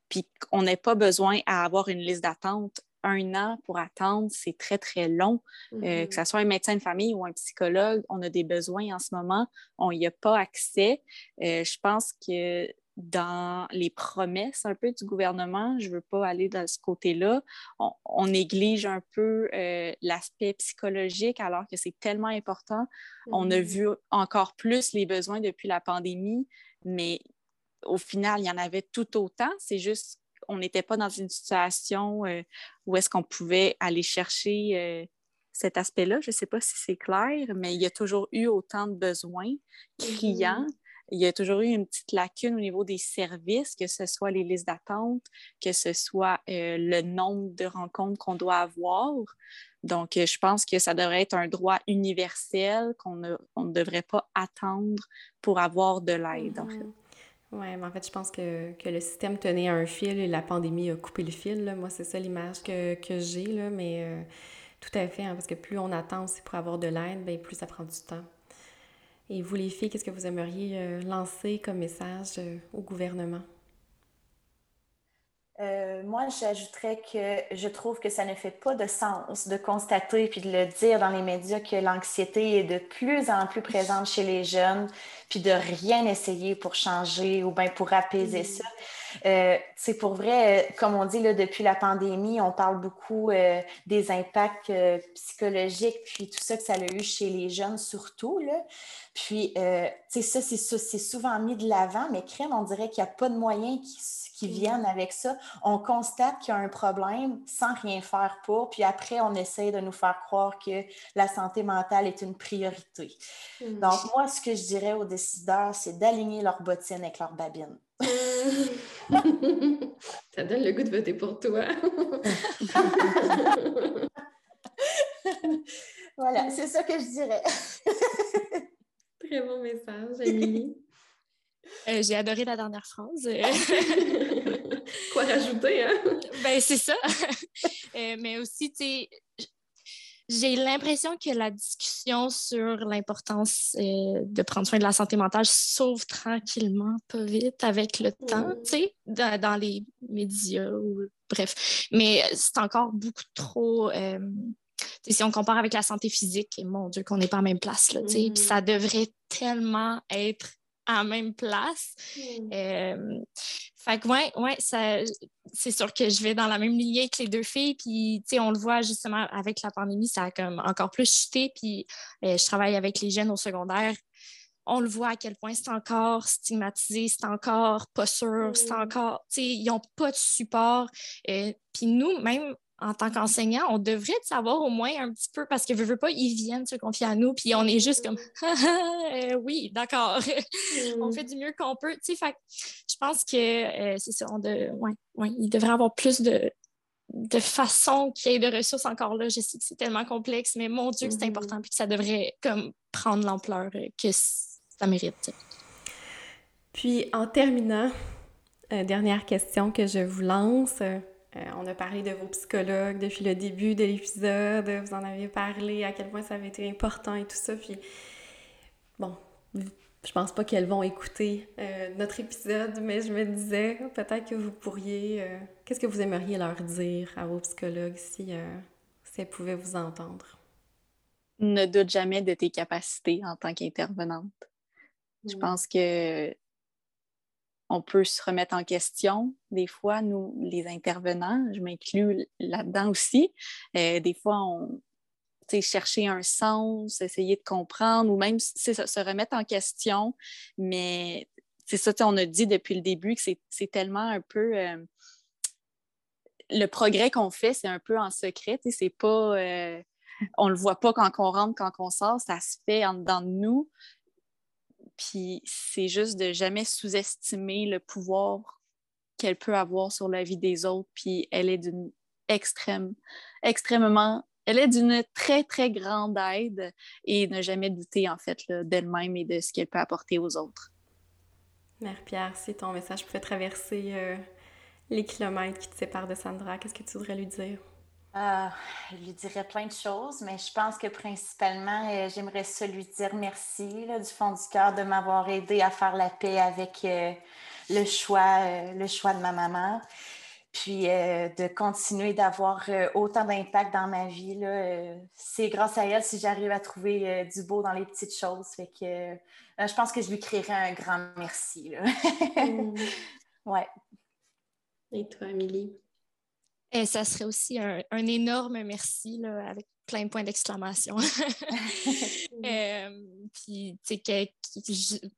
puis qu'on n'ait pas besoin à avoir une liste d'attente un an pour attendre, c'est très, très long. Euh, mm-hmm. que ce soit un médecin de famille ou un psychologue, on a des besoins en ce moment, on n'y a pas accès. Euh, je pense que dans les promesses un peu du gouvernement, je ne veux pas aller dans ce côté-là, on, néglige un peu euh, l'aspect psychologique alors que c'est tellement important. On a mm-hmm. vu encore plus les besoins depuis la pandémie, mais au final, il y en avait tout autant. C'est juste qu'on n'était pas dans une situation où est-ce qu'on pouvait aller chercher cet aspect-là. Je ne sais pas si c'est clair, mais il y a toujours eu autant de besoins criants. Mm-hmm. Il y a toujours eu une petite lacune au niveau des services, que ce soit les listes d'attente, que ce soit euh, le nombre de rencontres qu'on doit avoir. Donc, euh, je pense que ça devrait être un droit universel qu'on ne, devrait pas attendre pour avoir de l'aide, en fait. Oui, mais en fait, je pense que, le système tenait un fil et la pandémie a coupé le fil. Moi, c'est ça l'image que, j'ai, mais euh, tout à fait, hein, parce que plus on attend aussi pour avoir de l'aide, bien, plus ça prend du temps. Et vous, les filles, qu'est-ce que vous aimeriez euh, lancer comme message euh, au gouvernement? Euh, moi, j'ajouterais que je trouve que ça ne fait pas de sens de constater puis de le dire dans les médias que l'anxiété est de plus en plus présente chez les jeunes, puis de rien essayer pour changer ou bien pour apaiser ça. C'est pour vrai, comme on dit là, depuis la pandémie, on parle beaucoup des impacts psychologiques, puis tout ça que ça a eu chez les jeunes surtout. Là. Puis, euh, tu sais, ça, c'est souvent mis de l'avant, mais crème, on dirait qu'il n'y a pas de moyens qui, viennent avec ça. On constate qu'il y a un problème sans rien faire pour, puis après, on essaie de nous faire croire que la santé mentale est une priorité. Hmm. Donc, moi, ce que je dirais aux décideurs, c'est d'aligner leurs bottines avec leurs babines. ça donne le goût de voter pour toi. voilà, c'est ça que je dirais. Très bon message, Amélie. Euh, j'ai adoré la dernière phrase. Quoi rajouter, hein? ben, c'est ça. Euh, mais aussi, tu sais, j'ai l'impression que la discussion sur l'importance euh, de prendre soin de la santé mentale s'ouvre tranquillement, pas vite, avec le temps, mm. tu sais, dans, les médias ou bref. Mais c'est encore beaucoup trop si on compare avec la santé physique, mon Dieu, qu'on n'est pas à la même place. Là, ça devrait tellement être à la même place. Mm. Euh, fait que, ouais, ouais c'est sûr que je vais dans la même lignée que les deux filles. Puis, on le voit justement avec la pandémie, ça a comme encore plus chuté. Puis, euh, je travaille avec les jeunes au secondaire on le voit à quel point c'est encore stigmatisé, c'est encore pas sûr, c'est mm. encore, tu sais, ils n'ont pas de support. Euh, puis nous, même en tant qu'enseignant, on devrait savoir au moins un petit peu parce que veux, veux pas, ils viennent se confier à nous, puis on est juste comme euh, oui, d'accord, on mm. fait du mieux qu'on peut. Tu sais, je pense que euh, c'est ça, on de, ouais, ouais, il devrait avoir plus de, de façon qu'il y ait de ressources encore là. Je sais que c'est tellement complexe, mais mon Dieu, c'est mm-hmm. important, puis que ça devrait comme prendre l'ampleur que ça mérite. Puis en terminant, euh, dernière question que je vous lance. Euh, on a parlé de vos psychologues depuis le début de l'épisode, vous en avez parlé, à quel point ça avait été important et tout ça. Puis, bon, je pense pas qu'elles vont écouter euh, notre épisode, mais je me disais, peut-être que vous pourriez. Euh, qu'est-ce que vous aimeriez leur dire à vos psychologues si, si elles pouvaient vous entendre? Ne doute jamais de tes capacités en tant qu'intervenante. Je mm. pense que on peut se remettre en question. Des fois, nous, les intervenants, je m'inclus là-dedans aussi, euh, des fois, on chercher un sens, essayer de comprendre ou même se remettre en question. Mais c'est ça, on a dit depuis le début que c'est tellement un peu... Euh, le progrès qu'on fait, c'est un peu en secret. C'est pas... Euh, on le voit pas quand on rentre, quand on sort, ça se fait en dedans de nous. Puis c'est juste de jamais sous-estimer le pouvoir qu'elle peut avoir sur la vie des autres. Puis elle est d'une extrême, extrêmement, elle est d'une très, très grande aide et ne jamais douter en fait d'elle-même et de ce qu'elle peut apporter aux autres. Mère Pierre, si ton message pouvait traverser euh, les kilomètres qui te séparent de Sandra, qu'est-ce que tu voudrais lui dire? Euh, je lui dirais plein de choses, mais je pense que principalement, euh, j'aimerais ça lui dire merci du fond du cœur de m'avoir aidé à faire la paix avec euh, le, choix, le choix de ma maman. Puis de continuer d'avoir autant d'impact dans ma vie. c'est grâce à elle si j'arrive à trouver du beau dans les petites choses. Fait que je pense que je lui créerai un grand merci. Mm. ouais. Et toi, Amélie? Et ça serait aussi un, énorme merci là, avec plein de points d'exclamation. puis, tu sais,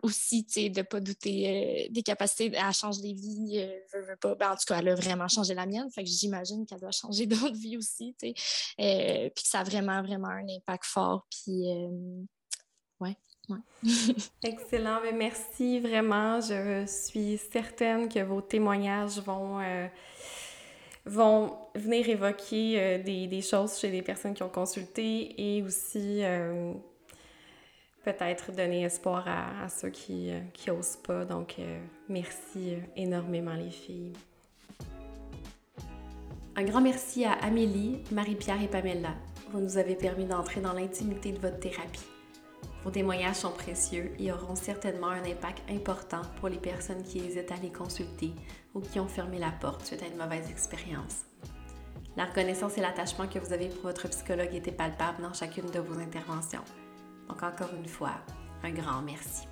aussi, tu sais, de ne pas douter des capacités à changer des vies. pas. Ben, en tout cas, elle a vraiment changé la mienne. Fait que j'imagine qu'elle doit changer d'autres vies aussi, tu sais. puis que ça a vraiment, vraiment un impact fort. Puis, ouais. Excellent, mais merci vraiment. Je suis certaine que vos témoignages vont, euh, vont venir évoquer euh, des, choses chez les personnes qui ont consulté et aussi euh, peut-être donner espoir à, ceux qui n'osent pas. Donc, merci énormément les filles. Un grand merci à Amélie, Marie-Pierre et Pamela. Vous nous avez permis d'entrer dans l'intimité de votre thérapie. Vos témoignages sont précieux et auront certainement un impact important pour les personnes qui hésitent à les consulter ou qui ont fermé la porte suite à une mauvaise expérience. La reconnaissance et l'attachement que vous avez pour votre psychologue étaient palpables dans chacune de vos interventions. Donc encore une fois, un grand merci.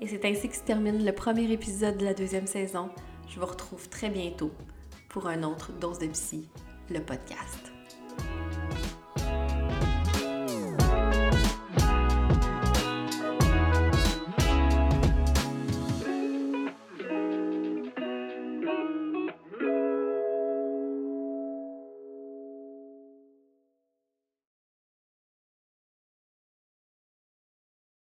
Et c'est ainsi que se termine le premier épisode de la deuxième saison. Je vous retrouve très bientôt pour un autre Dose de Psy, le podcast.